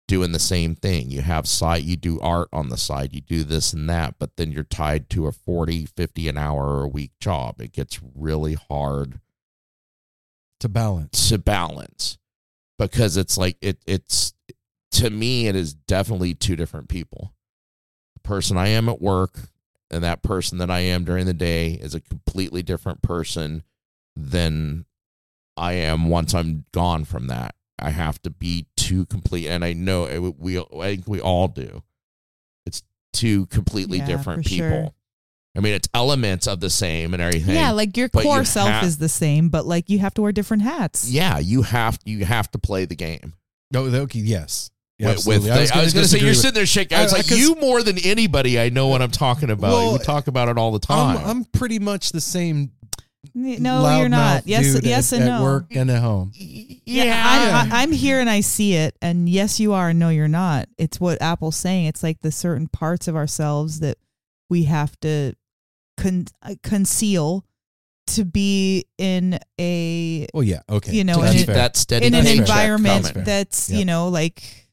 doing the same thing. You have site, you do art on the side, you do this and that, but then you're tied to a 40, 50 an hour a week job. It gets really hard to balance. To balance because it's like it. It's to me, it is definitely two different people. The person I am at work and that person that I am during the day is a completely different person than I am once I'm gone from that. I have to be two complete, and I know it, we. I think we all do. It's two completely Yeah, different people. sure. I mean, it's elements of the same and everything. Yeah, like your but you core self have- is the same, but like you have to wear different hats. Yeah, you have you have to play the game. No, okay, yes. Yeah, With- with I was gonna going to say you're with- sitting there shaking. I was I- like, 'cause you more than anybody I know what I'm talking about. Well, we talk about it all the time. I'm, I'm pretty much the same. No, you're not. Yes, yes, at, and at no. work and at home. Yeah, I'm, I- I'm here and I see it, and yes, you are, and no, you're not. It's what Apple's saying. It's like the certain parts of ourselves that we have to con- uh, conceal to be in a Well, yeah, okay. you know, To in, that steady in an environment coming. that's Yep. you know like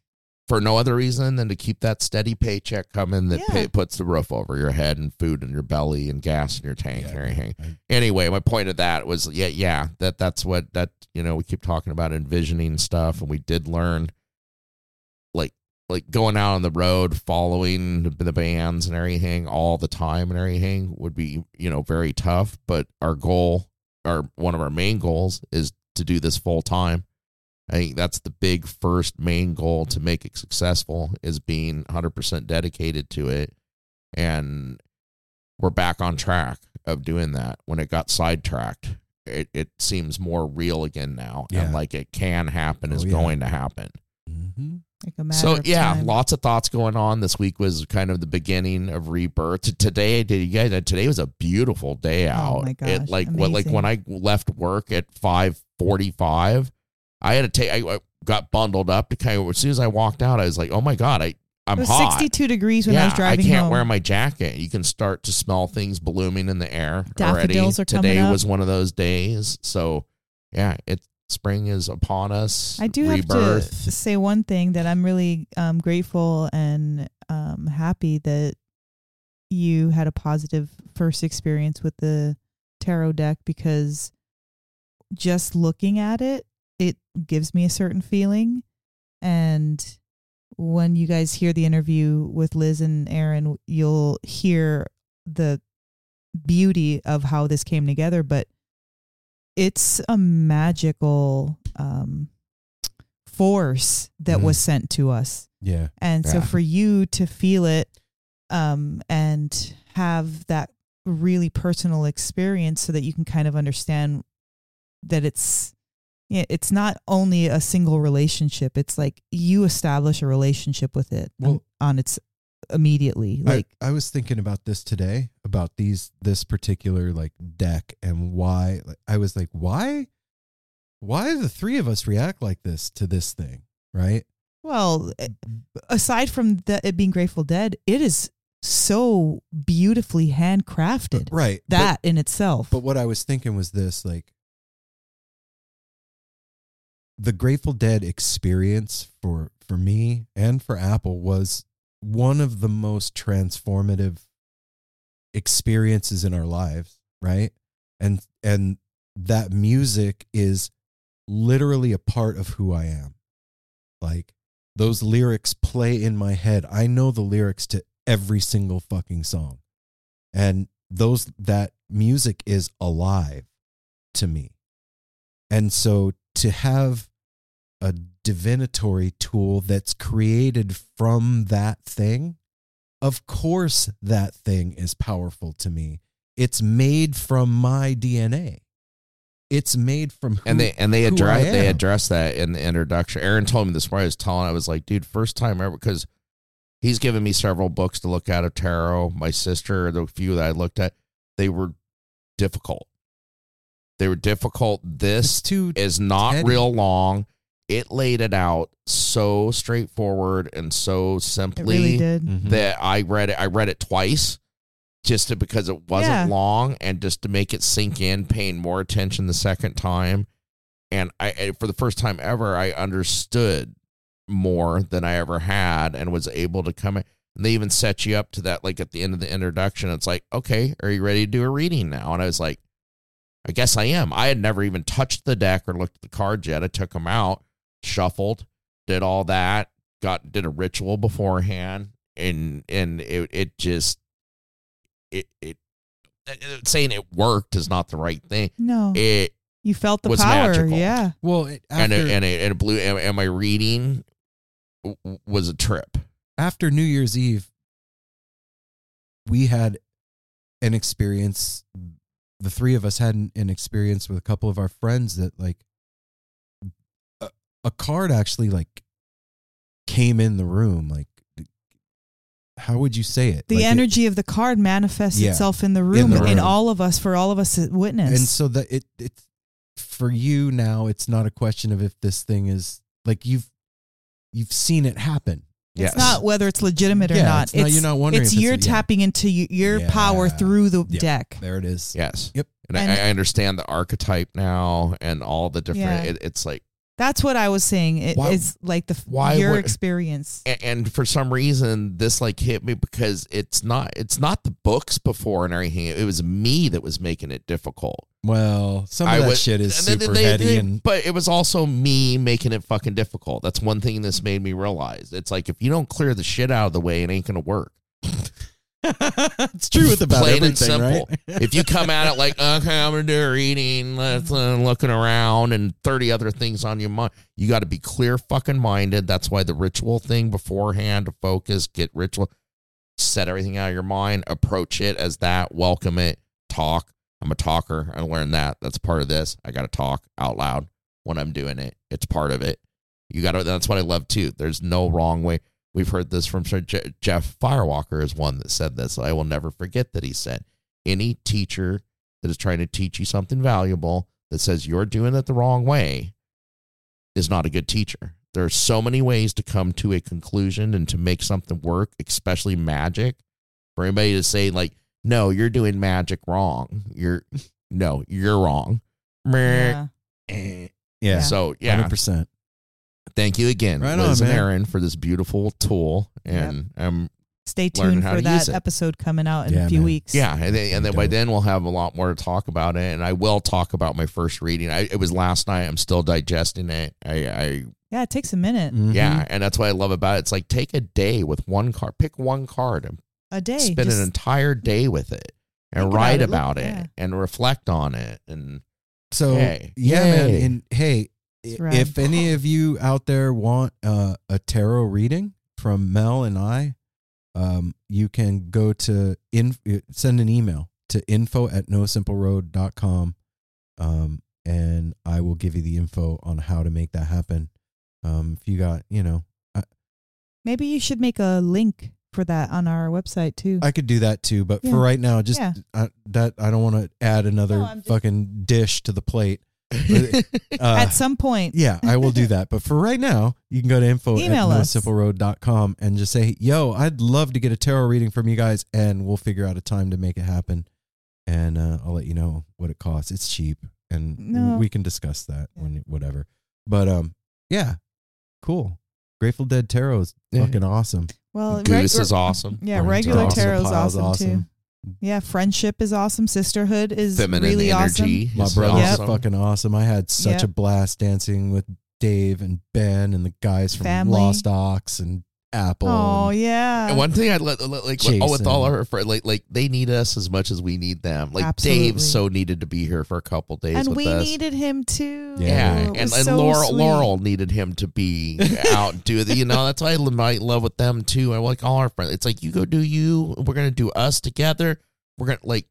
for no other reason than to keep that steady paycheck coming that Yeah. pay, puts the roof over your head and food in your belly and gas in your tank and everything. Anyway, my point of that was yeah, yeah, that that's what that you know we keep talking about envisioning stuff, and we did learn like like going out on the road, following the, the bands and everything all the time and everything would be you know very tough. But our goal, our one of our main goals, is to do this full time. I think that's the big first main goal to make it successful is being 100% dedicated to it. And we're back on track of doing that. When it got sidetracked, it, it seems more real again now. Yeah. And like it can happen, oh, is Oh, yeah. going to happen. Mm-hmm. like a matter So yeah, time. lots of thoughts going on. This week was kind of the beginning of rebirth. T- Today, did you guys? Today was a beautiful day oh out. Oh my It gosh, like what like when I left work at five forty five, I had to take. I, I got bundled up to kind of. As soon as I walked out, I was like, oh my god, I I'm it was hot. 62 degrees when I was driving I can't home. wear my jacket. You can start to smell things blooming in the air Daffodils already. are coming Today was one of those days. So yeah, it spring is upon us. I do rebirth. have to say one thing that I'm really um, grateful and um, happy that you had a positive first experience with the tarot deck because just looking at it gives me a certain feeling. And when you guys hear the interview with Liz and Aaron, you'll hear the beauty of how this came together. But it's a magical um, force that Mhm. was sent to us. Yeah. And so for you to feel it um, and have that really personal experience so that you can kind of understand that it's yeah, it's not only a single relationship. It's like you establish a relationship with it Well- on its immediately. Like I, was thinking about this today about these this particular like deck and why like, I was like why why do the three of us react like this to this thing right Well, eh, aside from the, it being Grateful Dead, it is so beautifully handcrafted. right but- That in itself. But what I was thinking was this like the Grateful Dead experience for for me and for Apple was one of the most transformative experiences in our lives, right? And and that music is literally a part of who I am. Like those lyrics play in my head. I know the lyrics to every single fucking song. And those that music is alive to me. And so to have a divinatory tool that's created from that thing, of course that thing is powerful to me. It's made from my DNA. It's made from who, and they and they address they address that in the introduction. Aaron told me this morning. I was telling, I was like, dude, first time ever because he's given me several books to look at of tarot. My sister, the few that I looked at, they were difficult. They were difficult. This too is not real long. It laid it out so straightforward and so simply really did. Mhm. that I read it. I read it twice just to, because it wasn't Yeah. long and just to make it sink in, paying more attention the second time. And I, I- for the first time ever, I understood more than I ever had and was able to come in. And they even set you up to that, like at the end of the introduction. It's like, okay, are you ready to do a reading now? And I was like, I guess I am. I had never even touched the deck or looked at the cards yet. I took them out, shuffled, did all that, got did a ritual beforehand, and and it it just it it, it saying it worked is not the right thing. No. It You felt the was power. magical. Yeah. Well, it, and it, and it, and it blew. And, and my reading w- w- was a trip. after New Year's Eve, we had an experience. The three of us had an, an experience with a couple of our friends that like a, a card actually like came in the room. Like, how would you say it? The Like, it- energy of the card manifests Yeah. itself in the In room, in all of us, for all of us to witness. and so that it it's for you now. It's not a question of if this thing is like you've you've seen it happen. It's not whether it's legitimate or Yeah, not. it's not- you're not wondering It's it's you're a- yeah. tapping into y- your power through the Yeah. deck. There it is. Yes. Yep. And, And- I, I understand the archetype now and all the different. Yeah. It, it's like That's what I was saying. It, Why- it's like the why your would- experience. and for some reason this like hit me because it's not it's not the books before and everything. It was me that was making it difficult. Well, some of I that was- shit is and they- super they- heady they- and but it was also me making it fucking difficult. That's one thing this made me realize. It's like if you don't clear the shit out of the way it ain't gonna work it's true with about plain and simple. right? if you come at it like, okay, I'm gonna do a reading, let's uh, looking around and thirty other things on your mind, you got to be clear fucking minded. That's why the ritual thing beforehand to focus, get ritual, set everything out of your mind, approach it as that, welcome it, talk. I'm a talker. I learned that. That's part of this. I got to talk out loud when I'm doing it. It's part of it. You got to. That's what I love too. There's no wrong way. We've heard this from Sir Je- Jeff Firewalker is one that said this. I will never forget that he said any teacher that is trying to teach you something valuable that says you're doing it the wrong way is not a good teacher. There are so many ways to come to a conclusion and to make something work, especially magic. For anybody to say like, "No, you're doing magic wrong," you're no, you're wrong. Meh. Eh. Yeah. So yeah, 100%. Thank you again, Right Liz on, and man. Aaron, for this beautiful tool, and I'm Stay tuned how for to that episode coming out in Yeah, a few man. weeks. Yeah, and then, and then by then we'll have a lot more to talk about it, and I will talk about my first reading. I, it was last night. I'm still digesting it. I, I Yeah, it takes a minute. Mm-hmm. yeah, and that's what I love about it. It's like take a day with one card, pick one card, and A day. spend just- an entire day with it, and Think about write it, look- about it, yeah. and reflect on it, and So Yay. yeah, man. And hey, It's i- rad. If any of you out there want uh, a tarot reading from Mel and I, um, you can go to in send an email to info at nosimpleroad.com um, and I will give you the info on how to make that happen. Um, if you got, you know, I, Maybe you should make a link for that on our website too. I could do that too, but Yeah. for right now, just Yeah. uh, that I don't want to add another No, just- fucking dish to the plate. But, uh, At some point. Yeah, I will do that. But for right now, you can go to info Email at us. nosimpleroad.com and just say, yo, I'd love to get a tarot reading from you guys, and we'll figure out a time to make it happen. And uh, I'll let you know what it costs. It's cheap, and No. we can discuss that when whatever. But um, yeah, cool. Grateful Dead Tarot is Yeah. fucking awesome. Well, Goose reg- is awesome. Yeah, Orange regular Awesome. tarot's Pile's awesome, too. Yeah, friendship is awesome. Sisterhood is Feminine really energy. awesome. My is brothers awesome. fucking awesome. I had such Yep. a blast dancing with Dave and Ben and the guys from Family. Lost Ox and Apple. Oh yeah. And one thing I let like with, oh, with all our friends, like like they need us as much as we need them. Like Absolutely. Dave so needed to be here for a couple days and with we us. needed him too. yeah, It and, and so Laurel sweet. Laurel needed him to be out and do the you know that's why I might love with them too. I like all our friends. It's like you go do you. We're gonna do us together. We're gonna like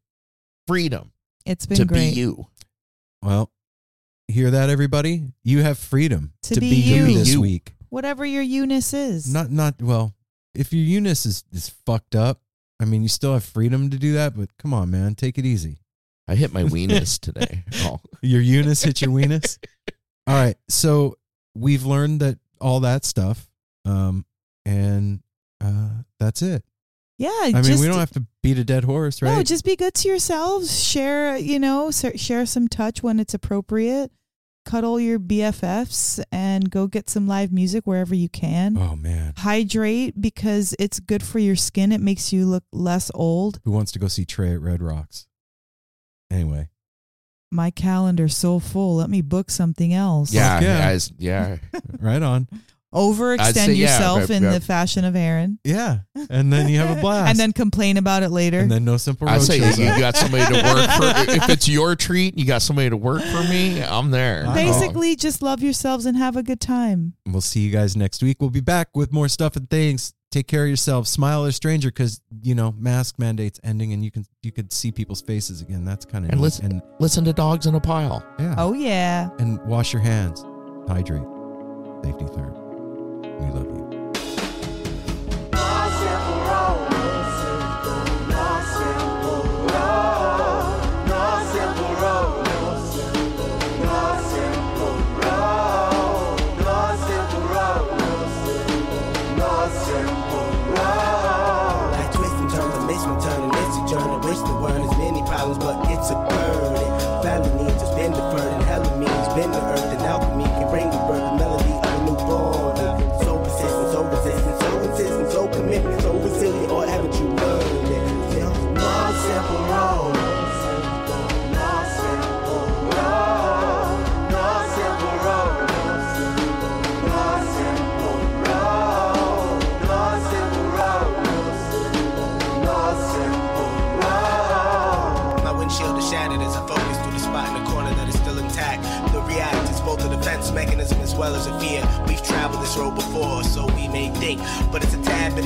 freedom It's been to great. be you. Well, hear that, everybody? You have freedom To be be you, you. this You. week. Whatever your Eunice is. Not, not well. If your Eunice is is fucked up, I mean, you still have freedom to do that. But come on, man, take it easy. I hit my weenus today. Oh, Your Eunice hit your weenus. All right, so we've learned that all that stuff, um, and uh, that's it. yeah. I mean, just, we don't have to beat a dead horse, right? No, just be good to yourselves. Share, you know, share some touch when it's appropriate. Cuddle your BFFs and go get some live music wherever you can. oh man, Hydrate because it's good for your skin. It makes you look less old. who wants to go see Trey at Red Rocks? Anyway, My calendar's so full. Let me book something else. yeah, yeah. guys, yeah. right on. I'd Overextend say, yeah, yourself but- in yeah. the fashion of Aaron. Yeah, and then you have a blast, And then complain about it later. and then no simple. I Road say shows you up. got somebody to work for. If it's your treat, you got somebody to work for me. I'm there. I- Basically, just love yourselves and have a good time. We'll see you guys next week. We'll be back with more stuff and things. Take care of yourselves. Smile at a stranger because you know mask mandates ending, and you can you could see people's faces again. That's kind of And listen, and listen to dogs in a pile. yeah. Oh, yeah. and wash your hands. Hydrate. Safety third. We love you.